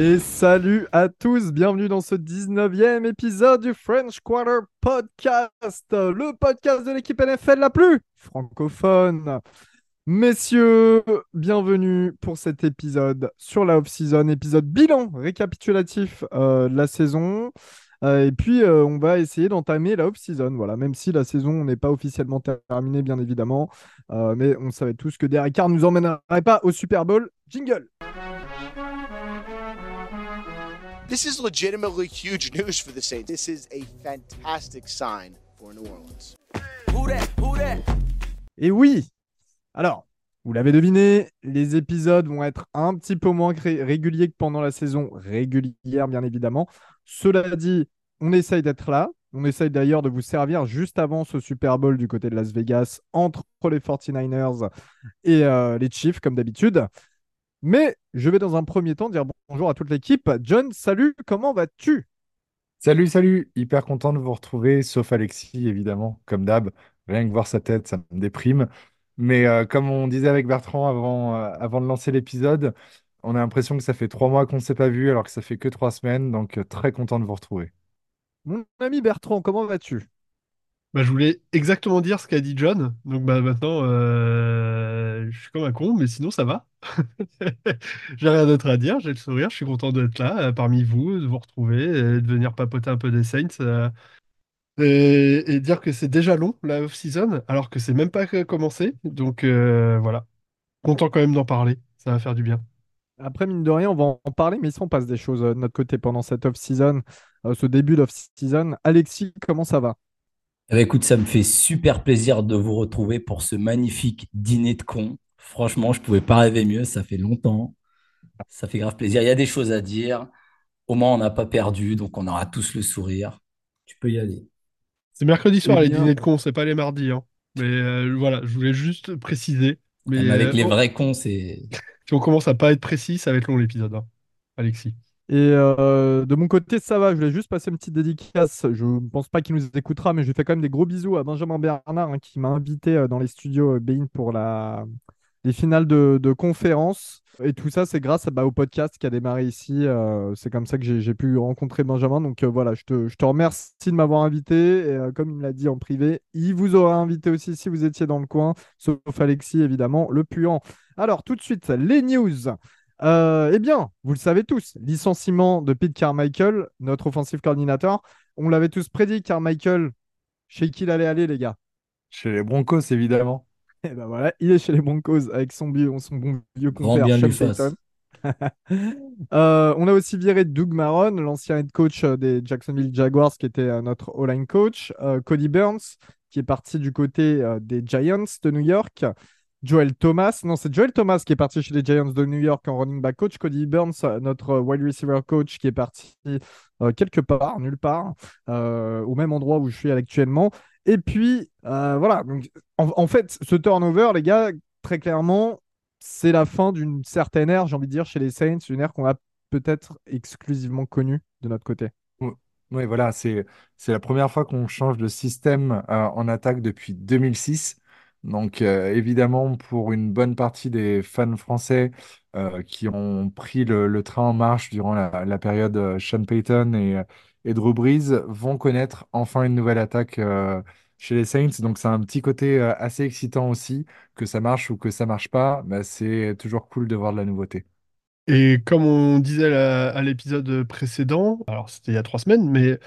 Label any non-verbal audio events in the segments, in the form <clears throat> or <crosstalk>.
Et salut à tous, bienvenue dans ce 19e épisode du French Quarter Podcast, le podcast de l'équipe NFL la plus francophone. Messieurs, bienvenue pour cet épisode sur la off-season, épisode bilan récapitulatif euh, de la saison. Euh, et puis, euh, on va essayer d'entamer la off-season. Voilà, même si la saison n'est pas officiellement terminée, bien évidemment. mais on savait tous que Derek Carr nous emmènerait pas au Super Bowl. Jingle! This is legitimately huge <laughs> news for the Saints. This is a fantastic sign for New Orleans. Who that? Who that? Et oui, alors, vous l'avez deviné, les épisodes vont être un petit peu moins réguliers que pendant la saison régulière, bien évidemment. Cela dit, on essaye d'être là. On essaye d'ailleurs de vous servir juste avant ce Super Bowl du côté de Las Vegas entre les 49ers et euh, les Chiefs, comme d'habitude. Mais je vais dans un premier temps dire bonjour à toute l'équipe. John, salut, comment vas-tu? Salut, salut, hyper content de vous retrouver, sauf Alexis, évidemment, comme d'hab. Rien que voir sa tête, ça me déprime. Mais euh, comme on disait avec Bertrand avant, euh, avant de lancer l'épisode, on a l'impression que ça fait trois mois qu'on ne s'est pas vu, alors que ça fait que trois semaines, donc euh, très content de vous retrouver. Mon ami Bertrand, comment vas-tu? Bah, je voulais exactement dire ce qu'a dit John. Donc bah, maintenant, euh, je suis comme un con, mais sinon ça va. <laughs> J'ai rien d'autre à dire, j'ai le sourire, je suis content d'être là euh, parmi vous, de vous retrouver, et de venir papoter un peu des Saints. euh, et, dire que c'est déjà long, la off-season, alors que c'est même pas commencé. Donc voilà, content quand même d'en parler, ça va faire du bien. Après, mine de rien, on va en parler, mais il on passe des choses de notre côté pendant cette off-season, ce début d'off-season. Alexis, comment ça va? Écoute, ça me fait super plaisir de vous retrouver pour ce magnifique dîner de cons. Franchement, je ne pouvais pas rêver mieux, ça fait longtemps. Ça fait grave plaisir. Il y a des choses à dire. Au moins, on n'a pas perdu, donc on aura tous le sourire. Tu peux y aller. C'est mercredi soir, les dîners de cons, c'est pas les mardis. Hein. Mais euh, voilà, je voulais juste préciser. Mais, avec les euh, vrais cons, c'est. <laughs> si on commence à pas être précis, ça va être long l'épisode, hein. Alexis. Et euh, de mon côté, ça va. Je voulais juste passer une petite dédicace. Je ne pense pas qu'il nous écoutera, mais je lui fais quand même des gros bisous à Benjamin Bernard hein, qui m'a invité euh, dans les studios euh, Bein pour la... les finales de, de conférence. Et tout ça, c'est grâce bah, au podcast qui a démarré ici. c'est comme ça que j'ai pu rencontrer Benjamin. Donc voilà, je te, je te, remercie de m'avoir invité. Et comme il me l'a dit en privé, il vous aura invité aussi si vous étiez dans le coin, sauf Alexis, évidemment, le puant. Alors, tout de suite, les news. Euh, eh bien, vous le savez tous, licenciement de Pete Carmichael, notre offensive coordinateur. On l'avait tous prédit, Carmichael, chez qui il allait aller, les gars? Chez les Broncos, évidemment. Et <laughs> eh ben voilà, il est chez les Broncos avec son, son bon vieux compère Sean <laughs> euh, on a aussi viré Doug Maron, l'ancien head coach euh, des Jacksonville Jaguars, qui était notre all-line coach. Cody Burns, qui est parti du côté des Giants de New York. Joel Thomas. Non, c'est Joel Thomas qui est parti chez les Giants de New York en running back coach. Cody Burns, notre wide receiver coach, qui est parti euh, quelque part, nulle part, euh, au même endroit où je suis actuellement. Et puis, euh, voilà. Donc, en, fait, ce turnover, les gars, très clairement, c'est la fin d'une certaine ère, j'ai envie de dire, chez les Saints, une ère qu'on a peut-être exclusivement connue de notre côté. Oui, voilà, c'est la première fois qu'on change de système en attaque depuis 2006. Donc euh, évidemment, pour une bonne partie des fans français euh, qui ont pris le, train en marche durant la, période euh, Sean Payton et, Drew Brees, vont connaître enfin une nouvelle attaque chez les Saints. Donc c'est un petit côté assez excitant aussi, que ça marche ou que ça marche pas, c'est toujours cool de voir de la nouveauté. Et comme on disait à l'épisode précédent, alors c'était il y a trois semaines, mais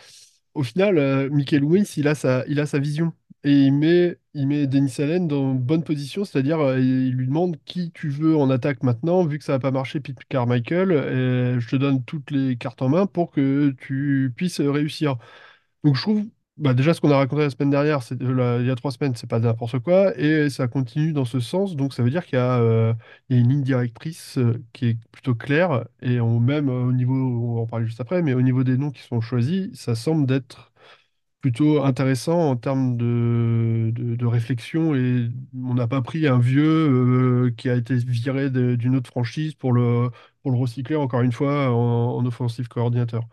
au final, Michael Lewis, il a sa, il a sa vision et il met, il met Denis Allen dans une bonne position, c'est-à-dire euh, il lui demande qui tu veux en attaque maintenant, vu que ça n'a pas marché, Pete Carmichael, je te donne toutes les cartes en main pour que tu puisses réussir. Donc je trouve, bah déjà ce qu'on a raconté la semaine dernière, c'est, il y a trois semaines, c'est pas n'importe quoi, et ça continue dans ce sens, donc ça veut dire qu'il y a, euh, une ligne directrice euh, qui est plutôt claire, et même au niveau, on va en parler juste après, mais au niveau des noms qui sont choisis, ça semble d'être plutôt intéressant en termes de, de, réflexion et on n'a pas pris un vieux euh, qui a été viré d'une autre franchise pour le, pour le recycler encore une fois en, en offensive coordinateur.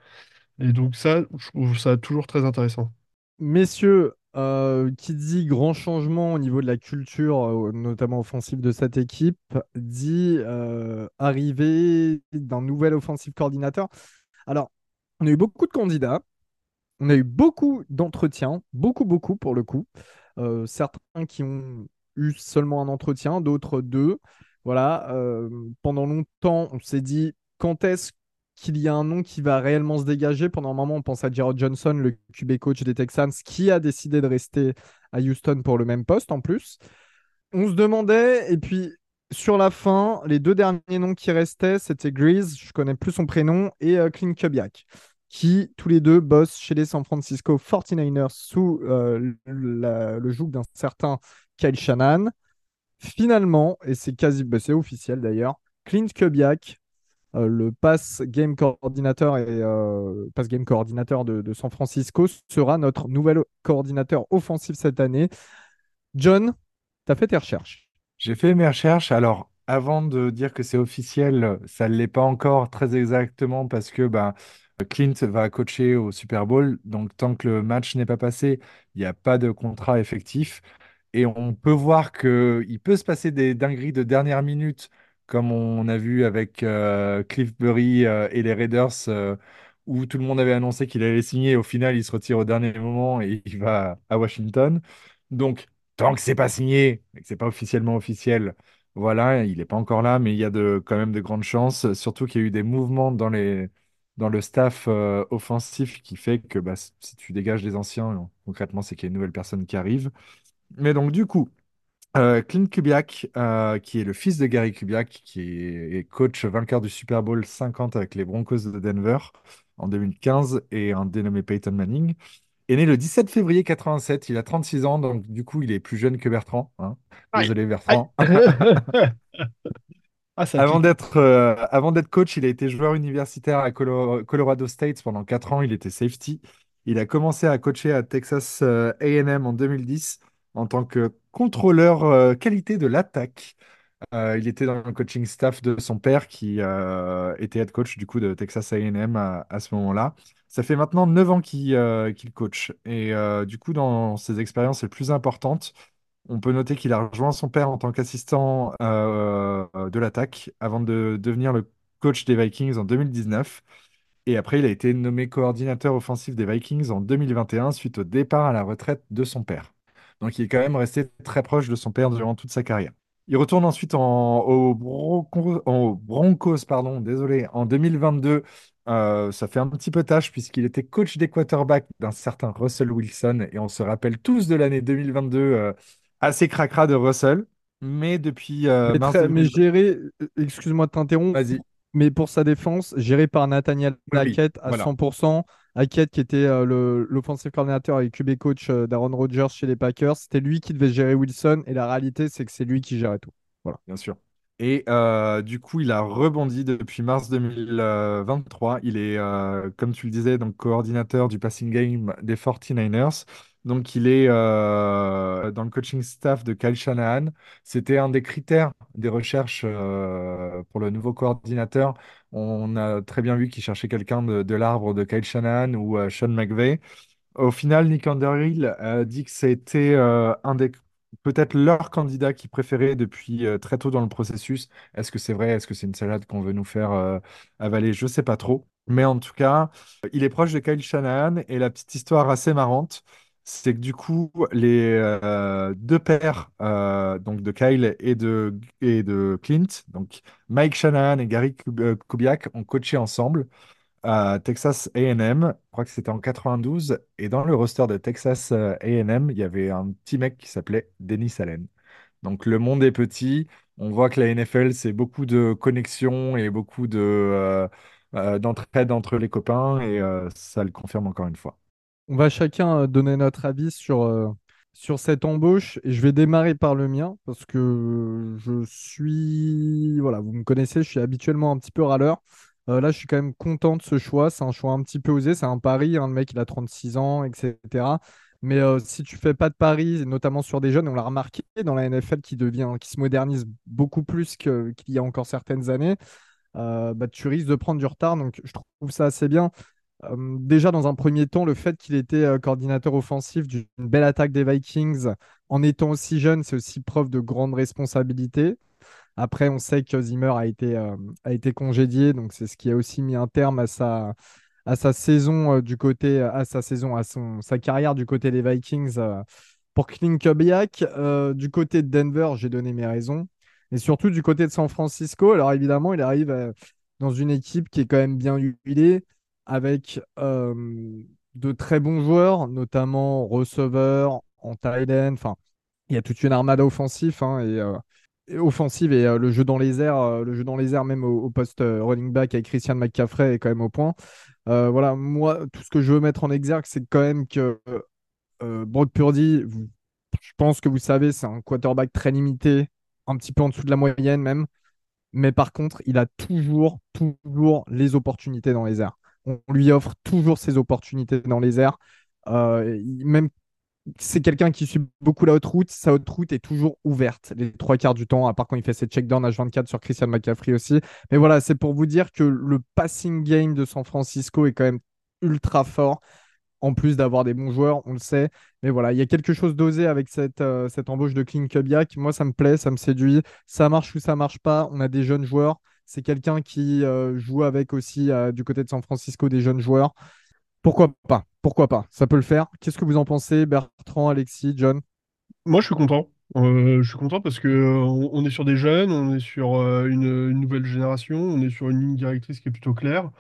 Et donc ça, je trouve ça toujours très intéressant. Messieurs, euh, qui dit grand changement au niveau de la culture, euh, notamment offensive de cette équipe, dit euh, arrivée d'un nouvel offensive coordinateur. Alors, on a eu beaucoup de candidats, on a eu beaucoup d'entretiens, beaucoup, beaucoup pour le coup. certains qui ont eu seulement un entretien, d'autres deux. Voilà, pendant longtemps, on s'est dit quand est-ce qu'il y a un nom qui va réellement se dégager? Pendant un moment, on pense à Gerald Johnson, le QB coach des Texans, qui a décidé de rester à Houston pour le même poste en plus. On se demandait, et puis sur la fin, les deux derniers noms qui restaient, c'était Grease, je connais plus son prénom, et euh, Clint Kubiak, qui tous les deux bossent chez les San Francisco 49ers sous euh, le joug d'un certain Kyle Shannon. Finalement, et c'est quasi, bah, c'est officiel d'ailleurs, Clint Kubiak euh, le pass game coordinateur et euh, pass game coordinateur de, San Francisco sera notre nouvel coordinateur offensif cette année. John, tu as fait tes recherches? J'ai fait mes recherches. Alors, avant de dire que c'est officiel, ça ne l'est pas encore très exactement parce que ben, Clint va coacher au Super Bowl. Donc, tant que le match n'est pas passé, il n'y a pas de contrat effectif. Et on peut voir qu'il peut se passer des dingueries de dernière minute comme on a vu avec euh, Cliff Burry euh, et les Raiders, euh, où tout le monde avait annoncé qu'il allait signer. Au final, il se retire au dernier moment et il va à Washington. Donc, tant que c'est pas signé et que c'est pas officiellement officiel, voilà, il n'est pas encore là, mais il y a de, quand même de grandes chances. Surtout qu'il y a eu des mouvements dans les, dans le staff offensif qui fait que bah, si tu dégages les anciens, concrètement, c'est qu'il y a une nouvelle personne qui arrive. Mais donc, du coup, euh, Clint Kubiak, euh, qui est le fils de Gary Kubiak, qui est coach vainqueur du Super Bowl 50 avec les Broncos de Denver en 2015 et un dénommé Peyton Manning, est né le 17 février 87. Il a 36 ans, donc du coup, il est plus jeune que Bertrand. Hein. Désolé, Bertrand. <laughs> <laughs> Ah, avant d'être euh, avant d'être coach, il a été joueur universitaire à Colorado State pendant 4 ans. Il était safety. Il a commencé à coacher à Texas A&M en 2010 en tant que contrôleur euh, qualité de l'attaque. Euh, il était dans le coaching staff de son père qui euh, était head coach du coup de Texas A&M à, ce moment-là. Ça fait maintenant 9 ans qu'il coach. Et du coup, dans ses expériences les plus importantes, on peut noter qu'il a rejoint son père en tant qu'assistant de l'attaque avant de devenir le coach des Vikings en 2019. Et après, il a été nommé coordinateur offensif des Vikings en 2021 suite au départ à la retraite de son père. Donc il est quand même resté très proche de son père durant toute sa carrière. Il retourne ensuite en, au, Broncos, pardon, désolé, en 2022. Euh, ça fait un petit peu tâche puisqu'il était coach des quarterbacks d'un certain Russell Wilson et on se rappelle tous de l'année 2022 euh, assez cracra de Russell. Mais depuis euh, mais, géré, excuse-moi de t'interrompre, mais pour sa défense, géré par Nathaniel Hackett à 100%. Hackett, qui était euh, l'offensive coordinateur et QB coach euh, d'Aaron Rodgers chez les Packers, c'était lui qui devait gérer Wilson. Et la réalité, c'est que c'est lui qui gérait tout. Voilà. Bien sûr. Et euh, du coup, il a rebondi depuis mars 2023. Il est, comme tu le disais, donc coordinateur du passing game des 49ers. Donc, il est dans le coaching staff de Kyle Shanahan. C'était un des critères des recherches pour le nouveau coordinateur on a très bien vu qu'il cherchait quelqu'un de, l'arbre de Kyle Shanahan ou euh, Sean McVay. Au final, Nick Underhill dit que c'était euh, un des peut-être leur candidat qui préférait depuis euh, très tôt dans le processus. Est-ce que c'est vrai? Est-ce que c'est une salade qu'on veut nous faire avaler? Je ne sais pas trop. Mais en tout cas, il est proche de Kyle Shanahan et la petite histoire assez marrante, c'est que du coup, les deux pères, donc de Kyle et de, et de Clint, donc Mike Shanahan et Gary euh, Kubiak, ont coaché ensemble à Texas AM. Je crois que c'était en 92. Et dans le roster de Texas euh, AM, il y avait un petit mec qui s'appelait Dennis Allen. Donc le monde est petit. On voit que la NFL, c'est beaucoup de connexions et beaucoup de, euh, d'entraide entre les copains. Et ça le confirme encore une fois. On va chacun euh, donner notre avis sur, euh, sur cette embauche et je vais démarrer par le mien parce que je suis, voilà, vous me connaissez, je suis habituellement un petit peu râleur. Euh, là, je suis quand même content de ce choix. C'est un choix un petit peu osé. C'est un pari. hein, le mec, il a 36 ans, etc. Mais si tu fais pas de paris, notamment sur des jeunes, on l'a remarqué dans la NFL qui devient, qui se modernise beaucoup plus qu'il y a encore certaines années, bah, tu risques de prendre du retard. Donc, je trouve ça assez bien. Déjà, dans un premier temps, le fait qu'il était coordinateur offensif d'une belle attaque des Vikings en étant aussi jeune, c'est aussi preuve de grande responsabilité. Après, on sait que Zimmer a été, a été congédié, donc c'est ce qui a aussi mis un terme à sa, à sa saison du côté, à sa saison, à son, sa carrière du côté des Vikings pour Clint Kubiak. du côté de Denver, j'ai donné mes raisons. Et surtout du côté de San Francisco, alors évidemment, il arrive dans une équipe qui est quand même bien huilée, avec de très bons joueurs, notamment receveurs, en tight Enfin, il y a toute une armada offensive hein, et, offensive et le jeu dans les airs, le jeu dans les airs même au, poste running back avec Christian McCaffrey est quand même au point. voilà, moi, tout ce que je veux mettre en exergue, c'est quand même que Brock Purdy, je pense que vous savez, c'est un quarterback très limité, un petit peu en dessous de la moyenne même. Mais par contre, il a toujours, toujours les opportunités dans les airs. On lui offre toujours ses opportunités dans les airs. Euh, même c'est quelqu'un qui suit beaucoup la haute route. Sa haute route est toujours ouverte les trois quarts du temps, à part quand il fait ses checkdowns H24 sur Christian McCaffrey aussi. Mais voilà, c'est pour vous dire que le passing game de San Francisco est quand même ultra fort en plus d'avoir des bons joueurs, on le sait. Mais voilà, il y a quelque chose d'osé avec cette, euh, cette embauche de Clint Kubiak. Moi, ça me plaît, ça me séduit. Ça marche ou ça marche pas. On a des jeunes joueurs. C'est quelqu'un qui euh, joue avec aussi euh, du côté de San Francisco des jeunes joueurs. Pourquoi pas? Pourquoi pas? Ça peut le faire. Qu'est-ce que vous en pensez, Bertrand, Alexis, John? Moi, je suis content. je suis content parce que on, est sur des jeunes, on est sur une, nouvelle génération, on est sur une ligne directrice qui est plutôt claire.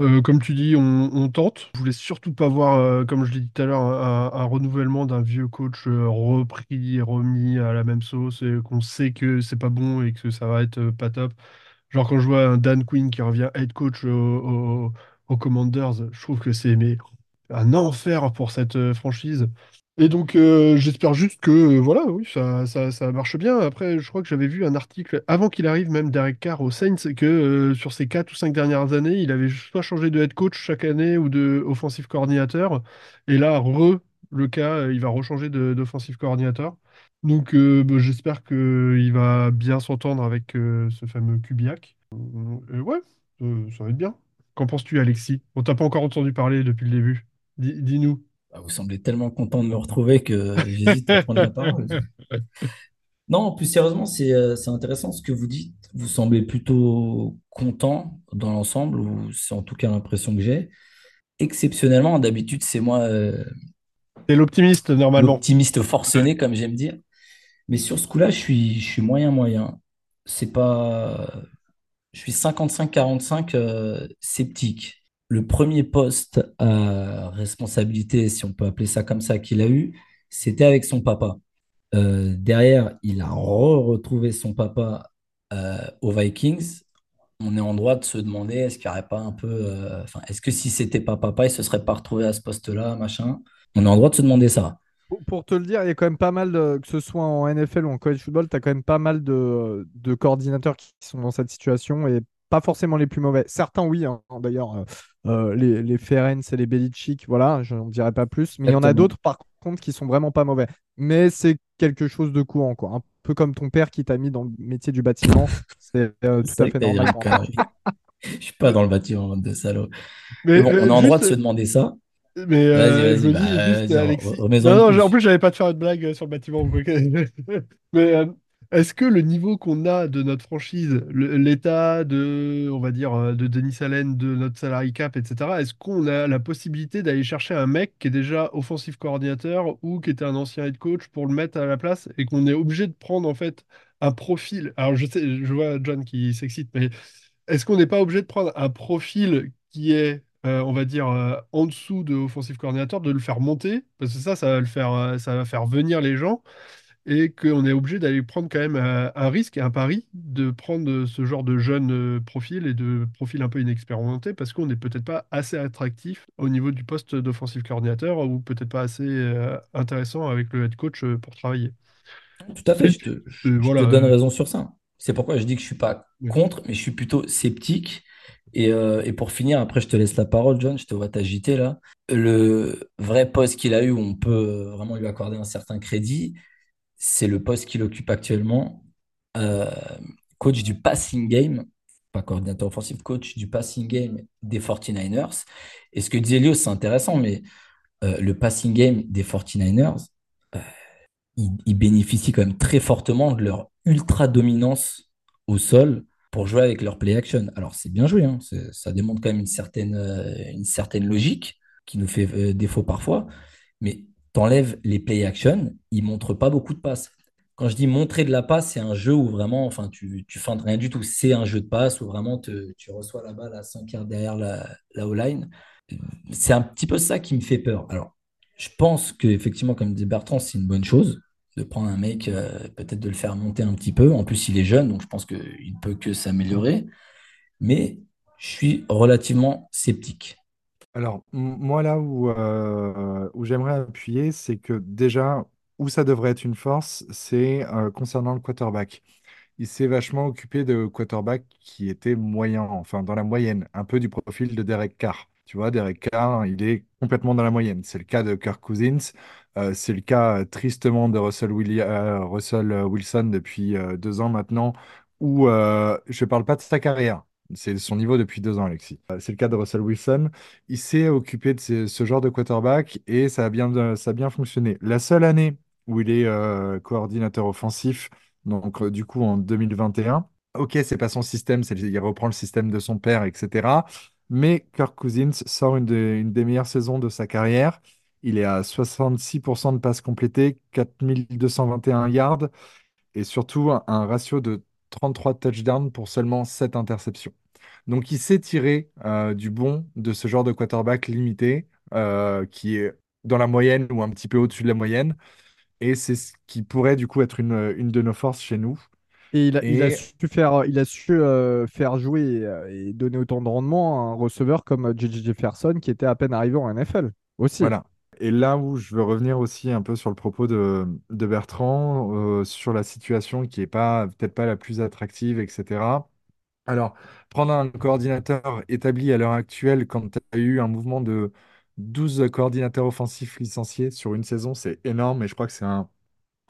Euh, comme tu dis, on, tente. Je voulais surtout pas voir, euh, comme je l'ai dit tout à l'heure, un, renouvellement d'un vieux coach euh, repris et remis à la même sauce et qu'on sait que c'est pas bon et que ça va être pas top. Genre quand je vois un Dan Quinn qui revient head coach aux Commanders, je trouve que c'est un enfer pour cette franchise. Et donc, euh, j'espère juste que, euh, voilà, oui, ça, marche bien. Après, je crois que j'avais vu un article, avant qu'il arrive même Derek Carr au Saints, que euh, sur ces 4 ou 5 dernières années, il avait soit changé de head coach chaque année ou de offensive coordinateur. Et là, re, le cas, il va rechanger d'offensive coordinateur. Donc, bah, j'espère qu'il va bien s'entendre avec ce fameux Kubiak. ouais, ça va être bien. Qu'en penses-tu, Alexis? On t'a pas encore entendu parler depuis le début. Dis-nous. Bah, vous semblez tellement content de me retrouver que j'hésite à prendre la <laughs> parole. Non, plus sérieusement, euh, c'est intéressant ce que vous dites. Vous semblez plutôt content dans l'ensemble, ou c'est en tout cas l'impression que j'ai. Exceptionnellement, d'habitude, c'est moi euh, C'est l'optimiste, normalement. l'optimiste forcené, comme j'aime dire. Mais sur ce coup-là, je suis, moyen moyen. C'est pas. Je suis 55-45 euh, sceptique le premier poste à responsabilité, si on peut appeler ça comme ça, qu'il a eu, c'était avec son papa. Euh, derrière, il a retrouvé son papa euh, aux Vikings. On est en droit de se demander est-ce qu'il n'y pas un peu. Euh, enfin, est-ce que si c'était pas papa, il se serait pas retrouvé à ce poste-là, machin On est en droit de se demander ça. Pour, te le dire, il y a quand même pas mal, de, que ce soit en NFL ou en college football, tu as quand même pas mal de, de coordinateurs qui sont dans cette situation et pas forcément les plus mauvais. Certains, oui, hein, d'ailleurs, euh, euh, les, les Ferenc et les Belichick, voilà, je n'en dirais pas plus. Mais il y en a d'autres, par contre, qui sont vraiment pas mauvais. Mais c'est quelque chose de courant, quoi. Un peu comme ton père qui t'a mis dans le métier du bâtiment. <laughs> c'est euh, tout à fait normal. je suis pas dans le bâtiment, de salaud. Mais, bon, on a le droit de se demander ça. Mais euh, vas-y, vas-y, bah, Alexis... non, non, en plus, j'avais pas de faire une blague sur le bâtiment. <laughs> mais est-ce que le niveau qu'on a de notre franchise, l'état de, on va dire, euh, de Denis Allen, de notre salary cap, etc., est-ce qu'on a la possibilité d'aller chercher un mec qui est déjà offensif coordinateur ou qui était un ancien head coach pour le mettre à la place et qu'on est obligé de prendre en fait un profil? Alors je sais, je vois John qui s'excite, mais est-ce qu'on n'est pas obligé de prendre un profil qui est euh, on va dire, euh, en dessous de offensive coordinateur, de le faire monter, parce que ça, ça va le faire, ça va faire venir les gens et qu'on est obligé d'aller prendre quand même euh, un, risque et un pari de prendre ce genre de jeunes euh, profils et de profils un peu inexpérimentés parce qu'on n'est peut-être pas assez attractif au niveau du poste d'offensive coordinateur ou peut-être pas assez euh, intéressant avec le head coach pour travailler. Tout à fait, je te, donne raison sur ça. C'est pourquoi je dis que je ne suis pas contre, mais je suis plutôt sceptique. Et, et, pour finir, après, je te laisse la parole, John, je te vois t'agiter là. Le vrai poste qu'il a eu, où on peut vraiment lui accorder un certain crédit, c'est le poste qu'il occupe actuellement, euh, coach du passing game. pas coordinateur offensif, coach du passing game des 49ers. Et ce que disait Lio, c'est intéressant, mais euh, le passing game des 49ers, euh, il, bénéficie quand même très fortement de leur ultra dominance au sol pour jouer avec leur play action. Alors c'est bien joué, hein. ça démontre quand même une certaine, euh, une certaine logique qui nous fait défaut parfois, mais t'enlèves les play action, ils montrent pas beaucoup de passes. Quand je dis montrer de la passe, c'est un jeu où vraiment, enfin, tu, tu feintes rien du tout. C'est un jeu de passe où vraiment tu reçois la balle à 5 yards derrière la, la O-line. C'est un petit peu ça qui me fait peur. Alors, je pense qu'effectivement, comme dit Bertrand, c'est une bonne chose de prendre un mec, euh, peut-être de le faire monter un petit peu. En plus, il est jeune, donc je pense qu'il ne peut que s'améliorer. Mais je suis relativement sceptique. Alors, moi, là où, euh, où j'aimerais appuyer, c'est que déjà, où ça devrait être une force, c'est euh, concernant le quarterback. Il s'est vachement occupé de quarterback qui était moyen, enfin dans la moyenne, un peu du profil de Derek Carr. Tu vois, Derek Carr, il est complètement dans la moyenne. C'est le cas de Kirk Cousins, euh, c'est le cas euh, tristement de Russell, Russell Wilson depuis deux ans maintenant, où je ne parle pas de sa carrière, c'est son niveau depuis deux ans, Alexis. Euh, c'est le cas de Russell Wilson. Il s'est occupé de ce, genre de quarterback et ça a bien, ça a bien fonctionné. La seule année où il est euh, coordinateur offensif, donc euh, du coup en 2021, ok, c'est pas son système, il reprend le système de son père, etc. Mais Kirk Cousins sort une, une des meilleures saisons de sa carrière. Il est à 66% de passes complétées, 4221 yards et surtout un ratio de 33 touchdowns pour seulement 7 interceptions. Donc il s'est tiré euh, du bon de ce genre de quarterback limité, euh, qui est dans la moyenne ou un petit peu au-dessus de la moyenne. Et c'est ce qui pourrait du coup être une, une de nos forces chez nous. Et il a, il a su, faire, il a su euh, faire jouer et, donner autant de rendement à un receveur comme J.J. Jefferson qui était à peine arrivé en NFL aussi. Voilà. Et là où je veux revenir aussi un peu sur le propos de, Bertrand, euh, sur la situation qui n'est pas peut-être pas la plus attractive, etc. Alors, prendre un coordinateur établi à l'heure actuelle quand tu as eu un mouvement de 12 coordinateurs offensifs licenciés sur une saison, c'est énorme et je crois que c'est un,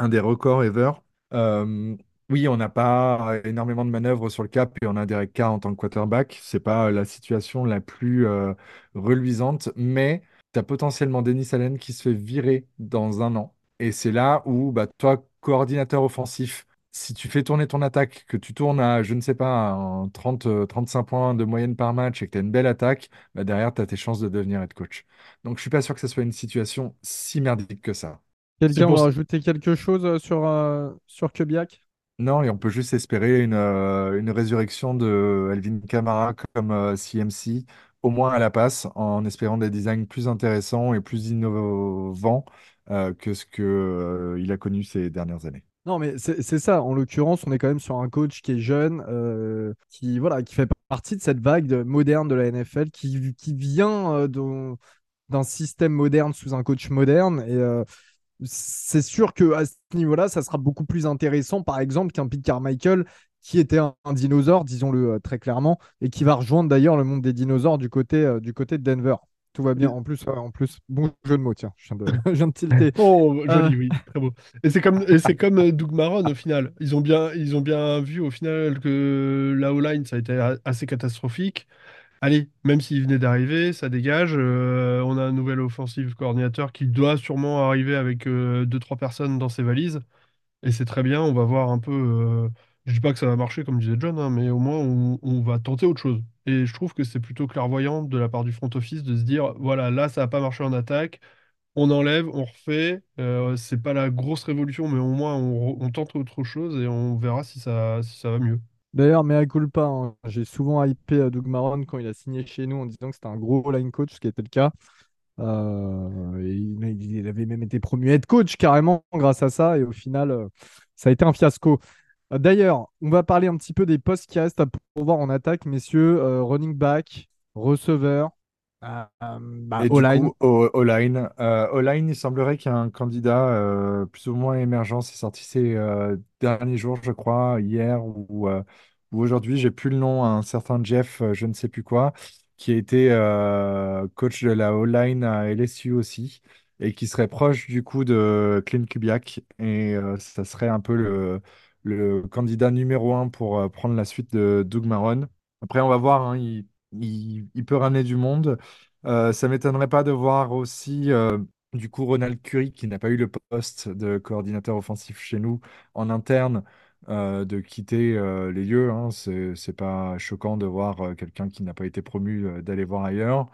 des records ever. Euh, oui, on n'a pas énormément de manœuvres sur le cap et on a Derek Carr en tant que quarterback. C'est pas la situation la plus euh, reluisante, mais tu as potentiellement Denis Allen qui se fait virer dans un an. Et c'est là où, bah, toi, coordinateur offensif, si tu fais tourner ton attaque, que tu tournes à, je ne sais pas, 30, 35 points de moyenne par match et que tu as une belle attaque, bah, derrière, tu as tes chances de devenir head coach. Donc, je suis pas sûr que ce soit une situation si merdique que ça. Quelqu'un va rajouter quelque chose euh, sur, euh, sur Kubiak? Non, et on peut juste espérer une, euh, une résurrection de Alvin Kamara comme CMC au moins à la passe, en espérant des designs plus intéressants et plus innovants euh, que ce qu'il euh, a connu ces dernières années. Non, mais c'est ça. En l'occurrence, on est quand même sur un coach qui est jeune, euh, qui, voilà, qui fait partie de cette vague moderne de la NFL, qui, qui vient d'un système moderne sous un coach moderne. Et c'est sûr qu'à ce niveau-là, ça sera beaucoup plus intéressant, par exemple, qu'un Pete Carmichael qui était un, dinosaure, disons-le euh, très clairement, et qui va rejoindre d'ailleurs le monde des dinosaures du côté, euh, du côté de Denver. Tout va bien. En plus, en plus, bon jeu de mots, tiens. Je viens de, <laughs> <laughs> tilter. oh, joli, euh. oui, très beau. Et c'est comme, et c'est comme Doug Maron au final. Ils ont bien, ils ont bien vu au final que la O-line, ça a été assez catastrophique. Allez, même s'il venait d'arriver, ça dégage. on a un nouvel offensive coordinateur qui doit sûrement arriver avec deux, trois personnes dans ses valises. Et c'est très bien. On va voir un peu je dis pas que ça va marcher comme disait John, hein, mais au moins on, va tenter autre chose. Et je trouve que c'est plutôt clairvoyant de la part du front office de se dire, voilà, là ça n'a pas marché en attaque, on enlève, on refait. Euh, c'est pas la grosse révolution, mais au moins on, tente autre chose et on verra si ça, va mieux. D'ailleurs, mais à hein, j'ai souvent hypé à Doug Maron quand il a signé chez nous en disant que c'était un gros line coach, ce qui était le cas. Euh, il, avait même été promu head coach carrément grâce à ça, et au final, euh, ça a été un fiasco. Euh, d'ailleurs, on va parler un petit peu des postes qui restent à pourvoir en attaque, messieurs. Euh, running back, receveur, euh, bah, O-line. O-line. O-line, il semblerait qu'il y a un candidat plus ou moins émergent. C'est sorti ces derniers jours, je crois, hier ou, ou aujourd'hui. J'ai plus le nom, un certain Jeff, je ne sais plus quoi, qui a été coach de la O-line à LSU aussi et qui serait proche du coup de Clint Kubiak. Et ça serait un peu le le candidat numéro un pour euh, prendre la suite de Doug Maron. Après, on va voir, hein, il, il, peut ramener du monde. Euh, ça m'étonnerait pas de voir aussi, euh, du coup, Ronald Curry, qui n'a pas eu le poste de coordinateur offensif chez nous en interne, euh, de quitter les lieux. Hein. C'est pas choquant de voir quelqu'un qui n'a pas été promu d'aller voir ailleurs.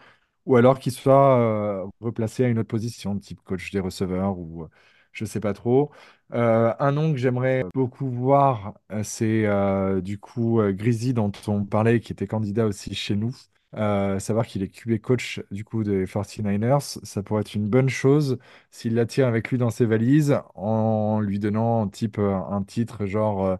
Ou alors qu'il soit replacé à une autre position, type coach des receveurs ou je sais pas trop. Euh, un nom que j'aimerais beaucoup voir, euh, c'est euh, du coup Grizzly dont on parlait, qui était candidat aussi chez nous. savoir qu'il est QB coach du coup des 49ers, ça pourrait être une bonne chose s'il l'attire avec lui dans ses valises en lui donnant type un titre genre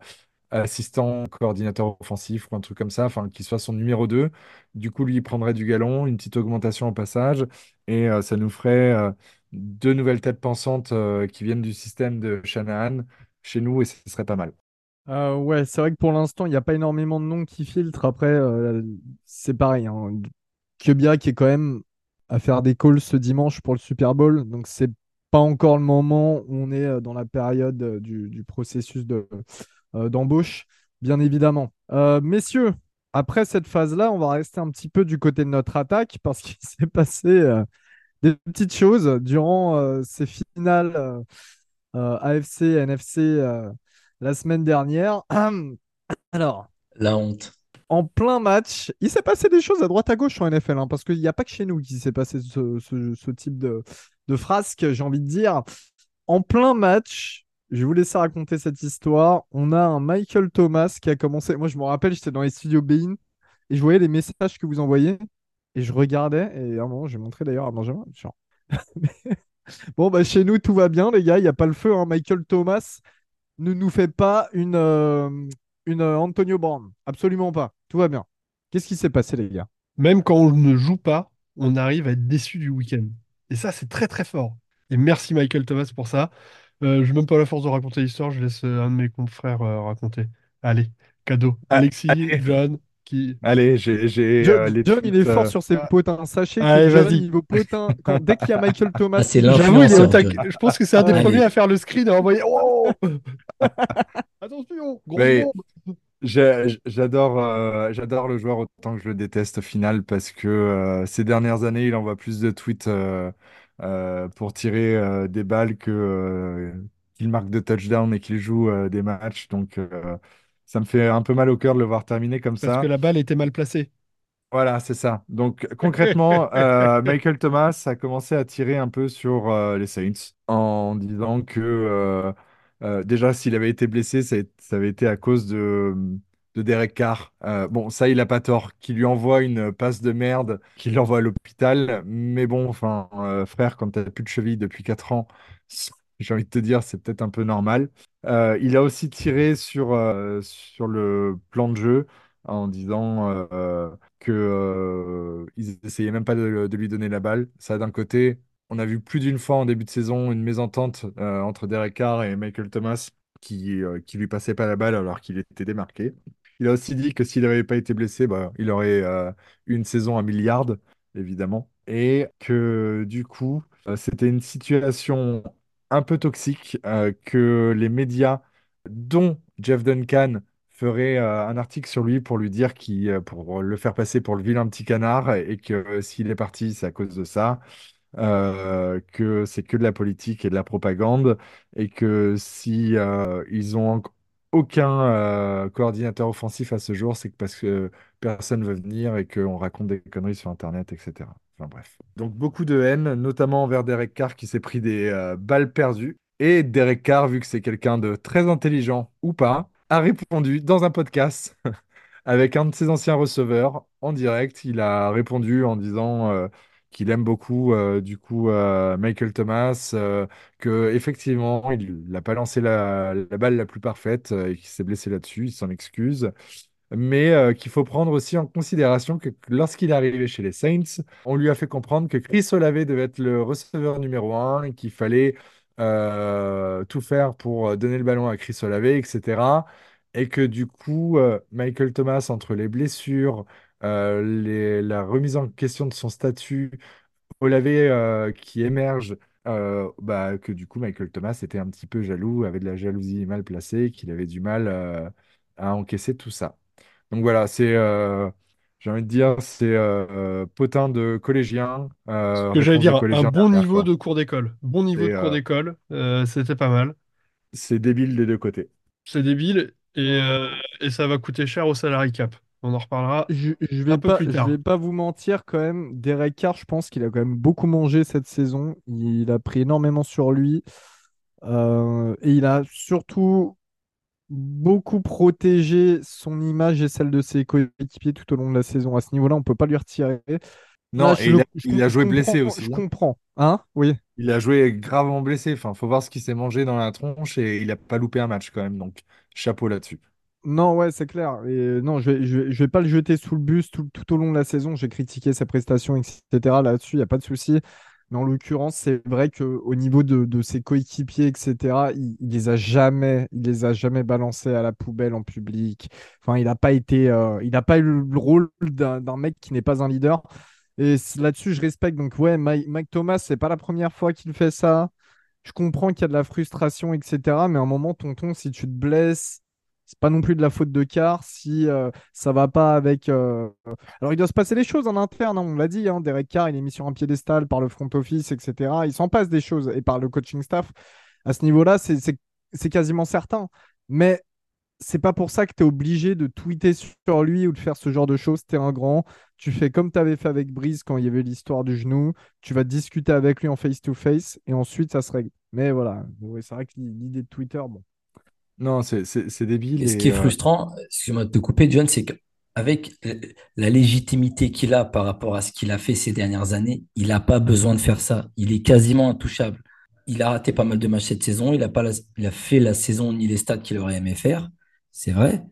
assistant coordinateur offensif ou un truc comme ça, enfin qu'il soit son numéro 2. Du coup, lui, prendrait du galon, une petite augmentation au passage, et ça nous ferait deux nouvelles têtes pensantes euh, qui viennent du système de Shanahan chez nous et ce serait pas mal. Euh, ouais, c'est vrai que pour l'instant, il n'y a pas énormément de noms qui filtrent. Après, euh, c'est pareil. Hein. qui est quand même à faire des calls ce dimanche pour le Super Bowl. Donc, c'est pas encore le moment où on est dans la période du, processus d'embauche, bien évidemment. messieurs, après cette phase-là, on va rester un petit peu du côté de notre attaque parce <laughs> qu'il s'est passé des petites choses durant euh, ces finales euh, euh, AFC, NFC la semaine dernière. <clears throat> Alors. La honte. En plein match, il s'est passé des choses à droite à gauche en NFL, hein, parce qu'il n'y a pas que chez nous qui s'est passé ce, type de, de frasque, j'ai envie de dire. En plein match, je vais vous laisser raconter cette histoire. On a un Michael Thomas qui a commencé. Moi, je me rappelle, j'étais dans les studios Bein et je voyais les messages que vous envoyez. Et je regardais, et à un moment, j'ai montré d'ailleurs à Benjamin. <laughs> bon, bah, chez nous, tout va bien, les gars, il n'y a pas le feu. Hein. Michael Thomas ne nous fait pas une, euh, une euh, Antonio Brown. Absolument pas. Tout va bien. Qu'est-ce qui s'est passé, les gars? Même quand on ne joue pas, on arrive à être déçu du week-end. Et ça, c'est très très fort. Et merci Michael Thomas pour ça. Euh, je n'ai même pas la force de raconter l'histoire, je laisse un de mes confrères raconter. Allez, cadeau. Ah, Alexis, John, Allez, j'ai. John, euh, John il est fort sur ses potins. Sachez que John, niveau potin, quand, dès qu'il y a Michael Thomas, ah, c'est j'avoue, il est au Je pense que c'est un des premiers à faire le screen et envoyer. Oh <laughs> Attention, gros J'adore, euh, j'adore le joueur autant que je le déteste au final parce que euh, ces dernières années, il envoie plus de tweets pour tirer des balles que qu'il marque de touchdown et qu'il joue des matchs. Donc ça me fait un peu mal au cœur de le voir terminer comme ça. Parce que la balle était mal placée. Voilà, c'est ça. Donc concrètement, <laughs> euh, Michael Thomas a commencé à tirer un peu sur euh, les Saints en disant que euh, déjà s'il avait été blessé, ça, avait été à cause de, de Derek Carr. bon, ça, il n'a pas tort. Qu'il lui envoie une passe de merde, qu'il l'envoie à l'hôpital. Mais bon, enfin, frère, quand tu n'as plus de cheville depuis 4 ans, j'ai envie de te dire, c'est peut-être un peu normal. Euh, il a aussi tiré sur, euh, sur le plan de jeu en disant euh, que euh, essayaient même pas de, lui donner la balle. Ça, d'un côté, on a vu plus d'une fois en début de saison une mésentente entre Derek Carr et Michael Thomas qui, qui lui passait pas la balle alors qu'il était démarqué. Il a aussi dit que s'il n'avait pas été blessé, bah, il aurait eu une saison à milliard, évidemment. Et que du coup, c'était une situation un peu toxique euh, que les médias, dont Jeff Duncan, feraient euh, un article sur lui pour lui dire qu'il, euh, pour le faire passer pour le vilain petit canard et que s'il est parti, c'est à cause de ça. que c'est que de la politique et de la propagande et que si ils ont aucun coordinateur offensif à ce jour, c'est parce que personne ne veut venir et qu'on raconte des conneries sur Internet, etc bref. Donc beaucoup de haine, notamment envers Derek Carr qui s'est pris des euh, balles perdues. Et Derek Carr, vu que c'est quelqu'un de très intelligent ou pas, a répondu dans un podcast <laughs> avec un de ses anciens receveurs en direct. Il a répondu en disant euh, qu'il aime beaucoup euh, du coup Michael Thomas, que effectivement il n'a pas lancé la, la, balle la plus parfaite et qu'il s'est blessé là-dessus. Il s'en excuse mais euh, qu'il faut prendre aussi en considération que lorsqu'il est arrivé chez les Saints, on lui a fait comprendre que Chris Olave devait être le receveur numéro un, qu'il fallait euh, tout faire pour euh, donner le ballon à Chris Olave, etc. Et que du coup, Michael Thomas, entre les blessures, la remise en question de son statut, Olave qui émerge, bah, que du coup Michael Thomas était un petit peu jaloux, avait de la jalousie mal placée, qu'il avait du mal à encaisser tout ça. Donc voilà, c'est, euh, j'ai envie de dire, c'est euh, potin de collégien. Ce euh, que j'allais réponse de dire, un collégien bon derrière, niveau quoi. de cours d'école. Bon niveau C'est de cours euh, d'école, euh, c'était pas mal. c'est débile des deux côtés. C'est débile et, euh, et ça va coûter cher au salary cap. On en reparlera Je, je un vais peu pas, plus je tard. vais pas vous mentir quand même. Derek Carr, je pense qu'il a quand même beaucoup mangé cette saison. Il a pris énormément sur lui. Euh, et il a surtout beaucoup protégé son image et celle de ses coéquipiers tout au long de la saison. À ce niveau-là, on peut pas lui retirer. Non, et il a, il joué blessé comprends, je aussi. hein. comprends. Hein? Oui. Il a joué gravement blessé. Enfin, faut voir ce qu'il s'est mangé dans la tronche et il a pas loupé un match quand même. Donc, chapeau là-dessus. Non, ouais, c'est clair. Et non, je vais, je vais, je vais pas le jeter sous le bus tout, tout au long de la saison. J'ai critiqué ses prestations, etc. Là-dessus, il n'y a pas de souci. Mais en l'occurrence, c'est vrai qu'au niveau de, ses coéquipiers, etc., il, il les a jamais, il les a jamais balancés à la poubelle en public. Enfin, il n'a pas été, euh, il n'a pas eu le rôle d'un mec qui n'est pas un leader. Et là-dessus, je respecte. Donc, ouais, Mike, Mike Thomas, c'est pas la première fois qu'il fait ça. Je comprends qu'il y a de la frustration, etc. Mais à un moment, tonton, si tu te blesses, c'est pas non plus de la faute de Carr. Si euh, ça va pas avec. euh, Alors, il doit se passer des choses en interne, hein, on l'a dit. Hein, Derek Carr, il est mis sur un piédestal par le front office, etc. Il s'en passe des choses et par le coaching staff. À ce niveau-là, c'est quasiment certain. Mais c'est pas pour ça que tu es obligé de tweeter sur lui ou de faire ce genre de choses. Tu es un grand. Tu fais comme tu avais fait avec Breeze quand il y avait l'histoire du genou. Tu vas discuter avec lui en face-to-face et ensuite ça se règle. Mais voilà, Ouais, c'est vrai que l'idée de Twitter, bon. Non, c'est c'est- c'est débile. Et ce qui est euh, frustrant, excuse-moi de te couper, John, c'est qu'avec la légitimité qu'il a par rapport à ce qu'il a fait ces dernières années, il n'a pas besoin de faire ça. Il est quasiment intouchable. Il a raté pas mal de matchs cette saison. Il a pas la- il a fait la saison ni les stats qu'il aurait aimé faire, c'est vrai.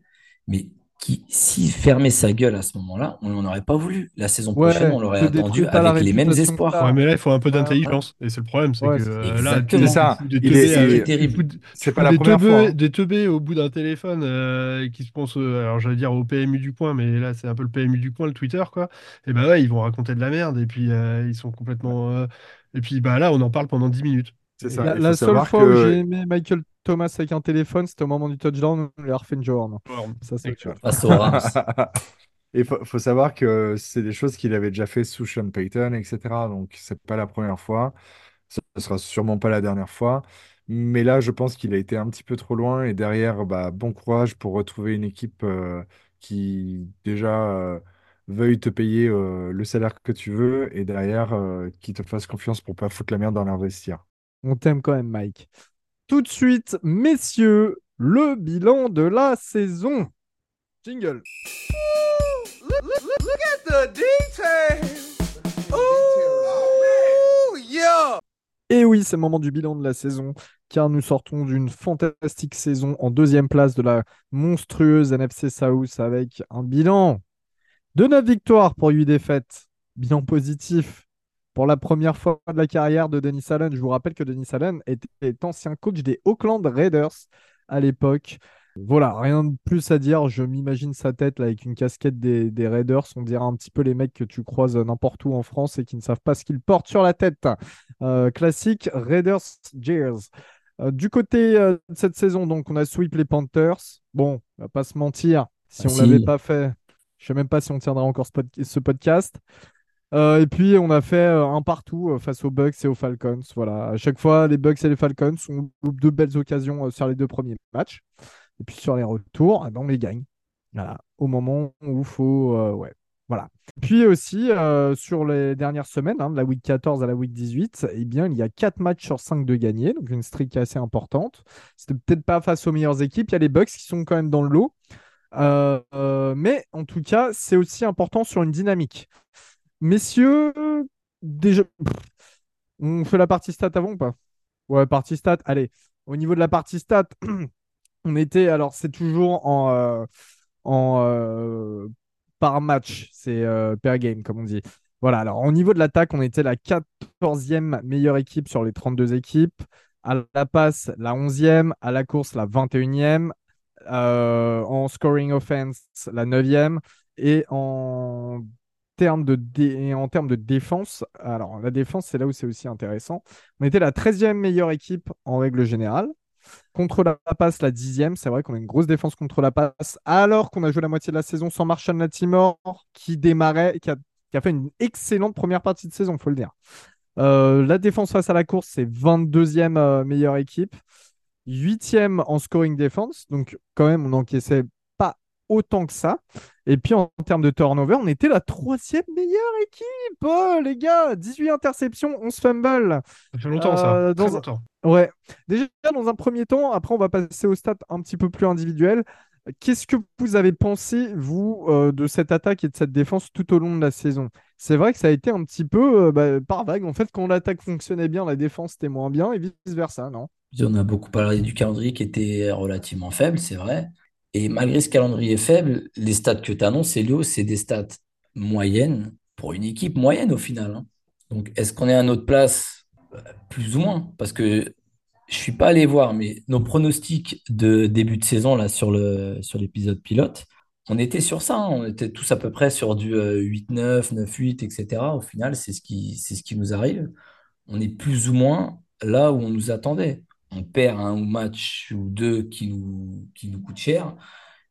Mais qui, s'il fermait sa gueule à ce moment-là, on n'en aurait pas voulu. La saison prochaine, Ouais, on l'aurait te attendu avec les mêmes espoirs. Ouais, mais là, il faut un peu d'intelligence. Et c'est le problème, c'est Ouais, que euh, là, C'est ça. des Il est- avec- terrible. C'est pas la des première teubés, fois. des teubés au bout d'un téléphone euh, qui se pensent, euh, alors j'allais dire au PMU du coin, mais là, c'est un peu le PMU du coin, le Twitter, quoi. Et bah ouais, ils vont raconter de la merde et puis euh, ils sont complètement. euh, Et puis bah là, on en parle pendant 10 minutes. C'est Et- ça. La, seule fois où j'ai aimé Michael Thomas avec un téléphone, c'était au moment du touchdown, on lui a refait une. Ça, c'est autre chose. Face aux Rams. <laughs> Il faut, faut savoir que c'est des choses qu'il avait déjà fait sous Sean Payton, etc. Donc, c'est pas la première fois. Ce ne sera sûrement pas la dernière fois. Mais là, je pense qu'il a été un petit peu trop loin. Et derrière, bah, bon courage pour retrouver une équipe euh, qui, déjà, euh, veuille te payer euh, le salaire que tu veux. Et derrière, euh, qui te fasse confiance pour pas foutre la merde dans leur vestiaire. On t'aime quand même, Mike. Tout de suite, messieurs, le bilan de la saison. Jingle. Look at the details. Ooh, yeah. Et oui, c'est le moment du bilan de la saison, car nous sortons d'une fantastique saison en deuxième place de la monstrueuse NFC South avec un bilan de 9 victoires pour 8 défaites. Bilan positif pour la première fois de la carrière de Denis Allen. Je vous rappelle que Denis Allen était ancien coach des Oakland Raiders à l'époque. Voilà, rien de plus à dire. Je m'imagine sa tête là, avec une casquette des, des Raiders. On dirait un petit peu les mecs que tu croises n'importe où en France et qui ne savent pas ce qu'ils portent sur la tête. Euh, classique Raiders Jeers. Euh, du côté euh, de cette saison, donc, on a sweep les Panthers. Bon, on va pas se mentir. Si Ah, on si. l'avait pas fait, je sais même pas si on tiendra encore ce, pod- ce podcast. Euh, et puis, on a fait euh, un partout euh, face aux Bucks et aux Falcons. Voilà. À chaque fois, les Bucks et les Falcons ont deux belles occasions sur les deux premiers matchs. Et puis, sur les retours, eh ben, on les gagne. Voilà. Au moment où faut. euh, ouais. Voilà. Puis aussi, sur les dernières semaines, hein, de la week 14 à la week 18, eh bien, il y a 4 matchs sur 5 de gagnés, donc une streak assez importante. C'était peut-être pas face aux meilleures équipes. Il y a les Bucks qui sont quand même dans le lot. Mais en tout cas, c'est aussi important sur une dynamique. Messieurs, déjà, on fait la partie stat avant ou pas? Ouais, partie stat. Allez, au niveau de la partie stat, <clears throat> on était, alors c'est toujours en, euh, euh, par match, c'est euh, per game comme on dit. Voilà, alors au niveau de l'attaque, on était la 14e meilleure équipe sur les 32 équipes. À la passe, la 11e. À la course, la 21e. Euh, en scoring offense, la 9e. Et en termes de, dé- en termes de défense, alors la défense, c'est là où c'est aussi intéressant. On était la 13e meilleure équipe en règle générale. Contre la passe, la dixième. C'est vrai qu'on a une grosse défense contre la passe, alors qu'on a joué la moitié de la saison sans Marshall Latimore, qui démarrait, qui a, qui a fait une excellente première partie de saison, il faut le dire. Euh, la défense face à la course, c'est 22e euh, meilleure équipe. 8e en scoring defense. Donc, quand même, on encaissait autant que ça. Et puis, en, termes de turnover, on était la troisième meilleure équipe. Oh, les gars, 18 interceptions, 11 fumbles. Ça fait longtemps, ça. Euh, dans... longtemps. Ouais. Déjà, dans un premier temps, après, on va passer aux stats un petit peu plus individuels. Qu'est-ce que vous avez pensé, vous, de cette attaque et de cette défense tout au long de la saison? C'est vrai que ça a été un petit peu euh, bah, par vague. En fait, quand l'attaque fonctionnait bien, la défense était moins bien et vice-versa, non? On a beaucoup parlé du calendrier qui était relativement faible, c'est vrai. Et malgré ce calendrier faible, les stats que tu annonces, Elio, c'est des stats moyennes pour une équipe moyenne au final. Hein. Donc, est-ce qu'on est à notre place? Euh, Plus ou moins. Parce que je ne suis pas allé voir, mais nos pronostics de début de saison sur l'épisode pilote, on était sur ça, hein. on était tous à peu près sur du 8-9, 9-8, etc. Au final, c'est ce qui nous arrive. On est plus ou moins là où on nous attendait. On perd un match ou deux qui nous, qui nous coûte cher.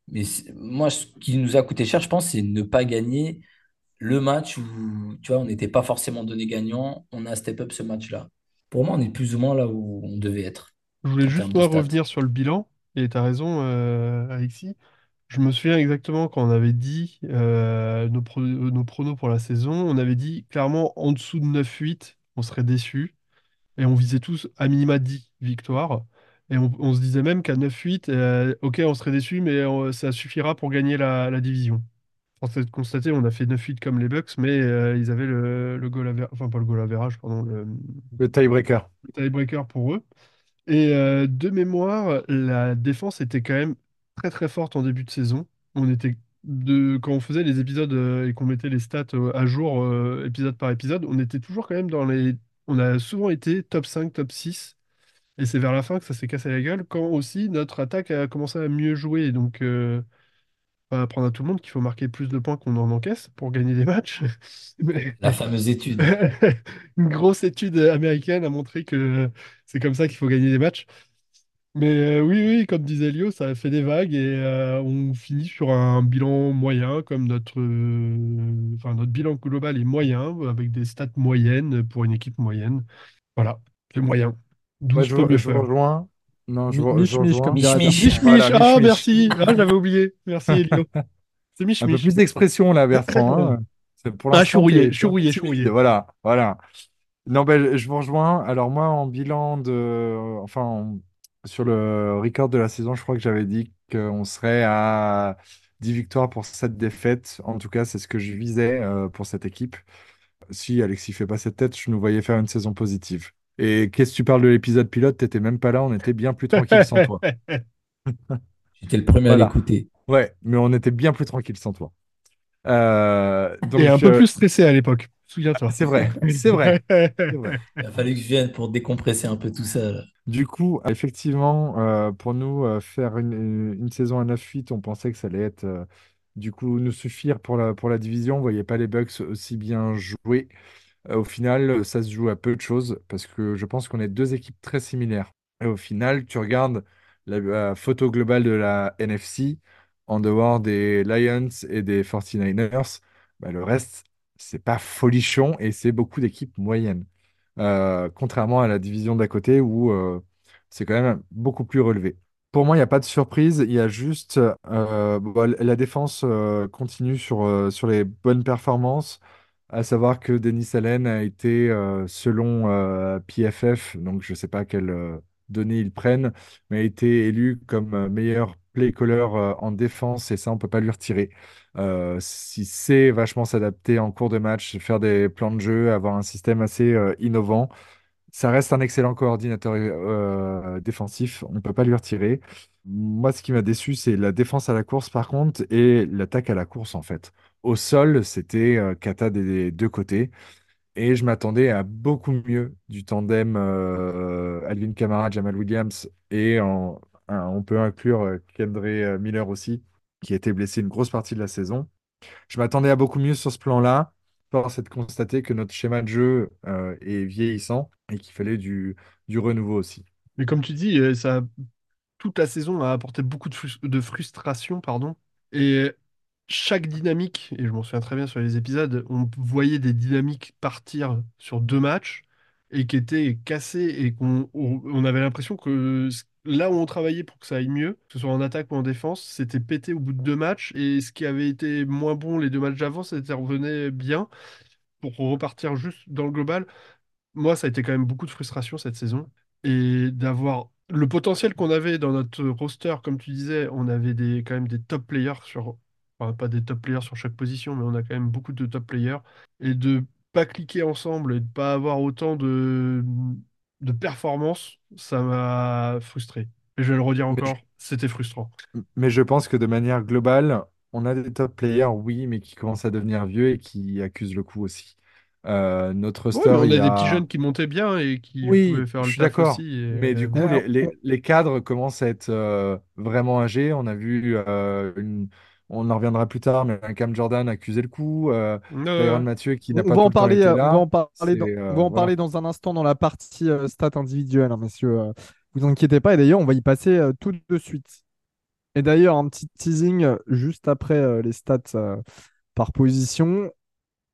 Mais moi, ce qui nous a coûté cher, je pense, c'est ne pas gagner le match où, tu vois, on n'était pas forcément donné gagnant. On a step up ce match-là. Pour moi, on est plus ou moins là où on devait être. Je voulais juste revenir sur le bilan. Et tu as raison, euh, Alexis. Je me souviens exactement quand on avait dit euh, nos, nos pronos pour la saison, on avait dit clairement en dessous de 9-8, on serait déçu. Et on visait tous à minima 10 victoires. Et on, se disait même qu'à 9-8, euh, ok, on serait déçu, mais ça suffira pour gagner la, division. Pour de constater, on a fait 9-8 comme les Bucks, mais euh, ils avaient le, le goal average, enfin pas le goal average, pardon, le, le tiebreaker. Le tiebreaker pour eux. Et de mémoire, la défense était quand même très très forte en début de saison. On était de, quand on faisait les épisodes euh, et qu'on mettait les stats euh, à jour euh, épisode par épisode, on était toujours quand même dans les. On a souvent été top 5, top 6. Et c'est vers la fin que ça s'est cassé la gueule, quand aussi notre attaque a commencé à mieux jouer. Donc, pas apprendre à tout le monde qu'il faut marquer plus de points qu'on en encaisse pour gagner des matchs. <laughs> La fameuse étude. <laughs> Une grosse étude américaine a montré que c'est comme ça qu'il faut gagner des matchs. Mais euh, oui, oui, comme disait Lio, ça a fait des vagues et euh, on finit sur un bilan moyen, comme notre, euh, enfin, notre bilan global est moyen, avec des stats moyennes pour une équipe moyenne. Voilà, c'est moyen. Je, je rejoins. Non, je, je rejoins. comme Mich, mich. ah, merci. Ah, j'avais oublié. Merci, <laughs> Elio. C'est mich, Un peu plus d'expression, là, Bertrand. Hein. Pour ah, je suis rouillé, je suis rouillé, je suis rouillé. Voilà, voilà. Non, ben, je vous rejoins. Alors, moi, en bilan de. Enfin, sur le record de la saison, je crois que j'avais dit qu'on serait à 10 victoires pour 7 défaites. En tout cas, c'est ce que je visais euh, pour cette équipe. Si Alexis fait pas cette tête, je nous voyais faire une saison positive. Et qu'est-ce que tu parles de l'épisode pilote? T'étais même pas là, on était bien plus tranquille sans toi. <laughs> J'étais le premier à l'écouter. Ouais, mais on était bien plus tranquille sans toi. Euh, Et un peu euh, plus stressé à l'époque, souviens-toi. C'est vrai, c'est vrai, Il a fallu que je vienne pour décompresser un peu tout ça. Du coup, effectivement, euh, pour nous, euh, faire une, saison à 9-8, on pensait que ça allait être, euh, du coup, nous suffire pour la, pour la division. On voyait pas les Bucks aussi bien jouer. Au final, ça se joue à peu de choses parce que je pense qu'on est deux équipes très similaires. Et au final, tu regardes la, photo globale de la NFC, en dehors des Lions et des 49ers, bah, le reste, c'est pas folichon et c'est beaucoup d'équipes moyennes. Euh, contrairement à la division d'à côté où euh, c'est quand même beaucoup plus relevé. Pour moi, il n'y a pas de surprise, il y a juste euh, la défense continue sur, sur les bonnes performances, à savoir que Denis Allen a été, selon PFF, donc je ne sais pas quelles données ils prennent, mais a été élu comme meilleur play caller en défense et ça, on ne peut pas lui retirer. Euh, si c'est vachement s'adapter en cours de match, faire des plans de jeu, avoir un système assez euh, innovant, ça reste un excellent coordinateur euh, défensif. On ne peut pas lui retirer. Moi, ce qui m'a déçu, c'est la défense à la course, par contre, et l'attaque à la course, en fait. Au sol, c'était kata des deux côtés. Et je m'attendais à beaucoup mieux du tandem Alvin Kamara, Jamal Williams, et on peut inclure Kendra Miller aussi qui a été blessé une grosse partie de la saison. Je m'attendais à beaucoup mieux sur ce plan-là. Force est de constater que notre schéma de jeu euh, est vieillissant et qu'il fallait du, du renouveau aussi. Mais comme tu dis, euh, ça, toute la saison a apporté beaucoup de frustration, pardon. Et chaque dynamique, et je m'en souviens très bien sur les épisodes, on voyait des dynamiques partir sur deux matchs et qui étaient cassées et qu'on on, on avait l'impression que là où on travaillait pour que ça aille mieux, que ce soit en attaque ou en défense, c'était pété au bout de deux matchs et ce qui avait été moins bon les deux matchs d'avant, c'était revenait bien pour repartir juste dans le global. Moi, ça a été quand même beaucoup de frustration cette saison. Et d'avoir le potentiel qu'on avait dans notre roster, comme tu disais, on avait des, quand même des top players sur, enfin, pas des top players sur chaque position, mais on a quand même beaucoup de top players. Et de pas cliquer ensemble et de pas avoir autant de, de performance, ça m'a frustré. Et je vais le redire je, encore, c'était frustrant. mais je pense que de manière globale, on a des top players, oui, mais qui commencent à devenir vieux et qui accusent le coup aussi. Euh, notre on il a des petits jeunes qui montaient bien et qui pouvaient Oui, faire je le taf d'accord. aussi. Et, Mais du coup, D'ailleurs, les, les- les cadres commencent à être euh, vraiment âgés. On a vu, euh, une... on en reviendra plus tard, mais Cam Jordan accuser le coup. Euh, euh, Mathieu qui n'a On on pas va tout en le temps parler, été euh, on va là. en parler dans, on va euh, en voilà. parler dans un instant dans la partie euh, stats individuelles, hein, messieurs. Euh, vous inquiétez pas. Et d'ailleurs, on va y passer euh, tout de suite. Et d'ailleurs, un petit teasing euh, juste après euh, les stats euh, par position.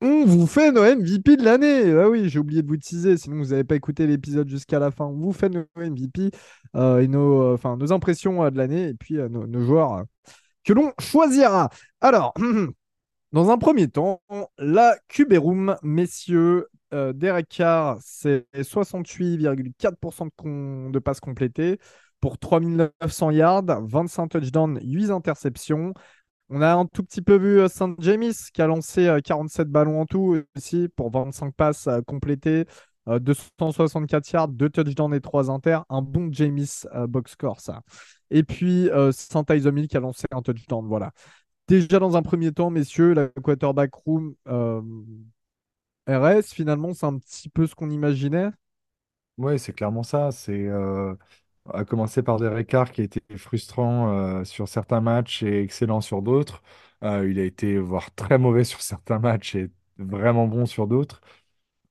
On vous fait nos MVP de l'année. Ah oui, j'ai oublié de vous teaser, sinon vous n'avez pas écouté l'épisode jusqu'à la fin. On vous fait nos MVP euh, et nos, euh, enfin, nos impressions euh, de l'année et puis euh, nos, nos joueurs euh, que l'on choisira. Alors, <clears throat> Dans un premier temps, la Room, messieurs, euh, Derek Carr, c'est 68,4% de, passes complétées pour 3900 yards, 25 touchdowns, 8 interceptions. On a un tout petit peu vu euh, St. James qui a lancé euh, 47 ballons en tout aussi pour 25 passes euh, complétées, euh, 264 yards, 2 touchdowns et 3 inter. Un bon James euh, box score, ça. Et puis euh, Hill qui a lancé un touchdown. Voilà. Déjà dans un premier temps, messieurs, la quarterback room euh, RS, finalement, c'est un petit peu ce qu'on imaginait. Ouais, c'est clairement ça. C'est euh, à commencer par Derek Carr qui a été frustrant euh, sur certains matchs et excellent sur d'autres. Euh, il a été voire très mauvais sur certains matchs et vraiment bon sur d'autres.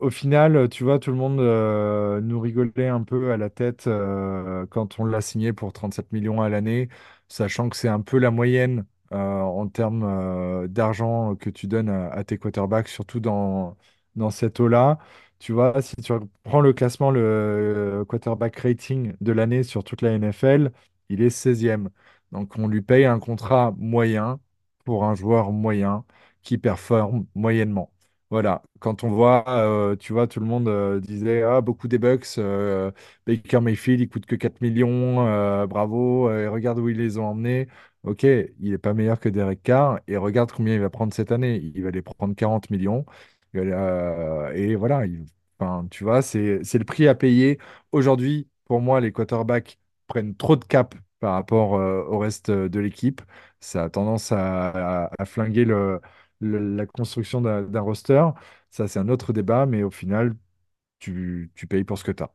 Au final, tu vois, tout le monde euh, nous rigolait un peu à la tête euh, quand on l'a signé pour 37 millions à l'année, sachant que c'est un peu la moyenne euh, en termes d'argent que tu donnes à, tes quarterbacks, surtout dans, dans cette eau-là. Tu vois, si tu prends le classement, le quarterback rating de l'année sur toute la NFL, il est 16e. Donc on lui paye un contrat moyen pour un joueur moyen qui performe moyennement. Voilà, quand on voit, euh, tu vois, tout le monde euh, disait ah, beaucoup des Bucks, euh, Baker Mayfield, il coûte que 4 millions, bravo, et regarde où ils les ont emmenés. Ok, il n'est pas meilleur que Derek Carr, et regarde combien il va prendre cette année. Il va les prendre 40 millions. Et voilà, tu vois, c'est, le prix à payer. Aujourd'hui, pour moi, les quarterbacks prennent trop de cap par rapport au reste de l'équipe. Ça a tendance à flinguer le la construction d'un roster, ça c'est un autre débat, mais au final, tu, tu payes pour ce que tu as.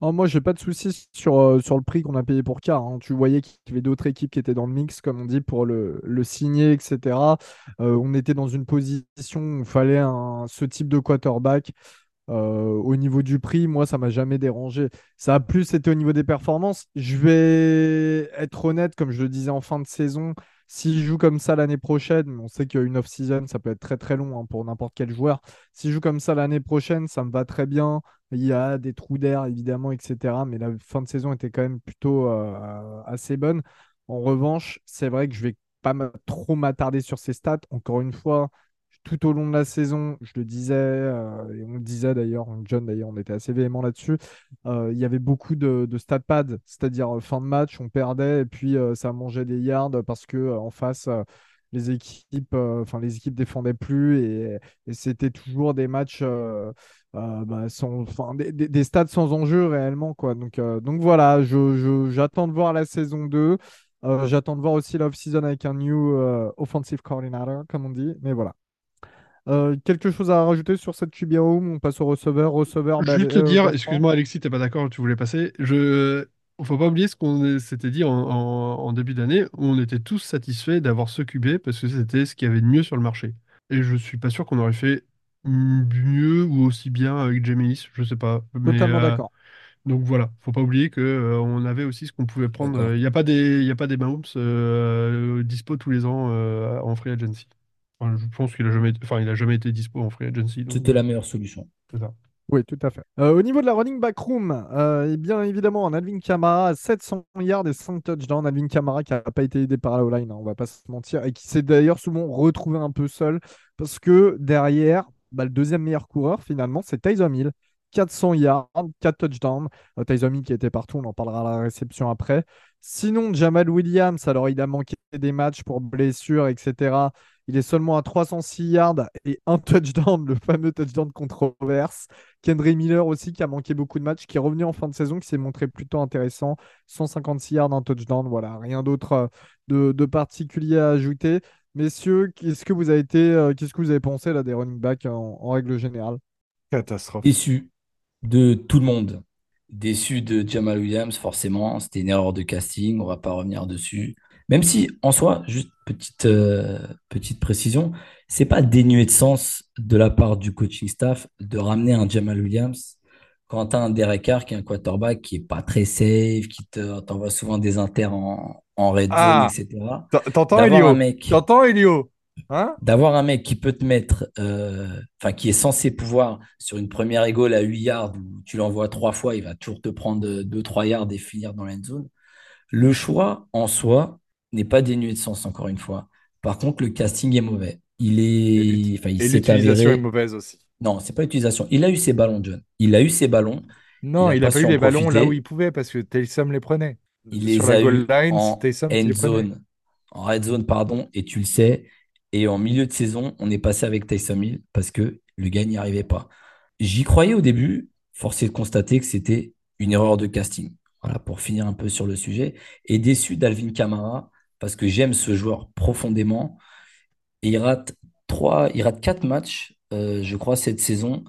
Moi, j'ai pas de soucis sur, euh, sur le prix qu'on a payé pour Carr. hein. Tu voyais qu'il y avait d'autres équipes qui étaient dans le mix, comme on dit, pour le, le signer, etc. Euh, on était dans une position où il fallait un, ce type de quarterback. Euh, au niveau du prix, moi, ça m'a jamais dérangé. Ça a plus été au niveau des performances. Je vais être honnête, comme je le disais en fin de saison, s'il joue comme ça l'année prochaine, on sait qu'une off-season, ça peut être très très long hein, pour n'importe quel joueur. S'il joue comme ça l'année prochaine, ça me va très bien. Il y a des trous d'air, évidemment, etc. Mais la fin de saison était quand même plutôt euh, assez bonne. En revanche, c'est vrai que je vais pas trop m'attarder sur ses stats. Encore une fois, tout au long de la saison, je le disais, euh, et on le disait d'ailleurs, John d'ailleurs, on était assez véhément là-dessus, euh, il y avait beaucoup de, de stat pads, c'est-à-dire euh, fin de match, on perdait et puis ça mangeait des yards parce que en face, les équipes, enfin les équipes défendaient plus et, c'était toujours des matchs bah, sans, des, stats sans enjeu réellement quoi. Donc, voilà, j'attends de voir la saison 2. Euh, j'attends de voir aussi l'off-season avec un new offensive coordinator, comme on dit. Mais voilà. Euh, quelque chose à rajouter sur cette QB room? On passe au receveur. Receveur, bah, Juste te euh, dire, excuse-moi Alexis, t'es pas d'accord, tu voulais passer. Je, faut pas oublier ce qu'on s'était dit en, en- en début d'année, où on était tous satisfaits d'avoir ce QB parce que c'était ce qu'il y avait de mieux sur le marché. Et je suis pas sûr qu'on aurait fait mieux ou aussi bien avec Jameis, je sais pas. Mais Totalement euh, d'accord. Donc voilà, faut pas oublier que on avait aussi ce qu'on pouvait prendre. Il n'y a pas des, il a pas des Mahomes dispo tous les ans en free agency. Je pense qu'il a jamais, été, enfin, il a jamais été dispo en free agency. C'était la meilleure solution. C'est ça. Oui, tout à fait. au niveau de la running back room, eh bien évidemment, en Alvin Kamara, 700 yards et 5 touchdowns. Alvin Kamara qui n'a pas été aidé par la O-line, hein, on va pas se mentir, et qui s'est d'ailleurs souvent retrouvé un peu seul parce que derrière, bah, le deuxième meilleur coureur finalement, c'est Tyson Hill 400 yards, 4 touchdowns. Euh, Tyson qui était partout, on en parlera à la réception après. Sinon, Jamal Williams, alors il a manqué des matchs pour blessure, etc. Il est seulement à 306 yards et un touchdown, le fameux touchdown de controverse. Kendry Miller aussi, qui a manqué beaucoup de matchs, qui est revenu en fin de saison, qui s'est montré plutôt intéressant. 156 yards, un touchdown, voilà, rien d'autre euh, de, particulier à ajouter. Messieurs, qu'est-ce que vous avez été, euh, qu'est-ce que vous avez pensé là des running backs en, en règle générale? Catastrophe. Déçu de tout le monde. Déçu de Jamal Williams, forcément. C'était une erreur de casting. On va pas revenir dessus. Même si, en soi, juste petite, euh, petite précision, c'est pas dénué de sens de la part du coaching staff de ramener un Jamal Williams quand tu as un Derek Carr qui est un quarterback qui est pas très safe, qui t'envoie souvent des inters en, en red zone, ah, etc. T'entends, Elio T'entends, Elio Hein? D'avoir un mec qui peut te mettre, euh, enfin, qui est censé pouvoir, sur une première égale à 8 yards, où tu l'envoies trois fois, il va toujours te prendre 2-3 yards et finir dans l'end zone. Le choix en soi n'est pas dénué de sens, encore une fois. Par contre, le casting est mauvais. Il est. Enfin, il l'utilisation est mauvaise aussi. Non, c'est pas l'utilisation. Il a eu ses ballons, John. Il a eu ses ballons. Non, il, a, pas eu les ballons là où il pouvait parce que Taysom les prenait. Il les a eu en end zone, en red zone, pardon, et tu le sais, et en milieu de saison, on est passé avec Tyson Hill parce que le gars n'y arrivait pas. J'y croyais au début, forcé de constater que c'était une erreur de casting. Voilà, pour finir un peu sur le sujet. Et déçu d'Alvin Kamara parce que j'aime ce joueur profondément. Et il rate trois, il rate quatre matchs, euh, je crois, cette saison.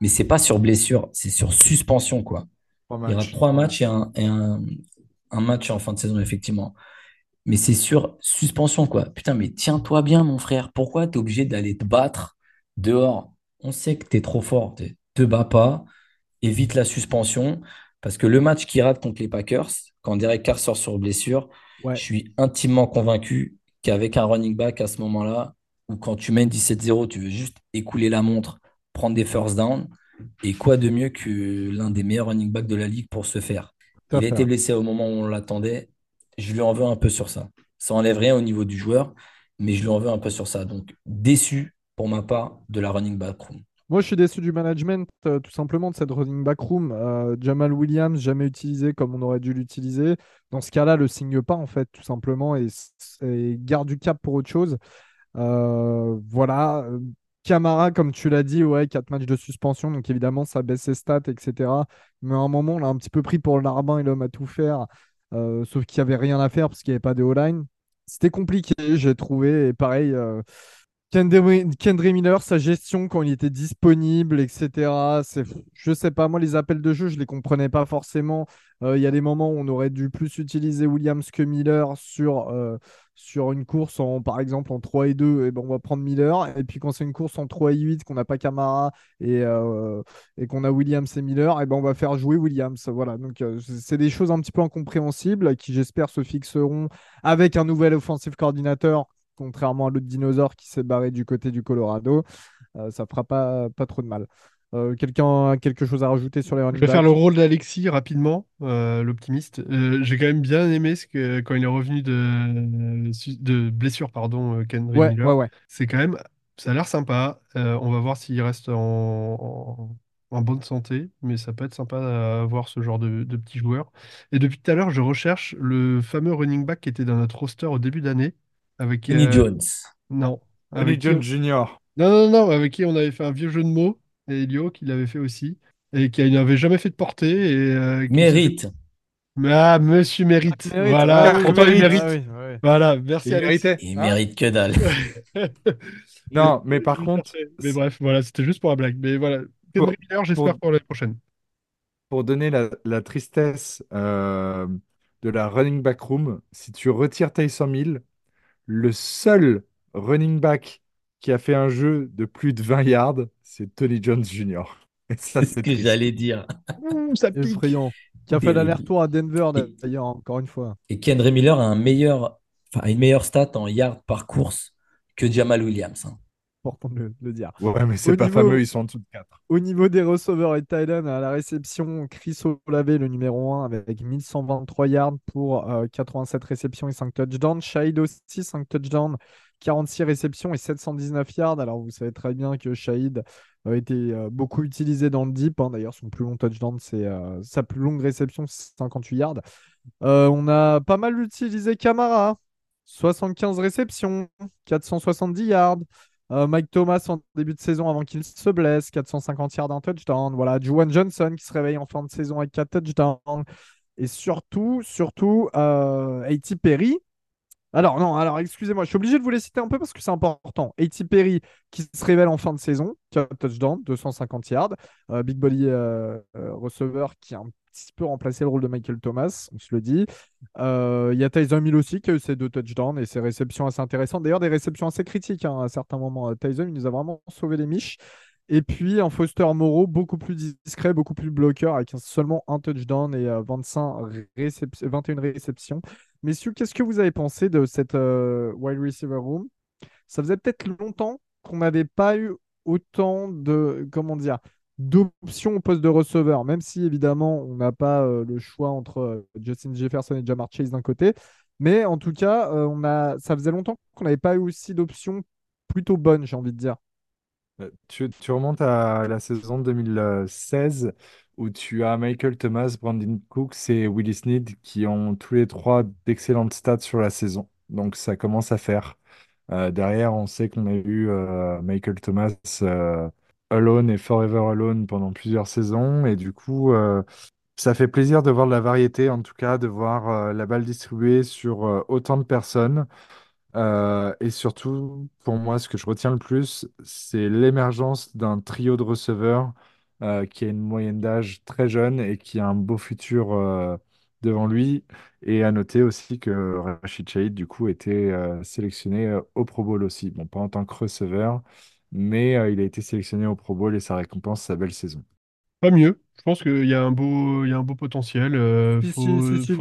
Mais c'est pas sur blessure, c'est sur suspension, quoi. Il rate trois matchs et, un, et un, un match en fin de saison, effectivement mais c'est sur suspension, quoi. Putain, mais tiens-toi bien, mon frère. Pourquoi tu es obligé d'aller te battre dehors? On sait que tu es trop fort. Te bats pas, évite la suspension. Parce que le match qui rate contre les Packers, quand Derek Carr sort sur blessure, je suis intimement convaincu qu'avec un running back à ce moment-là, ou quand tu mènes 17-0, tu veux juste écouler la montre, prendre des first down. Et quoi de mieux que l'un des meilleurs running backs de la ligue pour se faire Il a été blessé au moment où on l'attendait je lui en veux un peu sur ça. Ça enlève rien au niveau du joueur, mais je lui en veux un peu sur ça. Donc, déçu pour ma part de la running back room. Moi, je suis déçu du management, euh, tout simplement, de cette running back room. Euh, Jamal Williams, jamais utilisé comme on aurait dû l'utiliser. Dans ce cas-là, le signe pas, en fait, tout simplement, et, garde du cap pour autre chose. Euh, voilà. Camara, comme tu l'as dit, ouais, 4 matchs de suspension, donc évidemment, ça baisse ses stats, etc. Mais à un moment, on l'a un petit peu pris pour le larbin et l'homme à tout faire. Sauf qu'il n'y avait rien à faire parce qu'il n'y avait pas de O-line. C'était compliqué, j'ai trouvé. Et pareil, Kendry Miller, sa gestion quand il était disponible, etc. Je sais pas, moi, les appels de jeu, je les comprenais pas forcément. Euh, il y a des moments où on aurait dû plus utiliser Williams que Miller sur, euh, sur une course, en, par exemple, en 3 et 2, et ben, on va prendre Miller. Et puis quand c'est une course en 3 et 8, qu'on n'a pas Camara et, euh, et qu'on a Williams et Miller, et ben, on va faire jouer Williams. Voilà, donc c'est des choses un petit peu incompréhensibles qui, j'espère, se fixeront avec un nouvel offensive coordinateur contrairement à l'autre dinosaure qui s'est barré du côté du Colorado. Euh, ça fera pas, pas trop de mal. Euh, quelqu'un a quelque chose à rajouter sur les running Je vais faire le rôle d'Alexis rapidement, euh, l'optimiste. J'ai quand même bien aimé ce que, quand il est revenu de, de blessure, pardon, Ken ouais, ouais, ouais. C'est quand même, ça a l'air sympa. on va voir s'il reste en, en, bonne santé, mais ça peut être sympa à voir ce genre de, de petits joueurs. Et depuis tout à l'heure, je recherche le fameux running back qui était dans notre roster au début d'année. Avec, Kenny euh, Jones. Non. Kenny Jones Junior. Non, non, non, avec qui on avait fait un vieux jeu de mots, et Elio qui l'avait fait aussi, et qui n'avait jamais fait de portée. Et, euh, Mérite. Ah, monsieur mérite. Voilà, il mérite. Ah voilà, merci il Alexis. Il mérite que dalle. <laughs> non, mais par contre. Mais bref, voilà, c'était juste pour la blague. Mais voilà, pour... j'espère pour... l'année prochaine. Pour donner la, tristesse euh, de la running back room, si tu retires Tyson Hill, le seul running back qui a fait un jeu de plus de 20 yards, c'est Tony Jones Jr. <laughs> C'est ce que j'allais dire. ça pique. Effrayant. Qui a fait l'aller-retour à Denver d'ailleurs, encore une fois. Et Kendra Miller a un meilleur, une meilleure stat en yards par course que Jamal Williams. Hein important de le, dire. Ouais, mais c'est pas fameux, ils sont en dessous de 4. Au niveau des receveurs et Thailand, à la réception, Chris Olave, le numéro 1, avec 1123 yards pour 87 euh, réceptions et 5 touchdowns. Shahid aussi, 5 touchdowns, 46 réceptions et 719 yards. Alors, vous savez très bien que Shahid a été euh, beaucoup utilisé dans le deep. Hein. D'ailleurs, son plus long touchdown, c'est euh, sa plus longue réception, c'est 58 yards. on a pas mal utilisé Camara. 75 réceptions, 470 yards. Euh, Mike Thomas en début de saison avant qu'il se blesse, 450 yards d'un touchdown. Voilà, Juwan Johnson qui se réveille en fin de saison avec 4 touchdowns. Et surtout, surtout, euh, A.T. Perry. Alors, non, alors excusez-moi, je suis obligé de vous les citer un peu parce que c'est important. A.T. Perry qui se révèle en fin de saison, 4 touchdowns, 250 yards. Euh, Big Bolly receveur qui a un petit peu remplacé le rôle de Michael Thomas, on se le dit. Euh, il y a Tyson Mill aussi qui a eu ses deux touchdowns et ses réceptions assez intéressantes. D'ailleurs, des réceptions assez critiques hein, à certains moments. Euh, Tyson, il nous a vraiment sauvé les miches. Et puis un Foster Moreau beaucoup plus discret, beaucoup plus bloqueur, avec seulement un touchdown et 25 euh, récep 21 réceptions. Messieurs, qu'est-ce que vous avez pensé de cette wide receiver room? Ça faisait peut-être longtemps qu'on n'avait pas eu autant de, comment dire, d'options au poste de receveur, même si évidemment on n'a pas euh, le choix entre euh, Justin Jefferson et Jamar Chase d'un côté. Mais en tout cas, euh, on a... ça faisait longtemps qu'on n'avait pas eu aussi d'options plutôt bonnes, j'ai envie de dire. Tu, remontes à la saison 2016 où tu as Michael Thomas, Brandon Cooks et Willis Snead qui ont tous les trois d'excellentes stats sur la saison. Donc ça commence à faire. derrière, on sait qu'on a eu Michael Thomas Alone et Forever Alone pendant plusieurs saisons. Et du coup, euh, ça fait plaisir de voir de la variété, en tout cas, de voir euh, la balle distribuée sur euh, autant de personnes. et surtout, pour moi, ce que je retiens le plus, c'est l'émergence d'un trio de receveurs qui a une moyenne d'âge très jeune et qui a un beau futur devant lui. Et à noter aussi que Rachid Chahid, du coup, était sélectionné au Pro Bowl aussi. Bon, pas en tant que receveur, mais euh, il a été sélectionné au Pro Bowl et ça récompense sa belle saison. Pas mieux. Je pense qu'il y a un beau, il y a un beau potentiel. Il faut, essayer,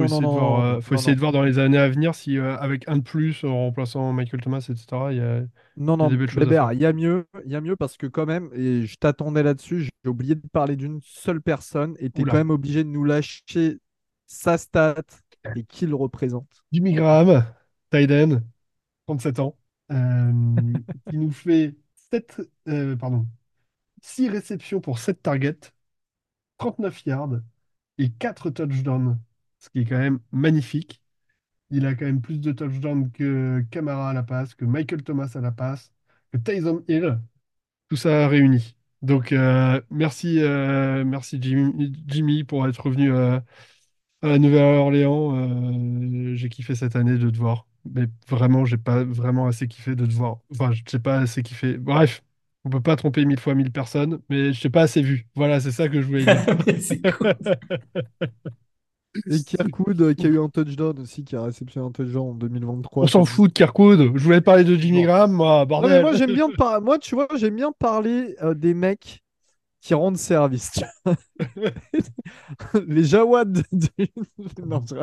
de voir, dans les années à venir si euh, avec un de plus en remplaçant Michael Thomas, etc. Il y a, non, non, des choses il y a mieux, il y a mieux parce que quand même, et je t'attendais là-dessus, j'ai oublié de parler d'une seule personne et tu es quand même obligé de nous lâcher sa stat et qui le représente. Jimmy Graham, Tyden, 37 ans, euh, <laughs> qui nous fait euh, pardon, 6 réceptions pour 7 targets, 39 yards et 4 touchdowns, ce qui est quand même magnifique. Il a quand même plus de touchdowns que Camara à la passe, que Michael Thomas à la passe, que Tyson Hill, tout ça réuni. Donc euh, merci, euh, Jimmy, pour être revenu à la Nouvelle-Orléans. J'ai kiffé cette année de te voir mais vraiment, j'ai pas vraiment assez kiffé de te voir. Enfin, je sais pas assez kiffé. Bref, on peut pas tromper mille fois mille personnes, mais je t'ai pas assez vu. Voilà, c'est ça que je voulais dire. <laughs> Et Kirkwood euh, qui a eu un touchdown aussi, qui a réceptionné un touchdown en 2023. On s'en fout de Kirkwood. Je voulais parler de Jimmy Graham, moi, bordel. moi, j'aime bien, moi, tu vois, j'aime bien parler euh, des mecs qui rendent service. <laughs> les Jawad de... non, je.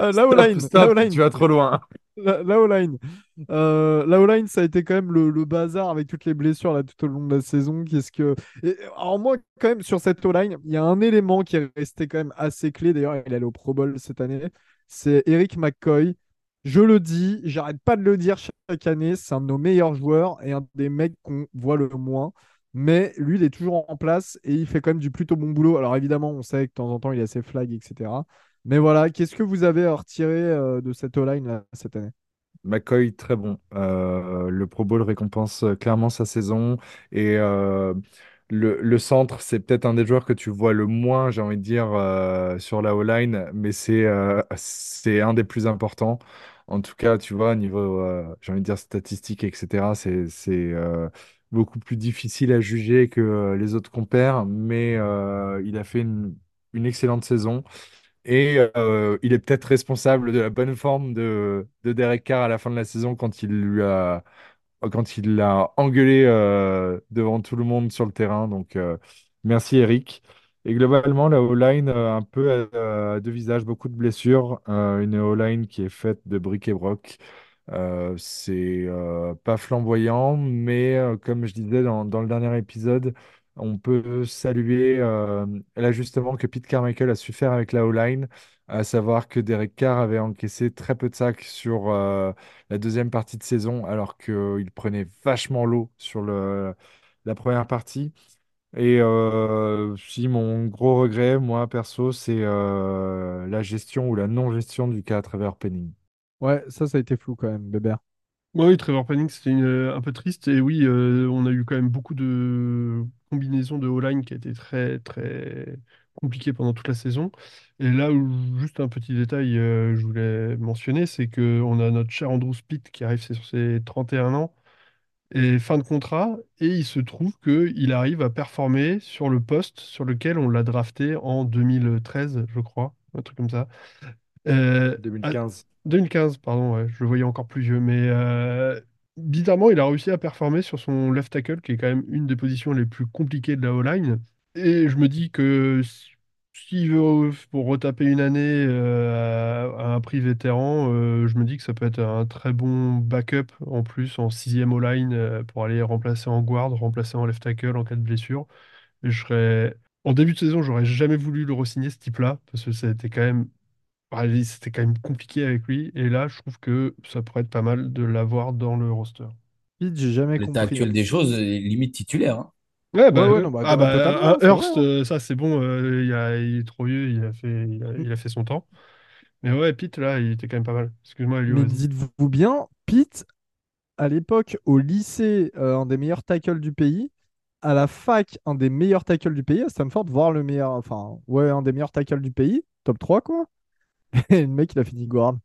Euh, la O-line. Tu vas trop loin. La, O-line. Euh, la O-line, ça a été quand même le, bazar avec toutes les blessures là, tout au long de la saison. Qu'est-ce que... alors moi, quand même, sur cette O-line, il y a un élément qui est resté quand même assez clé. D'ailleurs, il est allé au Pro Bowl cette année. C'est Eric McCoy. Je le dis, j'arrête pas de le dire chaque année. C'est un de nos meilleurs joueurs et un des mecs qu'on voit le moins. Mais lui, il est toujours en place et il fait quand même du plutôt bon boulot. Alors évidemment, on sait que de temps en temps, il a ses flags, etc. Mais voilà, qu'est-ce que vous avez à retirer euh, de cette O-line cette année? McCoy, très bon. Euh, le Pro Bowl récompense euh, clairement sa saison. Et le, centre, c'est peut-être un des joueurs que tu vois le moins, j'ai envie de dire, sur la O-line, mais c'est c'est un des plus importants. En tout cas, tu vois, niveau, j'ai envie de dire, statistiques, etc., c'est beaucoup plus difficile à juger que euh, les autres compères, mais euh, il a fait une, excellente saison. Et euh, il est peut-être responsable de la bonne forme de, de Derek Carr à la fin de la saison quand il lui a quand il l'a engueulé devant tout le monde sur le terrain. Donc, merci Eric. Et globalement, la O-line, un peu deux visages, beaucoup de blessures. Une O-line qui est faite de briques et broc. C'est pas flamboyant, mais comme je disais dans, le dernier épisode, on peut saluer euh, l'ajustement que Pete Carmichael a su faire avec la O-line, à savoir que Derek Carr avait encaissé très peu de sacs sur la deuxième partie de saison, alors qu'il prenait vachement l'eau sur la première partie. Et si mon gros regret, moi perso, c'est la gestion ou la non-gestion du cas à travers Penning. Ouais, ça, ça a été flou quand même, Bébert. Ouais, Oui, Trevor Penning, c'était une- un peu triste. Et oui, euh, on a eu quand même beaucoup de combinaisons de O-line qui a été très, très compliquées pendant toute la saison. Et là, où, juste un petit détail, euh, je voulais mentionner, c'est qu'on a notre cher Andrew Spitt qui arrive sur ses 31 ans et fin de contrat. Et il se trouve qu'il arrive à performer sur le poste sur lequel on l'a drafté en 2013, je crois, un truc comme ça. Euh, à- 2015. 2015, pardon, je le voyais encore plus vieux, mais euh, bizarrement, il a réussi à performer sur son left tackle, qui est quand même une des positions les plus compliquées de la O-line. Et je me dis que si- s'il veut pour retaper une année euh, à, un prix vétéran, euh, je me dis que ça peut être un très bon backup en plus en sixième O-line pour aller remplacer en guard, remplacer en left tackle en cas de blessure. Je serais en début de saison, j'aurais jamais voulu le re-signer ce type-là, parce que ça quand même ah, C'était quand même compliqué avec lui. Et là, je trouve que ça pourrait être pas mal de l'avoir dans le roster. Pete, j'ai jamais L'état compris. actuel des choses, est limite titulaire. hein. Ouais, bah, ouais, euh, non, bah, ah bah, totalement, un c'est vrai, Hurst, hein. euh, ça c'est bon, euh, il, a- il est trop vieux, il a fait, il a, il a fait son temps. Mais ouais, Pete, là, il était quand même pas mal. Excuse-moi, Elio, Mais vas-y. dites-vous bien, Pete, à l'époque, au lycée, euh, un des meilleurs tackles du pays. À la fac, un des meilleurs tackles du pays. À Stanford, voire le meilleur, enfin, ouais, un des meilleurs tackles du pays. Top 3, quoi. <laughs> Le mec, il a fini guard.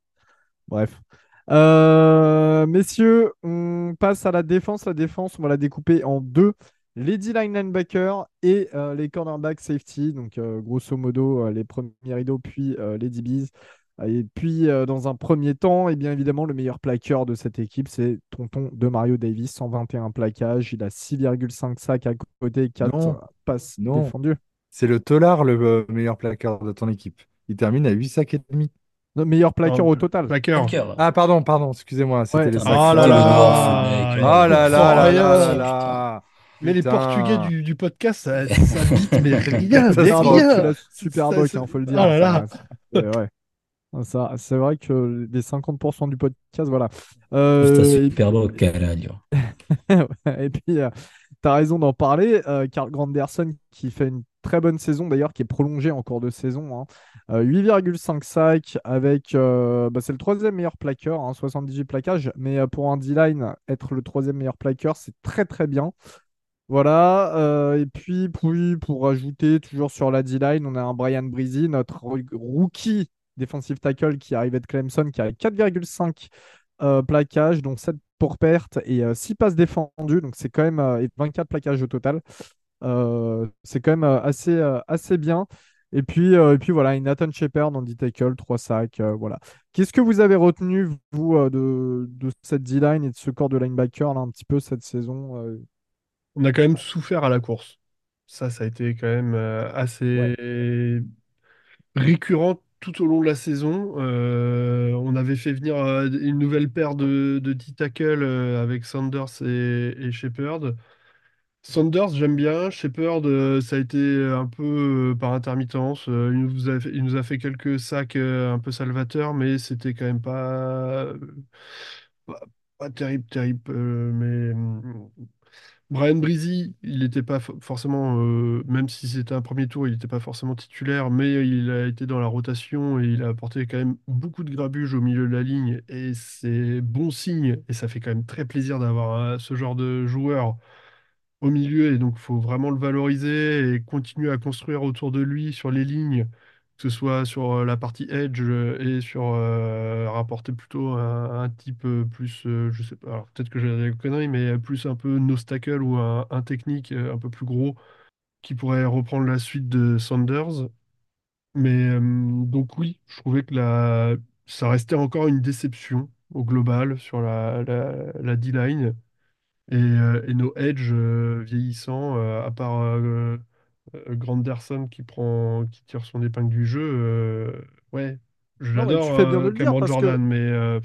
Bref. Euh, messieurs, on passe à la défense. La défense, on va la découper en deux. Les D-line linebackers et euh, les cornerback safety. Donc, euh, grosso modo, les premiers rideaux, puis les DBs. Et puis, dans un premier temps, et bien évidemment, le meilleur plaqueur de cette équipe, c'est Tonton de Mario Davis, 121 plaquages. Il a 6,5 sacs à côté, 4 Non, passes non. défendues. C'est le Tolar le meilleur placard de ton équipe. Il termine à 8 sacs et demi. Non, meilleur plaqueur Non, au total. Plaqueur. Ah, pardon, pardon, excusez-moi, c'était Ouais. les sacs. Oh là là Oh là là là là là Mais les Putain. Portugais du, du podcast, ça, ça bite, mais <laughs> rien, Ça mais rien. super doc, c'est- il faut le Oh dire. là ça, là. c'est- ouais. Ça, c'est vrai que les 50% du podcast, voilà. Euh, un et super beau caralho. Et puis, tu as raison d'en parler. Euh, Carl Granderson qui fait une très bonne saison, d'ailleurs, qui est prolongée en cours de saison. hein. Euh, 8,5 sacs avec. euh, bah, c'est le troisième meilleur plaqueur, hein, 78 plaquages. Mais pour un D-line, être le troisième meilleur plaqueur, c'est très très bien. Voilà. et puis, puis, pour ajouter, toujours sur la D-line, on a un Brian Breezy, notre ro- rookie defensive tackle qui arrivait de Clemson, qui a 4,5 euh, plaquages, dont 7 pour perte et 6 passes défendues. Donc, c'est quand même euh, et 24 plaquages au total. Euh, c'est quand même euh, assez, euh, assez bien. Et puis, euh, et puis voilà, une Nathan Shepard en D-tackle, 3 sacs. euh, voilà. Qu'est-ce que vous avez retenu, vous, euh, de, de cette D-line et de ce corps de linebacker, là, un petit peu cette saison euh, On a quand même souffert à la course. Ça, ça a été quand même euh, assez récurrent tout au long de la saison. Euh, on avait fait venir euh, une nouvelle paire de, de D-tackle euh, avec Sanders et, Shepard. Sanders, j'aime bien. Shepard, ça a été un peu par intermittence. Il nous a fait, quelques sacs un peu salvateurs, mais c'était quand même pas, pas, terrible, terrible. mais hum, Brian Breezy, il n'était pas fo- forcément, euh, même si c'était un premier tour, il n'était pas forcément titulaire, mais il a été dans la rotation et il a apporté quand même beaucoup de grabuge au milieu de la ligne. Et c'est bon signe, et ça fait quand même très plaisir d'avoir euh, ce genre de joueur au milieu. Et donc, il faut vraiment le valoriser et continuer à construire autour de lui sur les lignes, que ce soit sur euh, la partie edge euh, et sur euh, rapporter plutôt un, type plus, je sais pas, alors peut-être que j'ai des conneries, mais plus un peu nose ou un, technique un peu plus gros qui pourrait reprendre la suite de Sanders. Mais donc oui, je trouvais que la... ça restait encore une déception au global sur la, la, D-line. Et, et nos edge vieillissants, à part euh, Granderson qui prend, qui tire son épingle du jeu, euh, ouais, je Non, mais l'adore, tu fais bien de euh, le dire Cameron parce que Jordan, mais euh,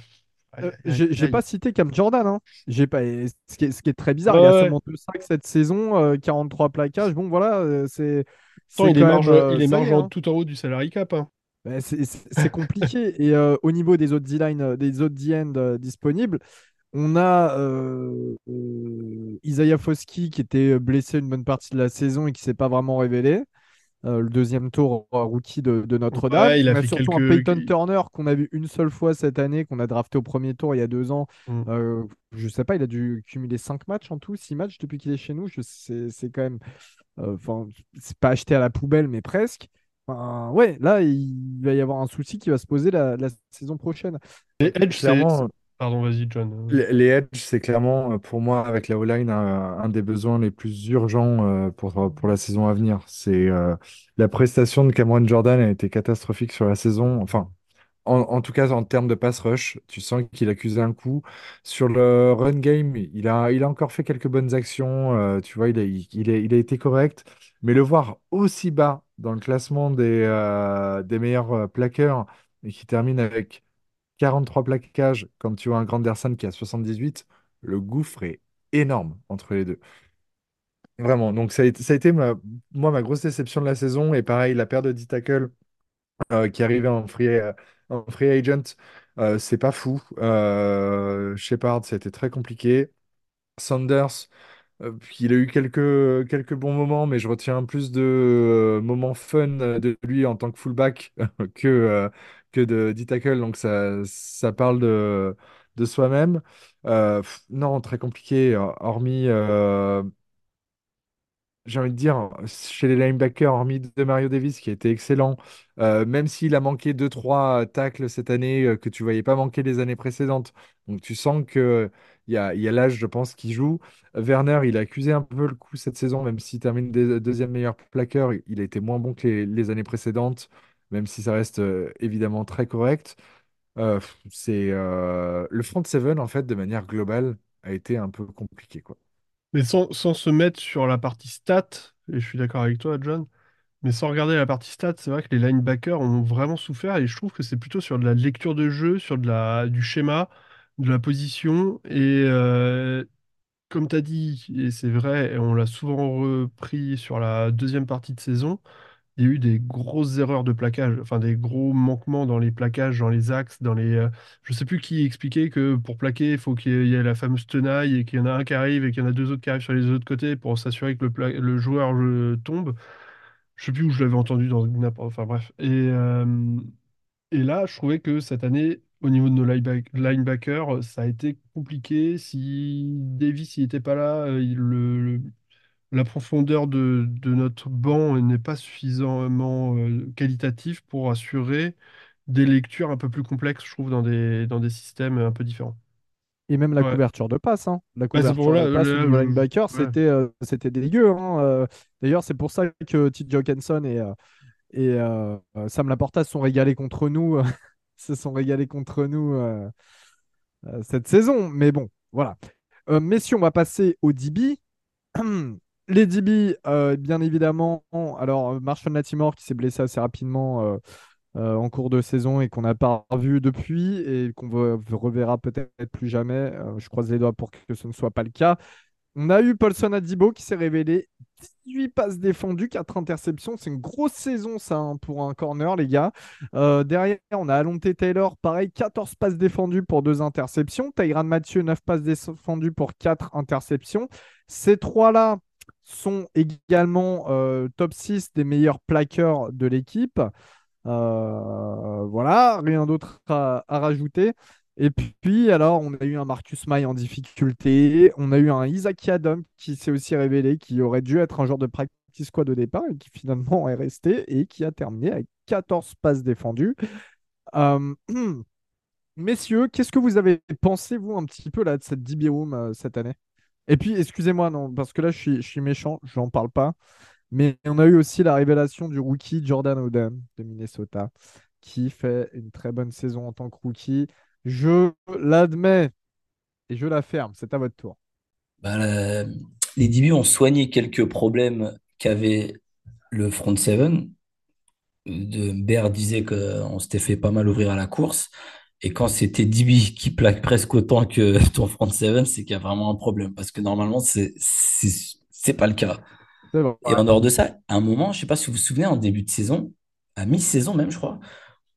aïe, euh, aïe, aïe, j'ai aïe. pas cité Cam Jordan. Hein. J'ai pas... et Ce qui est, ce qui est très bizarre, il a ouais. seulement deux sacs cette saison, euh, 43 plaquages. Bon, voilà, euh, c'est Pourtant, c'est il est quand même. marge, euh, il est ça y marge est. en- hein. tout en haut du salary cap. hein. Bah, c'est c'est- c'est compliqué. Et euh, au niveau des autres D-line, euh, des autres D-end euh, disponibles, on a euh, euh, Isaiah Foskey qui était blessé une bonne partie de la saison et qui s'est pas vraiment révélé. Euh, le deuxième tour rookie de, de Notre-Dame. Ouais, il a On a fait surtout un. Peyton Turner qu'on a vu une seule fois cette année, qu'on a drafté au premier tour il y a deux ans. Mm. Euh, je sais pas, il a dû cumuler cinq matchs en tout, six matchs depuis qu'il est chez nous. C'est quand même. euh, Enfin, c'est pas acheté à la poubelle, mais presque. Enfin, ouais, là, il va y avoir un souci qui va se poser la, la saison prochaine. Edge, c'est. Pardon, vas-y, John. Les, les edge, c'est clairement euh, pour moi, avec la O-line, un, des besoins les plus urgents euh, pour, pour la saison à venir. C'est euh, la prestation de Cameron Jordan a été catastrophique sur la saison. Enfin, en, tout cas, en termes de pass rush, tu sens qu'il accusait un coup. Sur le run game, il a, il a encore fait quelques bonnes actions. euh, tu vois, il a, il, a, été correct. Mais le voir aussi bas dans le classement des, euh, des meilleurs euh, plaqueurs et qui termine avec 43 plaquages, comme tu vois un Granderson qui a 78, le gouffre est énorme entre les deux. Vraiment. Donc ça a été, ça a été ma, moi ma grosse déception de la saison. Et pareil, la paire de 10 tackles euh, qui arrivait en free, euh, en free agent, euh, c'est pas fou. Shepard, ça a été très compliqué. Sanders, il a eu quelques, quelques bons moments, mais je retiens plus de moments fun de lui en tant que fullback <laughs> que, que de D-tackle. Donc ça, ça parle de, de soi-même. Euh, non, très compliqué, hormis euh, j'ai envie de dire, chez les linebackers, hormis de Mario Davis, qui a été excellent, euh, même s'il a manqué deux trois tacles cette année que tu voyais pas manquer les années précédentes. Donc tu sens que il y a, a l'âge, je pense, qui joue. Werner, il a accusé un peu le coup cette saison, même s'il termine deuxième meilleur plaqueur, il a été moins bon que les, les années précédentes, même si ça reste euh, évidemment très correct. Euh, c'est euh, le front seven, en fait, de manière globale, a été un peu compliqué, quoi. Mais sans, sans se mettre sur la partie stat, et je suis d'accord avec toi, John, mais sans regarder la partie stat, c'est vrai que les linebackers ont vraiment souffert et je trouve que c'est plutôt sur de la lecture de jeu, sur de la, du schéma, de la position. Et comme tu as dit, et c'est vrai, et on l'a souvent repris sur la deuxième partie de saison, il y a eu des grosses erreurs de plaquage, enfin des gros manquements dans les plaquages, dans les axes, dans les. euh, je sais plus qui expliquait que pour plaquer, il faut qu'il y ait la fameuse tenaille et qu'il y en a un qui arrive et qu'il y en a deux autres qui arrivent sur les autres côtés pour s'assurer que le, joueur euh, tombe. Je sais plus où je l'avais entendu dans n'importe. Enfin bref. Et, euh, et là, je trouvais que cette année, au niveau de nos lineback- linebackers, ça a été compliqué. Si Davis n'était pas là, euh, il- le, la profondeur de, de notre banc n'est pas suffisamment euh, qualitative pour assurer des lectures un peu plus complexes, je trouve, dans des, dans des systèmes un peu différents. Et même la Ouais, couverture de passe. hein. La couverture là, de passe je- linebacker, c'était euh, c'était dégueu. hein. Euh, D'ailleurs, c'est pour ça que TJ Hawkinson et, et euh, Sam Laporta se sont régalés contre nous, <laughs> se sont régalés contre nous cette saison. Mais bon, voilà. Messieurs, on va passer au DB. <clears throat> Les DB, euh, bien évidemment. Alors, euh, Marshall Latimore qui s'est blessé assez rapidement euh, en cours de saison et qu'on n'a pas revu depuis et qu'on reverra peut-être plus jamais. Je croise les doigts pour que ce ne soit pas le cas. On a eu Paulson Adibo qui s'est révélé 18 passes défendues, 4 interceptions. C'est une grosse saison, ça, hein, pour un corner, les gars. Derrière, on a Alonte Taylor, pareil, 14 passes défendues pour 2 interceptions. Tyran Mathieu, 9 passes défendues pour 4 interceptions. Ces trois-là sont également euh, top 6 des meilleurs plaqueurs de l'équipe. Euh, voilà, rien d'autre à, rajouter. Et puis, alors, on a eu un Marcus Maille en difficulté. On a eu un Isaac Adam qui s'est aussi révélé, qui aurait dû être un joueur de practice squad au départ et qui finalement est resté et qui a terminé avec 14 passes défendues. Euh, <clears throat> Messieurs, qu'est-ce que vous avez pensé, vous, un petit peu de cette DB Room cette année? Et puis, excusez-moi, non, parce que là, je suis, je suis méchant, je n'en parle pas. Mais on a eu aussi la révélation du rookie Jordan Odom de Minnesota, qui fait une très bonne saison en tant que rookie. Je l'admets et je l'affirme, c'est à votre tour. Bah, les DB ont soigné quelques problèmes qu'avait le front seven. De, Baird disait qu'on s'était fait pas mal ouvrir à la course. Et quand c'était DB qui plaque presque autant que <laughs> ton front seven, c'est qu'il y a vraiment un problème. Parce que normalement, c'est c'est pas le cas. Et en dehors de ça, à un moment, je sais pas si vous vous souvenez, en début de saison, à mi-saison même, je crois,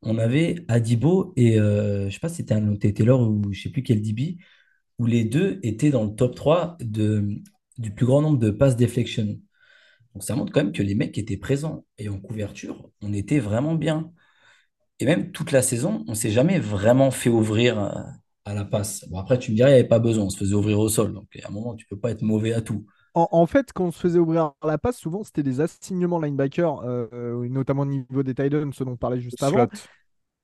on avait Adibo et euh, je sais pas si c'était un Taylor ou je sais plus quel DB, où les deux étaient dans le top 3 de, du plus grand nombre de passes deflection. Donc ça montre quand même que les mecs étaient présents. Et en couverture, on était vraiment bien. Et même toute la saison, on s'est jamais vraiment fait ouvrir à, euh, à la passe. Bon, après, tu me dirais, il n'y avait pas besoin, on se faisait ouvrir au sol. Donc à un moment, tu peux pas être mauvais à tout en, fait, quand on se faisait ouvrir la passe, souvent c'était des assignements linebacker, euh, notamment au niveau des Titans, ce dont on parlait juste avant.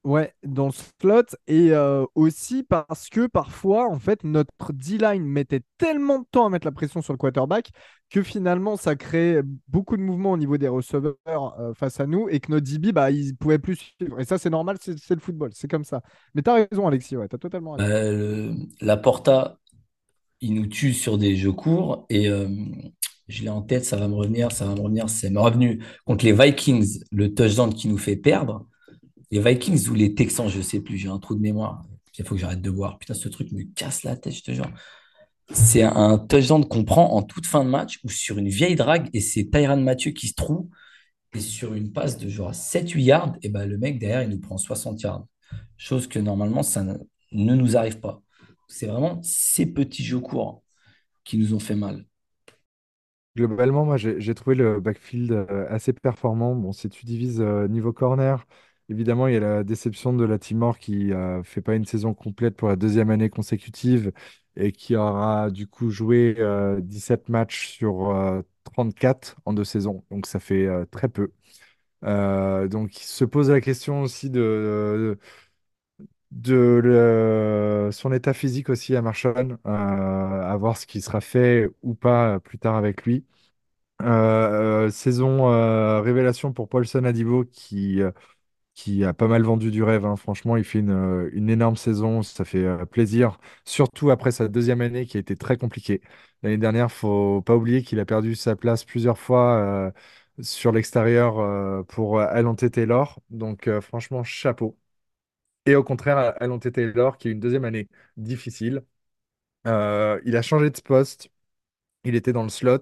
Ouais, dans le slot. Et euh, aussi parce que parfois, en fait, notre D-line mettait tellement de temps à mettre la pression sur le quarterback que finalement, ça créait beaucoup de mouvements au niveau des receveurs euh, face à nous et que notre DB, bah, il pouvait plus suivre. Et ça, c'est normal, c'est le football, c'est comme ça. Mais tu as raison, Alexis, ouais, tu as totalement raison. la Porta, il nous tue sur des jeux courts et euh, je l'ai en tête, ça va me revenir, ça va me revenir, c'est revenu contre les Vikings, le touchdown qui nous fait perdre. Les Vikings ou les Texans, je sais plus, j'ai un trou de mémoire. Il faut que j'arrête de boire. Putain, ce truc me casse la tête, je te jure. C'est un touchdown qu'on prend en toute fin de match ou sur une vieille drague et c'est Tyran Mathieu qui se trouve. Et sur une passe de genre 7-8 yards, et ben le mec derrière, il nous prend 60 yards. Chose que normalement, ça ne nous arrive pas. C'est vraiment ces petits jeux courts qui nous ont fait mal. Globalement, moi, j'ai trouvé le backfield euh, assez performant. Bon, si tu divises euh, niveau corner, évidemment, il y a la déception de la Timor qui ne euh, fait pas une saison complète pour la deuxième année consécutive et qui aura du coup joué 17 matchs sur 34 en deux saisons. Donc, ça fait très peu. donc, il se pose la question aussi de de son état physique aussi à Marshall, euh, à voir ce qui sera fait ou pas plus tard avec lui. Euh, euh, saison révélation pour Paulson Adibo qui, qui a pas mal vendu du rêve. Hein. Franchement, il fait une, une, énorme saison, ça fait plaisir, surtout après sa deuxième année qui a été très compliquée. L'année dernière, faut pas oublier qu'il a perdu sa place plusieurs fois sur l'extérieur pour Alante Taylor. Donc franchement, chapeau. Et au contraire, Alonte Taylor, qui a une deuxième année difficile. Euh, il a changé de poste. Il était dans le slot.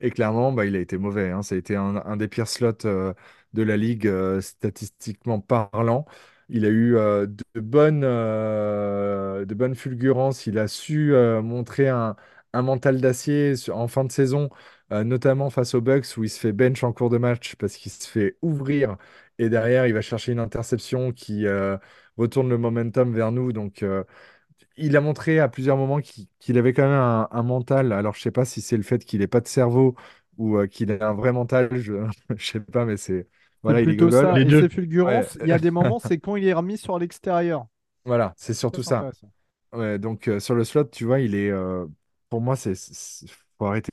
Et clairement, bah, il a été mauvais. Hein. Ça a été un, des pires slots euh, de la ligue, euh, statistiquement parlant. Il a eu de, bonnes, de bonnes fulgurances. Il a su montrer un, mental d'acier en fin de saison, notamment face aux Bucks, où il se fait bench en cours de match parce qu'il se fait ouvrir. Et derrière, il va chercher une interception qui retourne le momentum vers nous. Donc, euh, il a montré à plusieurs moments qu'il avait quand même un, mental. Alors, je sais pas si c'est le fait qu'il n'ait pas de cerveau ou euh, qu'il ait un vrai mental. <laughs> Je ne sais pas, mais c'est. Voilà, il plutôt ça. Les et ses fulgurances, il y a des <laughs> moments, c'est quand il est remis sur l'extérieur. Voilà, c'est surtout ça. Ouais, donc, euh, sur le slot, tu vois, il est. pour moi, c'est faut arrêter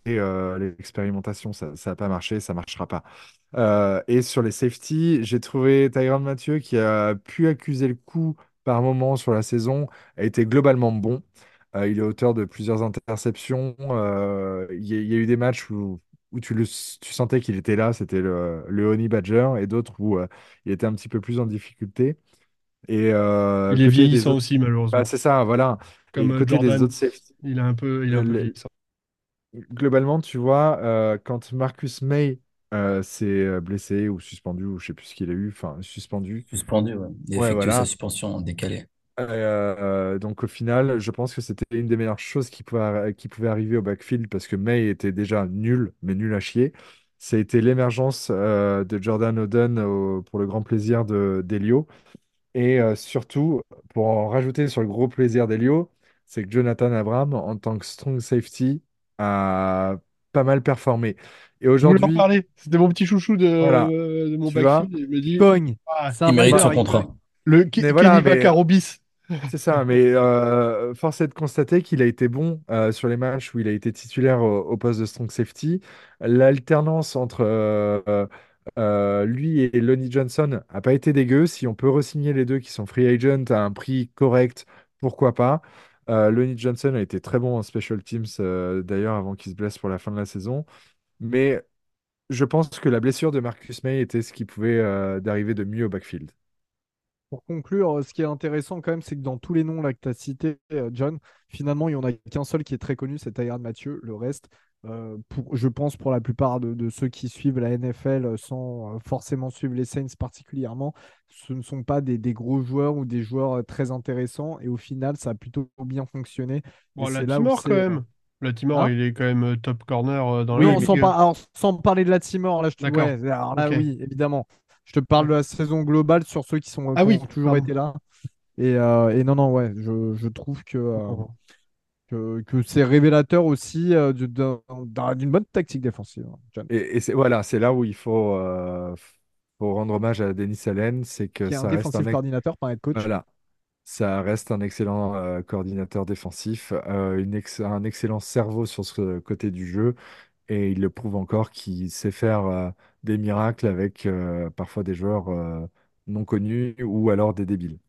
l'expérimentation. Ça n'a pas marché, ça ne marchera pas. Euh, et sur les safety, j'ai trouvé Tyron Mathieu qui a pu accuser le coup par moment sur la saison, a été globalement bon. Euh, il est auteur de plusieurs interceptions. Euh, il y, a eu des matchs où, où tu, le, tu sentais qu'il était là, c'était le, le Honey Badger, et d'autres où il était un petit peu plus en difficulté. Et, il est vieillissant aussi, malheureusement. Bah, c'est ça, voilà. Comme côté des autres safety, il a un peu, il est un peu vieillissant. Globalement, tu vois, quand Marcus May euh, c'est euh, blessé ou suspendu, ou je sais plus ce qu'il a eu, enfin suspendu. Suspendu, ouais. Il a effectué sa suspension en décalé. Euh, donc au final, je pense que c'était une des meilleures choses qui pouvait, qui pouvait arriver au backfield parce que May était déjà nul, mais nul à chier. Ça a été l'émergence de Jordan Oden pour le grand plaisir de d'Elio. Et surtout, pour en rajouter sur le gros plaisir d'Elio, c'est que Jonathan Abram, en tant que strong safety, a pas mal performé. Et aujourd'hui. en parler. C'était mon petit chouchou de, de mon backfield. Il me dit. Cogne. Ah, il mérite son contrat. Le Kenny voilà, Vacarobis. <laughs> C'est ça, mais euh, force est de constater qu'il a été bon euh, sur les matchs où il a été titulaire au, poste de strong safety. L'alternance entre euh, lui et Lonnie Johnson n'a pas été dégueu. Si on peut resigner les deux qui sont free agent à un prix correct, pourquoi pas? Lonnie Johnson a été très bon en special teams d'ailleurs avant qu'il se blesse pour la fin de la saison. Mais je pense que la blessure de Marcus May était ce qui pouvait d'arriver de mieux au backfield. Pour conclure, ce qui est intéressant quand même, c'est que dans tous les noms que tu as cités, John, finalement, il n'y en a qu'un seul qui est très connu, c'est Tyrone Mathieu. Le reste, euh, pour, je pense pour la plupart de, ceux qui suivent la NFL sans euh, forcément suivre les Saints particulièrement, ce ne sont pas des, gros joueurs ou des joueurs euh, très intéressants. Et au final, ça a plutôt bien fonctionné. Bon, la Timor quand même. La Timor, hein il est quand même top corner dans oui, la sans, alors, sans parler de la Timor, là, je te... ouais, alors là, oui, évidemment. Je te parle de la saison globale sur ceux qui, sont, ah, oui. ont toujours été là. Et, et, non, non, ouais, je, je trouve que que, c'est révélateur aussi euh, d'une bonne tactique défensive. Hein, et, c'est voilà, c'est là où il faut, euh, faut rendre hommage à Denis Allen, c'est que ça un reste un coordinateur par être coach. Voilà, ça reste un excellent euh, coordinateur défensif, une un excellent cerveau sur ce côté du jeu, et il le prouve encore qu'il sait faire des miracles avec parfois des joueurs non connus ou alors des débiles.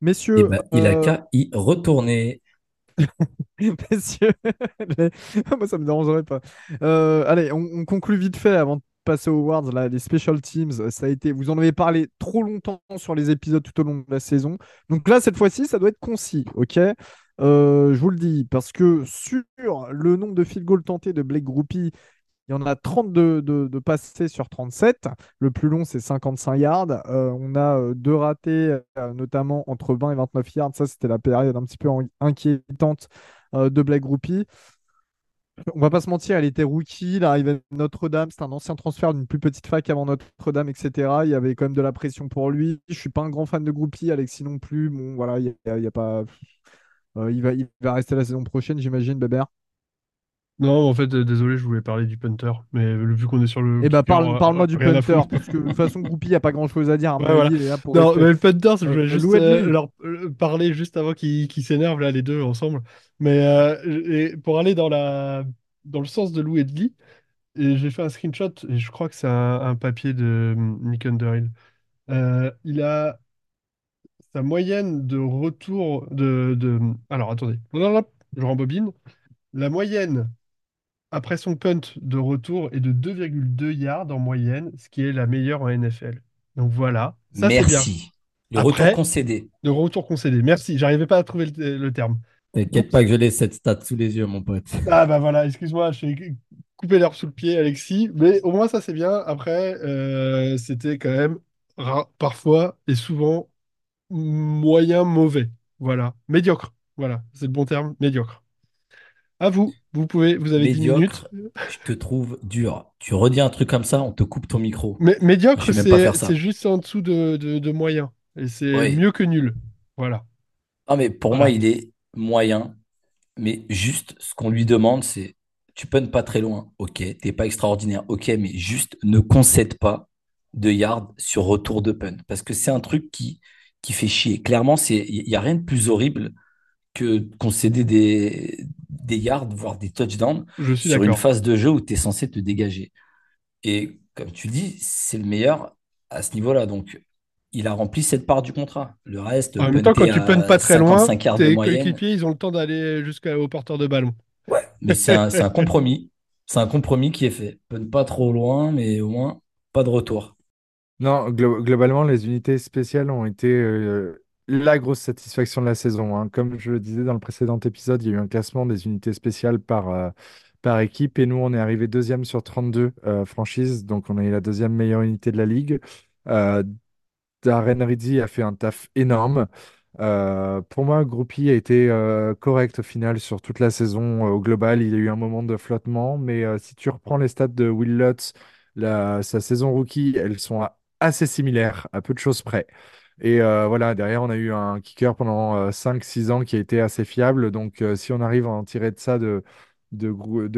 Messieurs, eh ben, il a qu'à y retourner. <laughs> Messieurs, <laughs> moi ça me dérangerait pas. Euh, allez, on, conclut vite fait avant de passer aux awards. Là, les special teams, ça a été. Vous en avez parlé trop longtemps sur les épisodes tout au long de la saison. Donc là, cette fois-ci, ça doit être concis, ok? Euh, Je vous le dis parce que sur le nombre de field goals tentés de Blake Groupie il y en a 32 de, passés sur 37. Le plus long, c'est 55 yards. Euh, on a euh, deux ratés, euh, notamment entre 20 et 29 yards. Ça, c'était la période un petit peu inquiétante de Black Groupie. On va pas se mentir, elle était rookie, il arrivait à Notre-Dame, c'est un ancien transfert d'une plus petite fac avant Notre-Dame, etc. Il y avait quand même de la pression pour lui. Je suis pas un grand fan de Groupie, Alexis non plus. Bon, voilà, il y, a, pas. il, va, il va rester la saison prochaine, j'imagine, Bébert. Non, en fait, euh, désolé, je voulais parler du punter, mais vu qu'on est sur le. Eh bah, parle, euh, moi du punter, parce que de toute façon, Groupie, il n'y a pas grand chose à dire. non, mais le punter, je voulais juste euh, leur parler juste avant qu'ils s'énervent, là, les deux ensemble. Mais pour aller dans, la... dans le sens de Lou et de Lee, j'ai fait un screenshot, et je crois que c'est un, papier de Nick Underhill. il a sa moyenne de retour de. de... Alors, attendez, je rembobine. La moyenne après son punt de retour est de 2,2 yards en moyenne, ce qui est la meilleure en NFL. Donc voilà, ça c'est bien. Merci. Le retour concédé. Le retour concédé. Merci. J'arrivais pas à trouver le, terme. T'inquiète pas que je l'ai cette stat sous les yeux, mon pote. Ah bah voilà, excuse-moi, j'ai coupé l'herbe sous le pied, Alexis. Mais au moins ça c'est bien. Après, euh, c'était quand même parfois et souvent moyen mauvais. Voilà, médiocre. Voilà, c'est le bon terme, médiocre. À vous, vous pouvez, vous avez 10 minutes. Je te trouve dur. Tu redis un truc comme ça, on te coupe ton micro. Mais médiocre, c'est juste en dessous de, de, moyen. Et c'est mieux que nul. Voilà. Non, mais pour moi, il est moyen. Mais juste, ce qu'on lui demande, c'est tu punnes pas très loin. Ok, t'es pas extraordinaire. Ok, mais juste ne concède pas de yard sur retour de punt. Parce que c'est un truc qui, qui fait chier. Clairement, il n'y a rien de plus horrible que concéder des, des yards, voire des touchdowns sur une phase de jeu où tu es censé te dégager. Et comme tu dis, c'est le meilleur à ce niveau-là. Donc, il a rempli cette part du contrat. Le reste, en même temps, quand tu punnes pas très loin, tes coéquipiers, ils ont le temps d'aller jusqu'au porteur de ballon. Ouais, mais c'est un, un, compromis. C'est un compromis qui est fait. Punne pas trop loin, mais au moins, pas de retour. Non, globalement, les unités spéciales ont été euh, la grosse satisfaction de la saison. Hein. Comme je le disais dans le précédent épisode, il y a eu un classement des unités spéciales par, euh, par équipe et nous, on est arrivé deuxième sur 32 euh, franchises, donc on est la deuxième meilleure unité de la ligue. Euh, Darren Ridzi a fait un taf énorme. pour moi, Groupie a été correct au final sur toute la saison. au global, il y a eu un moment de flottement, mais si tu reprends les stats de Will Lutz, sa saison rookie, elles sont assez similaires, à peu de choses près. Et euh, voilà, derrière, on a eu un kicker pendant 5-6 euh, ans qui a été assez fiable. Donc, euh, si on arrive à en tirer de ça de, de,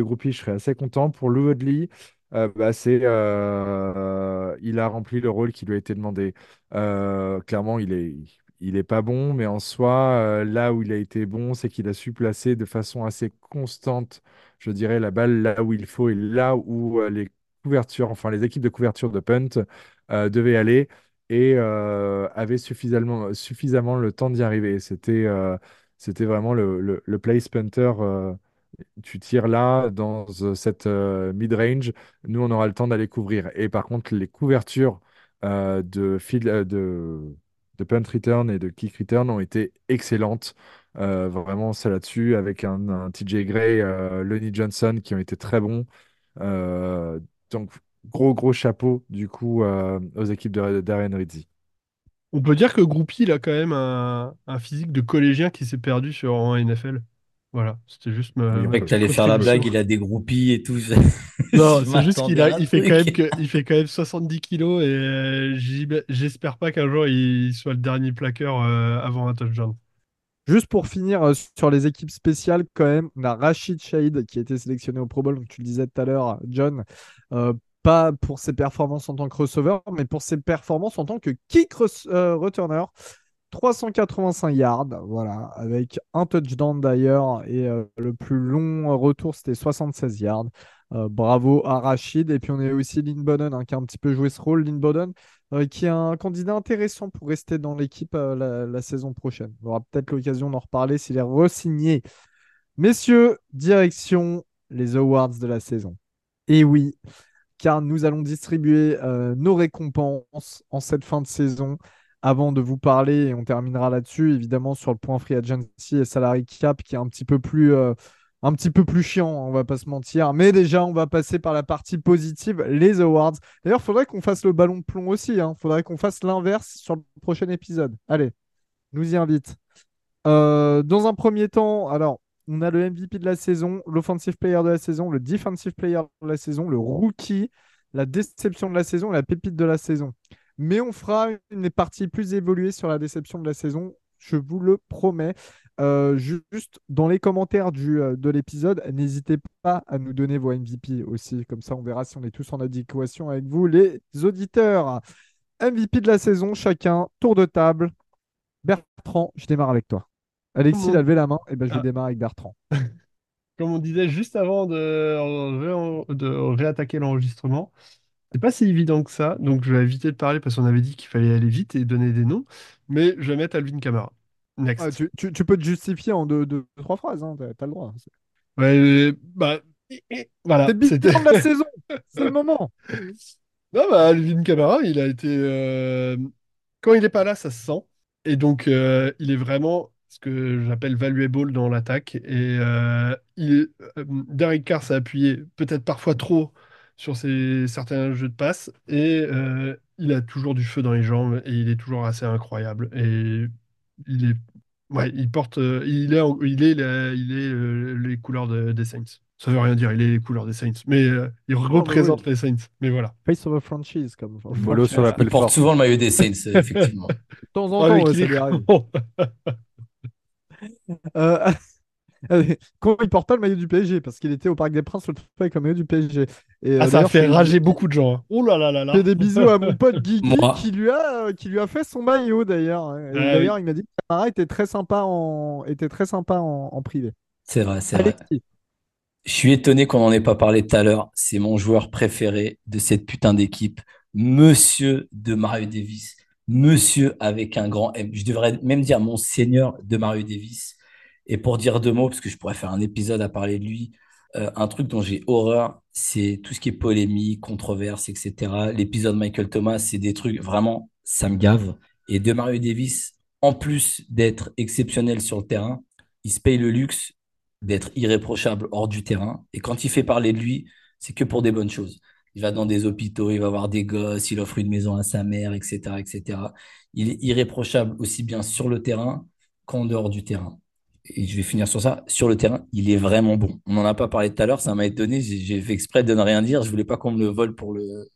groupie, je serais assez content. Pour Lou Woodley, bah, c'est, il a rempli le rôle qui lui a été demandé. clairement, il est, il est pas bon, mais en soi, là où il a été bon, c'est qu'il a su placer de façon assez constante, je dirais, la balle là où il faut et là où les couvertures, enfin les équipes de couverture de punt devaient aller et euh, avait suffisamment, suffisamment le temps d'y arriver. C'était, euh, C'était vraiment le, le, le place punter. tu tires là, dans cette mid-range. Nous, on aura le temps d'aller couvrir. Et par contre, les couvertures de, field, de, de punt return et de kick return ont été excellentes. vraiment, ça là-dessus, avec un, un TJ Gray, Lenny Johnson qui ont été très bons. donc, gros, gros chapeau, du coup, aux équipes de Darren Rizzi. On peut dire que Groupie, il a quand même un, physique de collégien qui s'est perdu sur un NFL. Voilà, c'était juste ma. que tu allais faire la blague, il a des groupies et tout. <laughs> non, c'est juste qu'il a, il fait, quand même que, il fait quand même 70 kilos et euh, j'espère pas qu'un jour il soit le dernier plaqueur euh, avant un touchdown. Juste pour finir euh, sur les équipes spéciales, quand même, on a Rachid Shahid qui a été sélectionné au Pro Bowl, donc tu le disais tout à l'heure, John, pas pour ses performances en tant que receveur, mais pour ses performances en tant que kick returner. 385 yards, voilà, avec un touchdown d'ailleurs, et euh, le plus long retour, c'était 76 yards. Euh, bravo à Rachid. Et puis on a aussi Lynn Bowden hein, qui a un petit peu joué ce rôle. Lynn Bowden, euh, qui est un candidat intéressant pour rester dans l'équipe la, saison prochaine. On aura peut-être l'occasion d'en reparler s'il est re-signé. Messieurs, direction les awards de la saison. Et oui, car nous allons distribuer nos récompenses en cette fin de saison avant de vous parler, et on terminera là-dessus, évidemment, sur le point free agency et salary cap qui est un petit peu plus, euh, chiant, on va pas se mentir. Mais déjà, on va passer par la partie positive, les awards. D'ailleurs, il faudrait qu'on fasse le ballon de plomb aussi. Il hein. faudrait qu'on fasse l'inverse sur le prochain épisode. Allez, nous y invite. Euh, dans un premier temps, alors, on a le MVP de la saison, l'offensive player de la saison, le defensive player de la saison, le rookie, la déception de la saison la pépite de la saison. Mais on fera une partie plus évoluée sur la déception de la saison, je vous le promets. Euh, juste dans les commentaires euh, de l'épisode, n'hésitez pas à nous donner vos MVP aussi. Comme ça, on verra si on est tous en adéquation avec vous, les auditeurs. MVP de la saison, chacun, tour de table. Bertrand, je démarre avec toi. Alexis a levé la main, et ben je vais ah. démarrer avec Bertrand. <laughs> Comme on disait juste avant de, de réattaquer l'enregistrement, c'est pas si évident que ça, donc je vais éviter de parler parce qu'on avait dit qu'il fallait aller vite et donner des noms, mais je vais mettre Alvin Kamara. Next. Ah, tu, peux te justifier en deux, deux trois phrases, hein, t'as, le droit. Ouais, bah, voilà. C'est de la saison, <laughs> c'est le moment. Non, bah, Alvin Kamara, il a été. Euh, quand il n'est pas là, ça se sent. Et donc, euh, il est vraiment ce que j'appelle valuable dans l'attaque. Et euh, il... Derek Carr s'est appuyé peut-être parfois trop sur ses, certains jeux de passe et euh, il a toujours du feu dans les jambes et il est toujours assez incroyable et il est ouais, il porte euh, il est il est il est euh, les couleurs des Saints. Ça veut rien dire, il est les couleurs des Saints, mais il représente les Saints. Mais voilà. Face of a franchise comme sur la Il porte souvent le maillot des Saints, effectivement. De temps en temps, ça lui arrive. <laughs> <laughs> quand il porte pas le maillot du PSG, parce qu'il était au Parc des Princes le avec le maillot du PSG. Et, ah, euh, ça a fait rager <laughs> beaucoup de gens. Hein. Oh là là là là. Fais des bisous à mon pote <laughs> Guigui qui lui a qui lui a fait son maillot d'ailleurs. Ah d'ailleurs, il m'a dit que Camara était très sympa en était très sympa en, privé. C'est vrai, c'est vrai. Je suis étonné qu'on n'en ait pas parlé tout à l'heure. C'est mon joueur préféré de cette putain d'équipe, Monsieur de Mario Davis. Monsieur avec un grand M. Je devrais même dire mon seigneur de Mario Davis. Et pour dire deux mots, parce que je pourrais faire un épisode à parler de lui, euh, un truc dont j'ai horreur, c'est tout ce qui est polémique, controverse, etc. L'épisode Michael Thomas, c'est des trucs vraiment, ça me gave. Et de Mario Davis, en plus d'être exceptionnel sur le terrain, il se paye le luxe d'être irréprochable hors du terrain. Et quand il fait parler de lui, c'est que pour des bonnes choses. Il va dans des hôpitaux, il va voir des gosses, il offre une maison à sa mère, etc., etc. Il est irréprochable aussi bien sur le terrain qu'en dehors du terrain et je vais finir sur ça, sur le terrain, il est vraiment bon. On n'en a pas parlé tout à l'heure, ça m'a étonné, j'ai fait exprès de ne rien dire, je voulais pas qu'on me le vole pour le...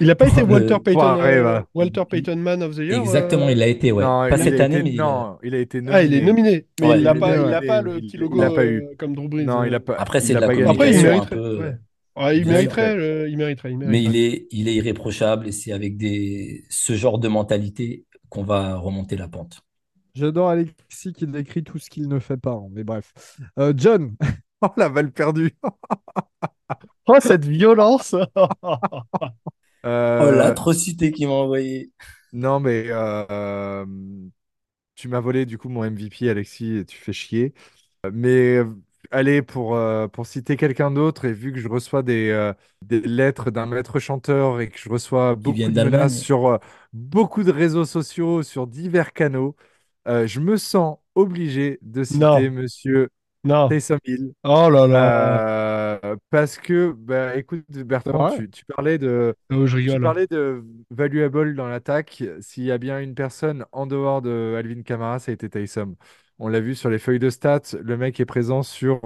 Il n'a pas été Walter Payton, euh, Walter Payton Man of the Year Exactement, il l'a été, ouais. pas cette année, mais... Non, il a été nominé. Ah, il est nominé, mais il n'a pas, il pas le petit logo euh, comme Drew Brees. Non, il a pas... Après, c'est de la communication Après, il mériterait, un peu... il, mériterait, il, mériterait, Mais il est, il est irréprochable et c'est avec des... ce genre de mentalité qu'on va remonter la pente. J'adore Alexis qui décrit tout ce qu'il ne fait pas. Hein, mais bref. Euh, John. <laughs> oh, la balle perdue. <laughs> oh, cette violence. <laughs> Euh, oh, l'atrocité qu'il m'a envoyé. Non, mais euh, tu m'as volé du coup mon MVP, Alexis, et tu fais chier. Mais allez, pour, euh, pour citer quelqu'un d'autre, et vu que je reçois des, euh, des lettres d'un maître chanteur et que je reçois beaucoup de menaces sur euh, beaucoup de réseaux sociaux, sur divers canaux, je me sens obligé de citer Non, Monsieur non. Taysom Hill. Oh là là. Euh, parce que, bah, écoute, Bertrand, tu, tu parlais de, Oh, je tu parlais de valuable dans l'attaque. S'il y a bien une personne en dehors de Alvin Kamara, ça a été Taysom. On l'a vu sur les feuilles de stats, le mec est présent sur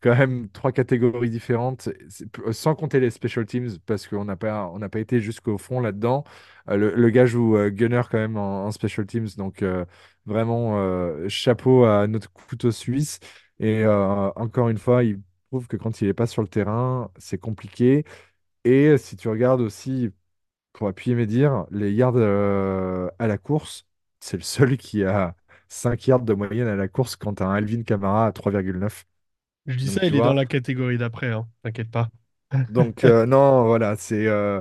quand même trois catégories différentes, C'est- sans compter les special teams, parce qu'on n'a pas, on n'a pas été jusqu'au fond là-dedans. Euh, le, gars joue euh, gunner quand même en, special teams, donc euh, vraiment euh, chapeau à notre couteau suisse. Et euh, encore une fois, il prouve que quand il n'est pas sur le terrain, c'est compliqué. Et si tu regardes aussi, pour appuyer mes dires, les yards euh, à la course, c'est le seul qui a 5 yards de moyenne à la course quand tu as un Alvin Kamara à 3,9. Je dis Donc ça, il est dans la catégorie d'après, hein. T'inquiète pas. <laughs> donc euh, non, voilà, c'est euh,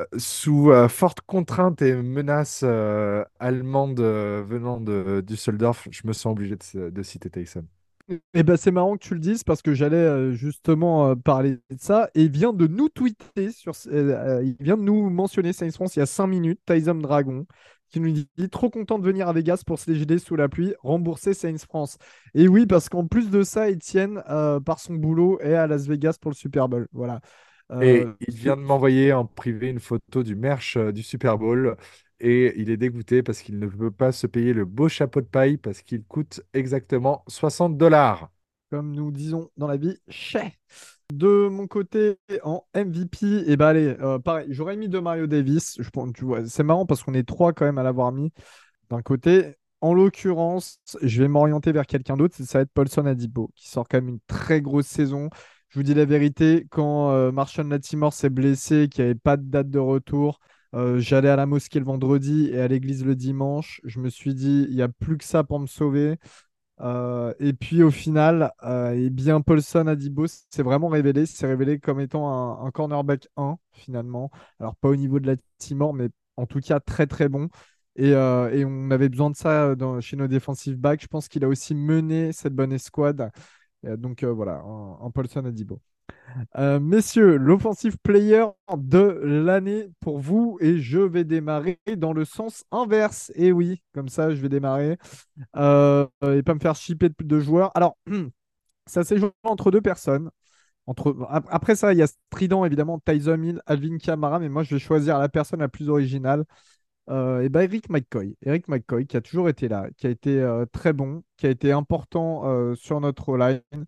euh, sous euh, forte contrainte et menace euh, allemande euh, venant de Düsseldorf, je me sens obligé de, de citer Tyson. Et ben c'est marrant que tu le dises parce que j'allais euh, justement euh, parler de ça et il vient de nous tweeter sur il vient de nous mentionner Saints France il y a 5 minutes Tyson Dragon qui nous dit trop content de venir à Vegas pour se léger sous la pluie rembourser Saints France et oui parce qu'en plus de ça Etienne euh, par son boulot est à Las Vegas pour le Super Bowl voilà Et Euh, il vient de m'envoyer en privé une photo du merch euh, du Super Bowl. Et il est dégoûté parce qu'il ne peut pas se payer le beau chapeau de paille parce qu'il coûte exactement 60 dollars. Comme nous disons dans la vie chez De mon côté, en MVP, et bah allez, euh, pareil, j'aurais mis de Mario Davis. Tu vois, c'est marrant parce qu'on est trois quand même à l'avoir mis d'un côté. En l'occurrence, je vais m'orienter vers quelqu'un d'autre. Ça va être Paulson Adibo, qui sort quand même une très grosse saison. Je vous dis la vérité, quand euh, Marshall s'est blessé, qu'il n'y avait pas de date de retour, euh, j'allais à la mosquée le vendredi et à l'église le dimanche. Je me suis dit, il n'y a plus que ça pour me sauver. Euh, et puis au final, euh, bien, Paulson Adibo s'est vraiment révélé, s'est révélé comme étant un, cornerback 1 finalement. Alors pas au niveau de la Timor, mais en tout cas très très bon. Et, euh, et on avait besoin de ça dans- chez nos defensive backs. Je pense qu'il a aussi mené cette bonne escouade. Euh, donc euh, voilà, un, un Paulson Adibo. Euh, messieurs, l'offensive player de l'année pour vous, et je vais démarrer dans le sens inverse. Et oui, comme ça, je vais démarrer euh, et pas me faire chipper de, joueurs. Alors, <clears throat> ça s'est joué entre deux personnes. Après ça, il y a Strident, évidemment, Tyson Hill, Alvin Kamara, mais moi, je vais choisir la personne la plus originale. Euh, et ben Eric McCoy. Eric McCoy, qui a toujours été là, qui a été très bon, qui a été important sur notre line,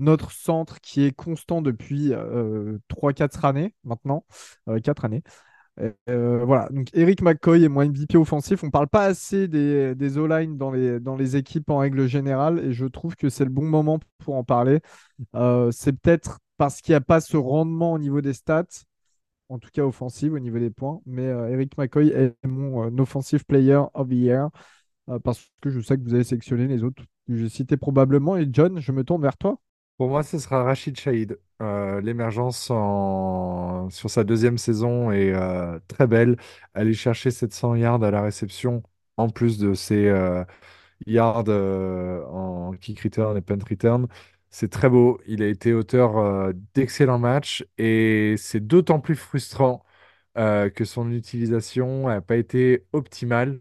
notre centre qui est constant depuis euh, 3-4 années maintenant, euh, 4 années. Euh, voilà, donc Eric McCoy est mon MVP offensif. On parle pas assez des, des O-line dans les, dans les équipes en règle générale et je trouve que c'est le bon moment pour en parler. Euh, c'est peut-être parce qu'il n'y a pas ce rendement au niveau des stats, en tout cas offensive, au niveau des points, mais euh, Eric McCoy est mon euh, offensive player of the year euh, parce que je sais que vous avez sélectionné les autres que j'ai cités probablement. Et John, je me tourne vers toi. Pour moi, ce sera Rachid Shahid. Euh, l'émergence en... sur sa deuxième saison est euh, très belle. Aller chercher 700 yards à la réception, en plus de ses euh, yards en kick return et punt return, c'est très beau. Il a été auteur d'excellents matchs et c'est d'autant plus frustrant que son utilisation n'a pas été optimale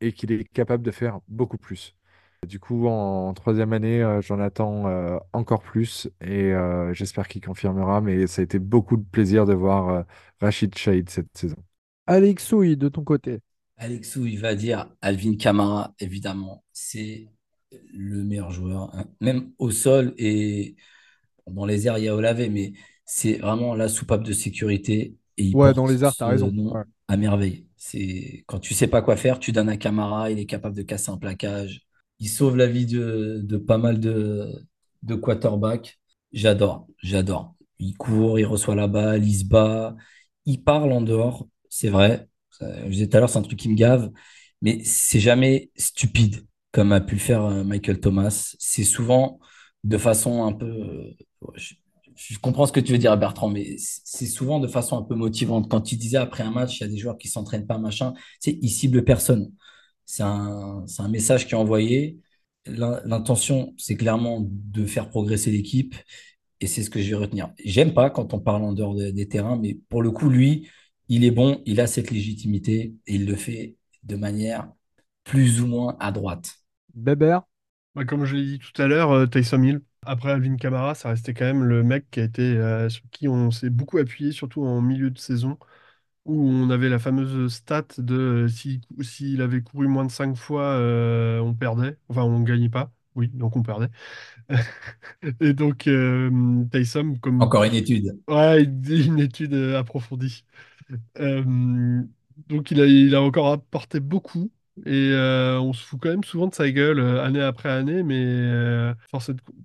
et qu'il est capable de faire beaucoup plus. Du coup, en troisième année, euh, j'en attends euh, encore plus et euh, j'espère qu'il confirmera. Mais ça a été beaucoup de plaisir de voir euh, Rachid Shahid cette saison. Alexouille, de ton côté. Alexou, il va dire Alvin Kamara, évidemment, c'est le meilleur joueur, hein. même au sol et dans les airs, il y a Olavé, mais c'est vraiment la soupape de sécurité et il Ouais, dans les airs, t'as raison. nom Ouais. à merveille. C'est quand tu sais pas quoi faire, tu donnes à Kamara, il est capable de casser un plaquage. Il sauve la vie de, pas mal de, de quarterbacks. J'adore, j'adore. Il court, il reçoit la balle, il se bat, il parle en dehors, c'est vrai. Je disais tout à l'heure, c'est un truc qui me gave, mais c'est jamais stupide comme a pu le faire euh, Michael Thomas. C'est souvent de façon un peu. euh, Je, je comprends ce que tu veux dire, Bertrand, mais c'est souvent de façon un peu motivante. Quand tu disais après un match, il y a des joueurs qui s'entraînent pas, machin, tu sais, ils ciblent personne. C'est un, c'est un message qui est envoyé. L'intention, c'est clairement de faire progresser l'équipe et c'est ce que je vais retenir. J'aime pas quand on parle en dehors des terrains, mais pour le coup, lui, il est bon, il a cette légitimité et il le fait de manière plus ou moins à droite. Bébert? Bah, Comme je l'ai dit tout à l'heure, euh, Tyson Hill, après Alvin Kamara, ça restait quand même le mec qui a été, euh, sur qui on s'est beaucoup appuyé, surtout en milieu de saison, où on avait la fameuse stat de euh, s'il si, avait couru moins de 5 fois, on perdait. Enfin, on ne gagnait pas. Oui, donc on perdait. <laughs> Et donc, Tyson, comme. Encore une étude. Ouais, une étude approfondie. donc, il a, il a encore apporté beaucoup. Et euh, on se fout quand même souvent de sa gueule euh, année après année, mais euh,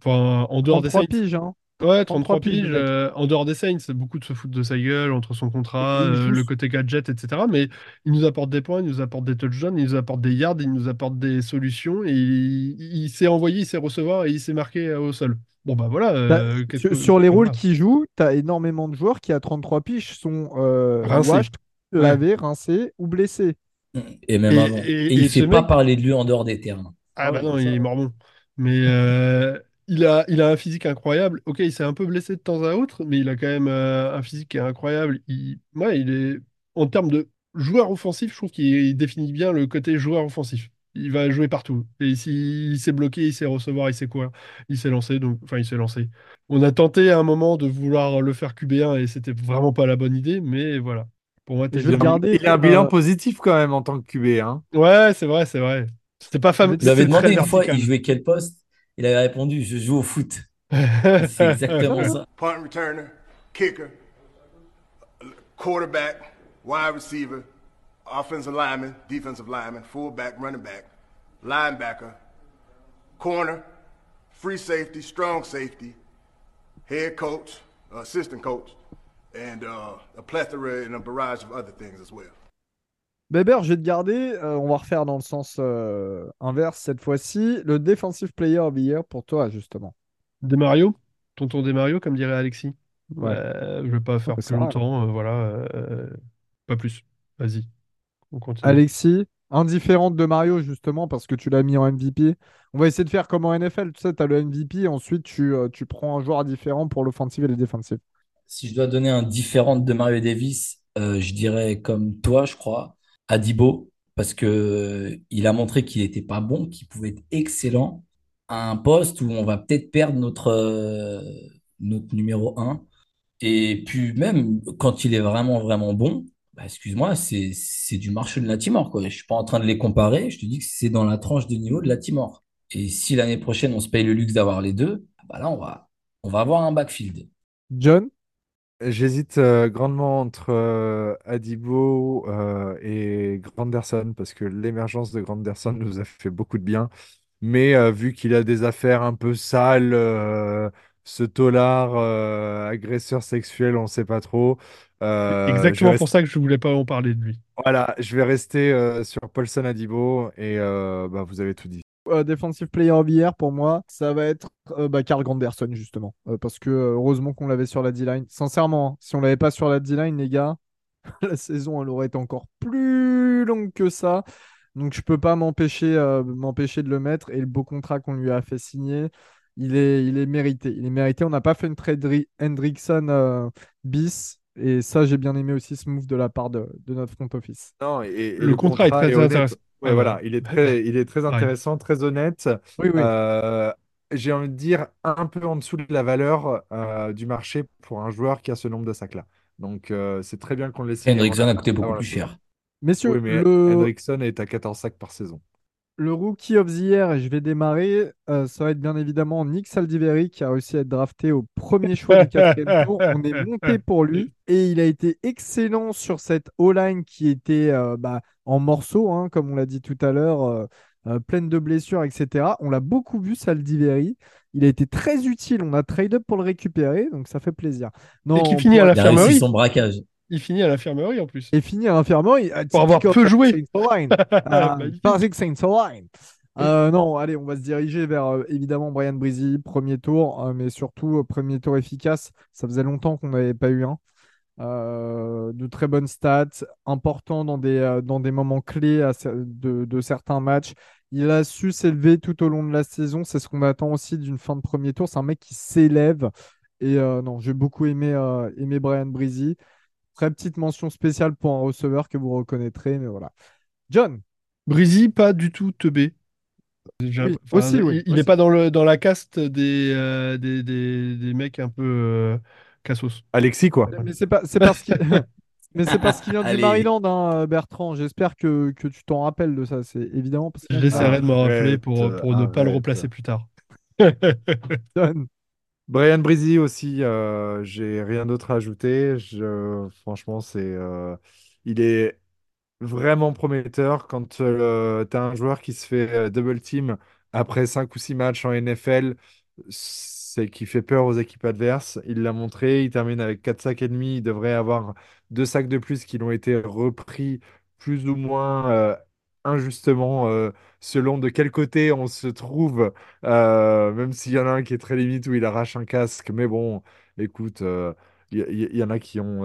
en dehors des piges, hein. Ouais, 33, piges. en dehors des Saints, c'est beaucoup de se foutre de sa gueule entre son contrat, le côté gadget, etc. Mais il nous apporte des points, il nous apporte des touchdowns, il nous apporte des yards, il nous apporte des solutions. Et il, s'est envoyé, il sait recevoir et il s'est marqué au sol. Bon, bah voilà. Bah, sur, les rôles qu'il joue, tu as énormément de joueurs qui, à 33 piges, sont rincés. lavés, rincés ou blessés. Et même avant. Et, il ne fait pas parler de lui en dehors des terrains. Ah, bah non, il est mormon. Mais euh, il, a, il a un physique incroyable. Ok, il s'est un peu blessé de temps à autre, mais il a quand même euh, un physique qui est incroyable. Il, ouais, il est, en termes de joueur offensif, je trouve qu'il définit bien le côté joueur offensif. Il va jouer partout. Et s'il s'est bloqué, il sait recevoir, il sait quoi. Il s'est lancé, donc, enfin, il s'est lancé. On a tenté à un moment de vouloir le faire QB1 et c'était vraiment pas la bonne idée, mais voilà. Pour moi, je il a un bilan euh, positif quand même en tant que QB. Hein. Ouais, c'est vrai, c'est vrai. C'était pas fameux. Vous avez demandé une fois, il jouait quel poste? Il avait répondu, je joue au foot. <laughs> c'est exactement ça. Punt returner, kicker, quarterback, wide receiver, offensive lineman, defensive lineman, fullback, running back, linebacker, corner, free safety, strong safety, head coach, assistant coach, and uh, a plethora and a barrage of other things as well. Beber, je vais te garder. Euh, on va refaire dans le sens euh, inverse cette fois-ci. Le defensive player of the year pour toi, justement. Mario? Tonton Mario, comme dirait Alexis. Ouais. Euh, je vais pas faire plus longtemps. voilà. pas plus. Vas-y. On continue. Alexis, indifférente de Mario, justement, parce que tu l'as mis en MVP. On va essayer de faire comme en NFL. Tu sais, tu as le MVP. Ensuite, tu, tu prends un joueur différent pour l'offensive et le défensif si je dois donner un différent de Mario Davis, euh, je dirais comme toi, je crois, Adibo, parce que il a montré qu'il n'était pas bon, qu'il pouvait être excellent à un poste où on va peut-être perdre notre, euh, notre numéro 1. Et puis même quand il est vraiment, vraiment bon, bah, excuse-moi, c'est, c'est du marché de la Timor. Quoi. Je suis pas en train de les comparer, je te dis que c'est dans la tranche de niveau de la Timor. Et si l'année prochaine on se paye le luxe d'avoir les deux, bah là on va, on va avoir un backfield. John? J'hésite euh, grandement entre euh, Adibo euh, et Granderson parce que l'émergence de Granderson <laughs> nous a fait beaucoup de bien. Mais vu qu'il a des affaires un peu sales, ce tolard agresseur sexuel, on ne sait pas trop. Exactement pour ça que je voulais pas en parler de lui. Voilà, je vais rester sur Paulson Adibo et bah, vous avez tout dit. Euh, defensive player of the year pour moi, ça va être euh, bah, Carl Granderson justement. Euh, parce que heureusement qu'on l'avait sur la D-line. Sincèrement, hein, si on l'avait pas sur la D-line, les gars, <laughs> la saison elle aurait été encore plus longue que ça. Donc je peux pas m'empêcher m'empêcher de le mettre. Et le beau contrat qu'on lui a fait signer, il est, il est mérité. Il est mérité. On n'a pas fait une trade Hendrickson bis. Et ça, j'ai bien aimé aussi ce move de la part de, notre front office. Non, et, le, contrat, est très intéressant. Ouais, voilà, il est très, il est très intéressant, très honnête. Oui, oui. Euh, j'ai envie de dire un peu en dessous de la valeur euh, du marché pour un joueur qui a ce nombre de sacs-là. Donc, euh, c'est très bien qu'on le laisse. Hendrickson a coûté beaucoup plus cher. Messieurs, oui, mais Hendrickson est à 14 sacs par saison. Le rookie of the year, et je vais démarrer, euh, ça va être bien évidemment Nick Saldiveri qui a réussi à être drafté au premier choix du quatrième <laughs> tour. On est monté pour lui et il a été excellent sur cette O-line qui était euh, bah, en morceaux, hein, comme on l'a dit tout à l'heure, euh, pleine de blessures, etc. On l'a beaucoup vu, Saldiveri. Il a été très utile. On a trade up pour le récupérer, donc ça fait plaisir. Non, et qui finit à la fermerie. son braquage. Il finit à l'infirmerie en plus. Il finit à l'infirmerie. Pour avoir peu joué. Saints <laughs> euh, non, allez, on va se diriger vers euh, évidemment Brian Breezy, premier tour, euh, mais surtout premier tour efficace. Ça faisait longtemps qu'on n'avait pas eu un. de très bonnes stats, important dans des, dans des moments clés de, de, certains matchs. Il a su s'élever tout au long de la saison. C'est ce qu'on attend aussi d'une fin de premier tour. C'est un mec qui s'élève. Et non, j'ai beaucoup aimé, aimé Brian Breezy. Très petite mention spéciale pour un receveur que vous reconnaîtrez, mais voilà. John. Breezy, pas du tout teubé. aussi, oui. Il n'est pas dans, le, dans la caste des, euh, des, des, mecs un peu euh, cassos. Alexis, quoi. Mais c'est pas, c'est parce qu'il. <laughs> Mais c'est parce qu'il vient du Maryland, hein, Bertrand. J'espère que, que tu t'en rappelles de ça. C'est évidemment. Parce que... J'essaierai de me rappeler pour, pour ne pas le replacer plus tard. <laughs> <laughs> Brian Breezy aussi, euh, j'ai rien d'autre à ajouter. Je, franchement, c'est, il est vraiment prometteur quand euh, tu as un joueur qui se fait euh, double team après 5 ou 6 matchs en NFL. C'est qui fait peur aux équipes adverses. Il l'a montré. Il termine avec 4 sacs et demi. Il devrait avoir 2 sacs de plus qui l'ont été repris plus ou moins euh, injustement selon de quel côté on se trouve. même s'il y en a un qui est très limite où il arrache un casque. Mais bon, écoute. Il y, en a qui ont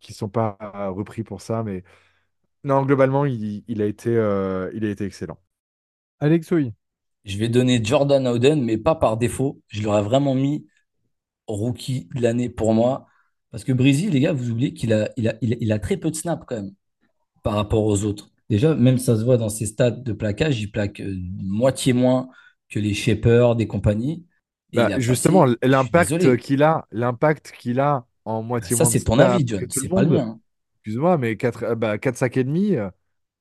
qui sont pas repris pour ça, mais non, globalement, il, a été il a été excellent. Alex, oui. Je vais donner Jordan Howden, mais pas par défaut. Je l'aurais vraiment mis rookie de l'année pour moi. Parce que Breezy, les gars, vous oubliez qu'il a, il a, il a, très peu de snaps quand même par rapport aux autres. Déjà, même ça se voit dans ses stats de plaquage, il plaque moitié moins que les Shepard des compagnies. Bah, justement, l'impact qu'il a, l'impact qu'il a en moitié Ça, c'est ton avis, John. C'est pas le mien. Excuse-moi, mais 4, euh, bah, 4 sacs et demi, euh,